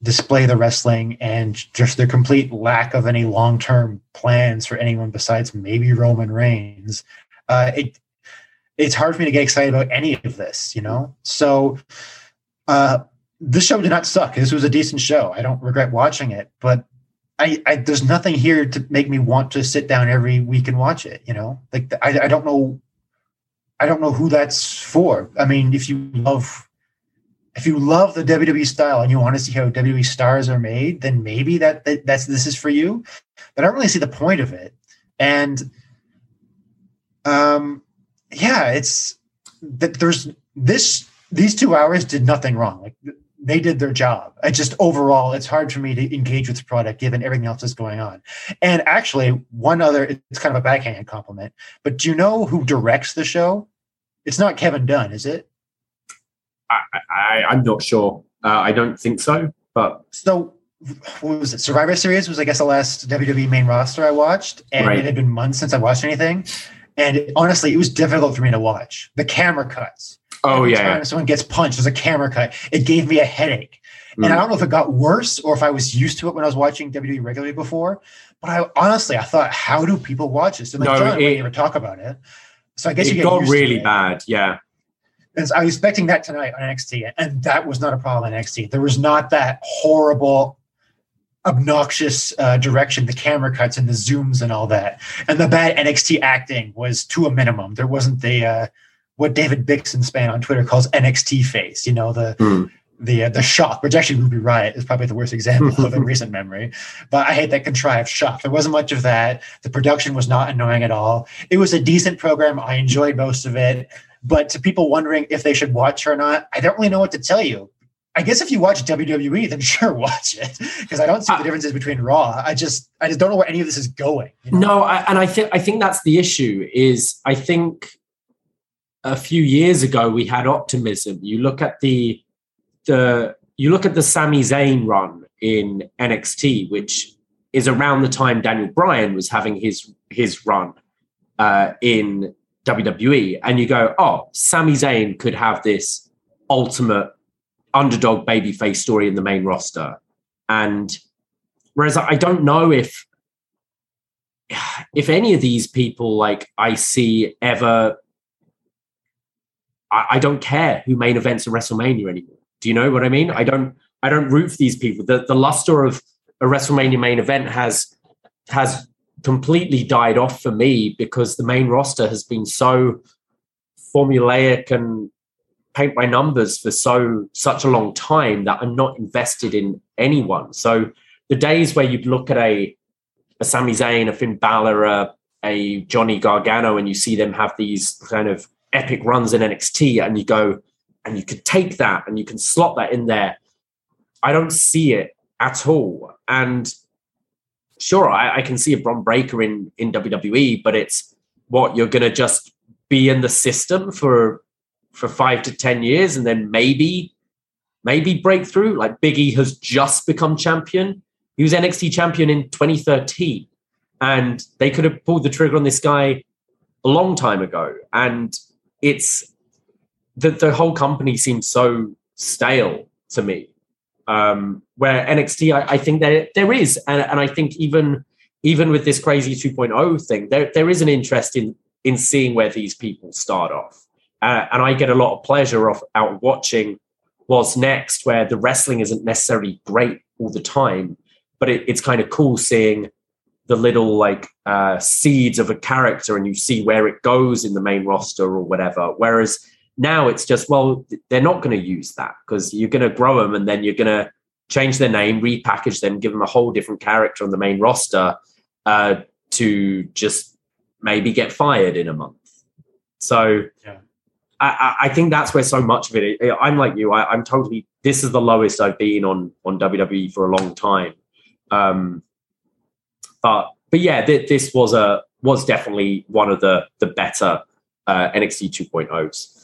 display the wrestling and just their complete lack of any long term plans for anyone besides maybe Roman Reigns, uh, it it's hard for me to get excited about any of this, you know. So uh, this show did not suck. This was a decent show. I don't regret watching it, but I, I, there's nothing here to make me want to sit down every week and watch it. You know, like I, I don't know, I don't know who that's for. I mean, if you love, if you love the WWE style and you want to see how WWE stars are made, then maybe that, that that's this is for you. But I don't really see the point of it. And, um, yeah, it's that there's this. These two hours did nothing wrong. Like they did their job. I just overall, it's hard for me to engage with the product given everything else that's going on. And actually, one other, it's kind of a backhand compliment, but do you know who directs the show? It's not Kevin Dunn, is it? I, I, I'm not sure. Uh, I don't think so, but So, what was it? Survivor Series was, I guess, the last WWE main roster I watched, and Right. it had been months since I watched anything. And it- honestly, it was difficult for me to watch. The camera cuts. oh Every yeah, time someone gets punched, there's a camera cut. It gave me a headache. And Mm. I don't know if it got worse or if I was used to it when I was watching WWE regularly before. But I honestly, I thought, how do people watch this? And like No, John it- wouldn't ever talk about it. So I guess you it get got really bad. Yeah, And so I was expecting that tonight on NXT, and that was not a problem on NXT. There was not that horrible, obnoxious uh, direction, the camera cuts and the zooms and all that. And the bad NXT acting was to a minimum. There wasn't the uh, what David Bixenspan on Twitter calls NXT face. You know the Hmm. the uh, the shop, which actually Ruby Riott is probably the worst example of in [LAUGHS] recent memory. But I hate that contrived shop. There wasn't much of that. The production was not annoying at all. It was a decent program. I enjoyed most of it. But to people wondering if they should watch or not, I don't really know what to tell you. I guess if you watch WWE, then [LAUGHS] sure, watch it because I don't see Uh, the differences between Raw. I just I just don't know where any of this is going. you know? No, I, and I think I think that's the issue. Is I think a few years ago we had optimism. You look at the the you look at the Sami Zayn run in NXT, which is around the time Daniel Bryan was having his his run uh, in WWE, and you go, oh, Sami Zayn could have this ultimate underdog babyface story in the main roster, and whereas I don't know if if any of these people like I see ever, I, I don't care who main events a WrestleMania anymore. Do you know what I mean? I don't. I don't root for these people. The the luster of a WrestleMania main event has has completely died off for me because the main roster has been so formulaic and paint by numbers for so such a long time that I'm not invested in anyone. So the days where you'd look at a a Sami Zayn, a Finn Balor, a, a Johnny Gargano, and you see them have these kind of epic runs in NXT, and you go, and you could take that and you can slot that in there. I don't see it at all. And sure, I, I can see a Bron Breakker in in WWE, but it's what you're going to just be in the system for for five to ten years, and then maybe maybe break through. Like Biggie has just become champion. He was NXT champion in 2013, and they could have pulled the trigger on this guy a long time ago. And it's the the whole company seems so stale to me. Um, where NXT, I, I think there there is, and, and I think even even with this crazy 2.0 thing, there there is an interest in in seeing where these people start off, uh, and I get a lot of pleasure off out watching what's next, where the wrestling isn't necessarily great all the time, but it, it's kind of cool seeing the little like uh, seeds of a character, and you see where it goes in the main roster or whatever. Whereas now it's just well, they're not going to use that because you're going to grow them, and then you're going to change their name, repackage them, give them a whole different character on the main roster uh, to just maybe get fired in a month. So Yeah. I, I- think that's where so much of it. I'm like you. I, I'm totally. This is the lowest I've been on on WWE for a long time. Um, but but yeah, th- this was a was definitely one of the the better uh, NXT 2.0s.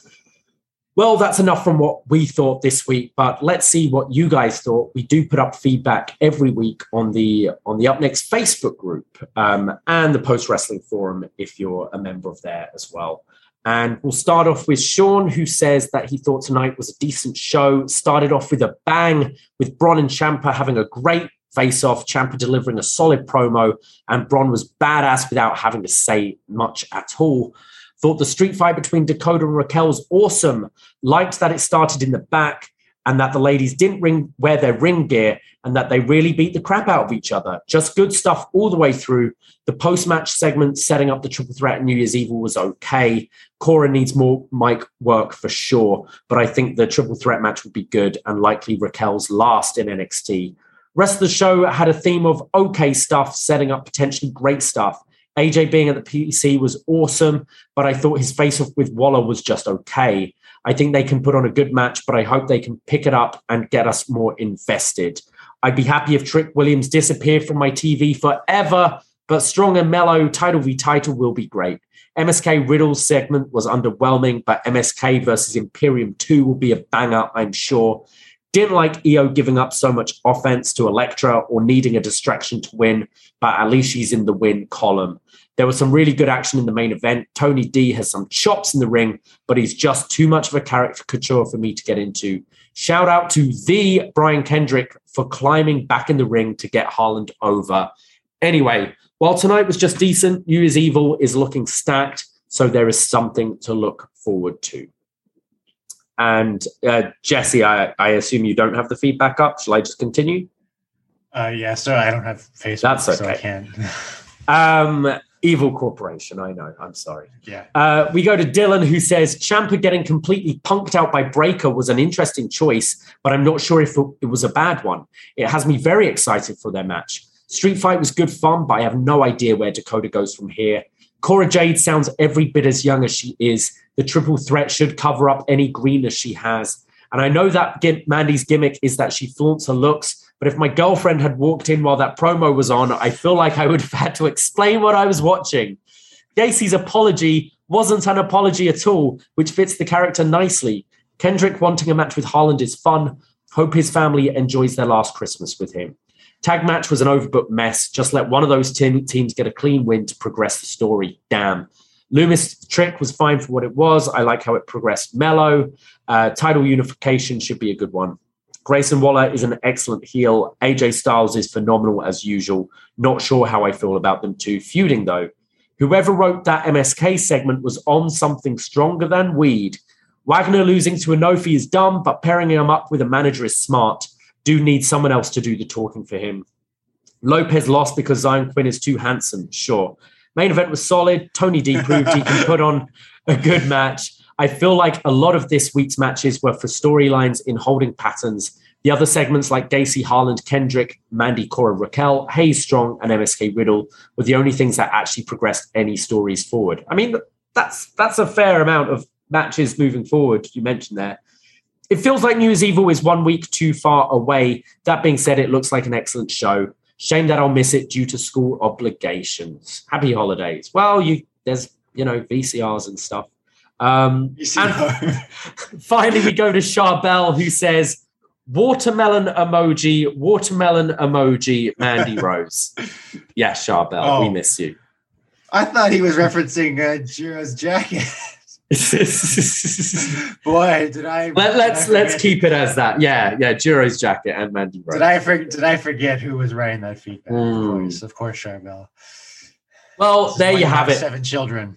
Well, that's enough from what we thought this week, but let's see what you guys thought. We do put up feedback every week on the on the upNXT Facebook group um, and the Post Wrestling Forum if you're a member of there as well. And we'll start off with Sean, who says that he thought tonight was a decent show. Started off with a bang, with Bron and Ciampa having a great face off, Ciampa delivering a solid promo, and Bron was badass without having to say much at all. Thought the street fight between Dakota and Raquel was awesome. Liked that it started in the back and that the ladies didn't ring wear their ring gear and that they really beat the crap out of each other. Just good stuff all the way through. The post-match segment setting up the triple threat New Year's Evil was okay. Cora needs more mic work for sure, but I think the triple threat match would be good and likely Raquel's last in NXT. Rest of the show had a theme of okay stuff, setting up potentially great stuff. AJ being at the PC was awesome, but I thought his face off with Waller was just okay. I think they can put on a good match, but I hope they can pick it up and get us more invested. I'd be happy if Trick Williams disappeared from my TV forever, but strong and Melo title v title will be great. MSK Riddle's segment was underwhelming, but MSK versus Imperium 2 will be a banger, I'm sure. Didn't like Io giving up so much offense to Elektra or needing a distraction to win, but at least she's in the win column. There was some really good action in the main event. Tony D has some chops in the ring, but he's just too much of a caricature for me to get into. Shout out to the Brian Kendrick for climbing back in the ring to get Harland over. Anyway, while tonight was just decent, New Year's Evil is looking stacked, so there is something to look forward to. And uh, Jesse, I, I assume you don't have the feedback up. Shall I just continue? Uh, yeah, so I don't have Facebook, That's so I okay. can't. [LAUGHS] Um, Evil Corporation. I know. I'm sorry. yeah. Uh, we go to Dylan, who says Ciampa getting completely punked out by Breakker was an interesting choice, but I'm not sure if it, it was a bad one. It has me very excited for their match. Street Fight was good fun, but I have no idea where Dakota goes from here. Cora Jade sounds every bit as young as she is. The triple threat should cover up any greenness she has. And I know that Mandy's gimmick is that she flaunts her looks, but if my girlfriend had walked in while that promo was on, I feel like I would have had to explain what I was watching. Gacy's apology wasn't an apology at all, which fits the character nicely. Kendrick wanting a match with Harland is fun. Hope his family enjoys their last Christmas with him. Tag match was an overbooked mess. Just let one of those te- teams get a clean win to progress the story. Damn. Lumis trick was fine for what it was. I like how it progressed Melo. Uh, title unification should be a good one. Grayson Waller is an excellent heel. AJ Styles is phenomenal as usual. Not sure how I feel about them two feuding though. Whoever wrote that MSK segment was on something stronger than weed. Wagner losing to Enofe is dumb, but pairing him up with a manager is smart. Do need someone else to do the talking for him. Lopez lost because Xyon Quinn is too handsome. Sure. Main event was solid. Tony D proved he can put on a good match. I feel like a lot of this week's matches were for storylines in holding patterns. The other segments like Gacy, Harland, Kendrick, Mandy, Cora, Raquel, Hayes Strong, and MSK Riddle were the only things that actually progressed any stories forward. I mean, that's that's a fair amount of matches moving forward. You mentioned there. It feels like New Year's Evil is one week too far away. That being said, it looks like an excellent show. Shame that I'll miss it due to school obligations. Happy holidays. Well, you there's you know VCRs and stuff. Um, and [LAUGHS] finally, we go to Charbel, who says, "Watermelon emoji, watermelon emoji." Mandy [LAUGHS] Rose. Yeah, Charbel, we Oh. miss you. I thought he was referencing uh, Jiro's jacket. [LAUGHS] Boy, did I? Let, let's did I let's keep it as that. Yeah, yeah. Jiro's jacket and Mandy Rose. Did I forget? Did I forget who was writing that feedback? Mm. Of course, of course, Charbel. well, This there you have it. Seven children.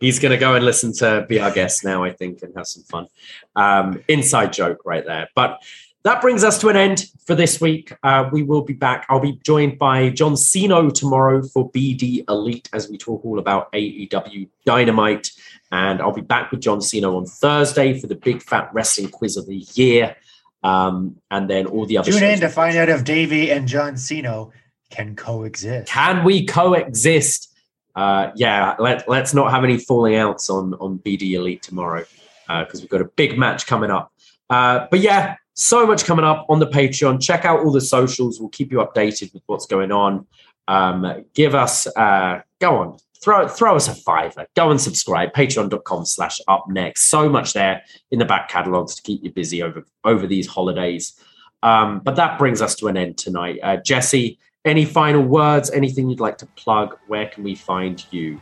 He's going to go and listen to be our guest now, I think, and have some fun. Um, inside joke right there. But that brings us to an end for this week. Uh, we will be back. I'll be joined by John Siino tomorrow for BDElite as we talk all about AEW Dynamite. And I'll be back with John Siino on Thursday for the Big Fat Wrestling Quiz of the Year. Um, and then all the other Tune in to find out if Davie and John Siino can coexist. Can we coexist? Uh, yeah, let, let's not have any falling outs on, on BDElite tomorrow because we've got a big match coming up. Uh, but yeah, so much coming up on the Patreon. Check out all the socials. We'll keep you updated with what's going on. Um, give us, uh, go on, throw throw us a fiver. Go and subscribe. Patreon.com slash upNXT. So much there in the back catalogs to keep you busy over over these holidays. Um, but that brings us to an end tonight. Uh, Jesse, any final words? Anything you'd like to plug? Where can we find you?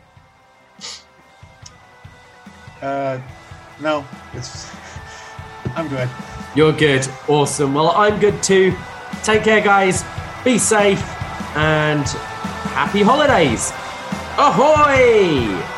Uh, no, it's. [LAUGHS] I'm good. You're good. Awesome. Well, I'm good too. Take care, guys. Be safe and happy holidays. Ahoy!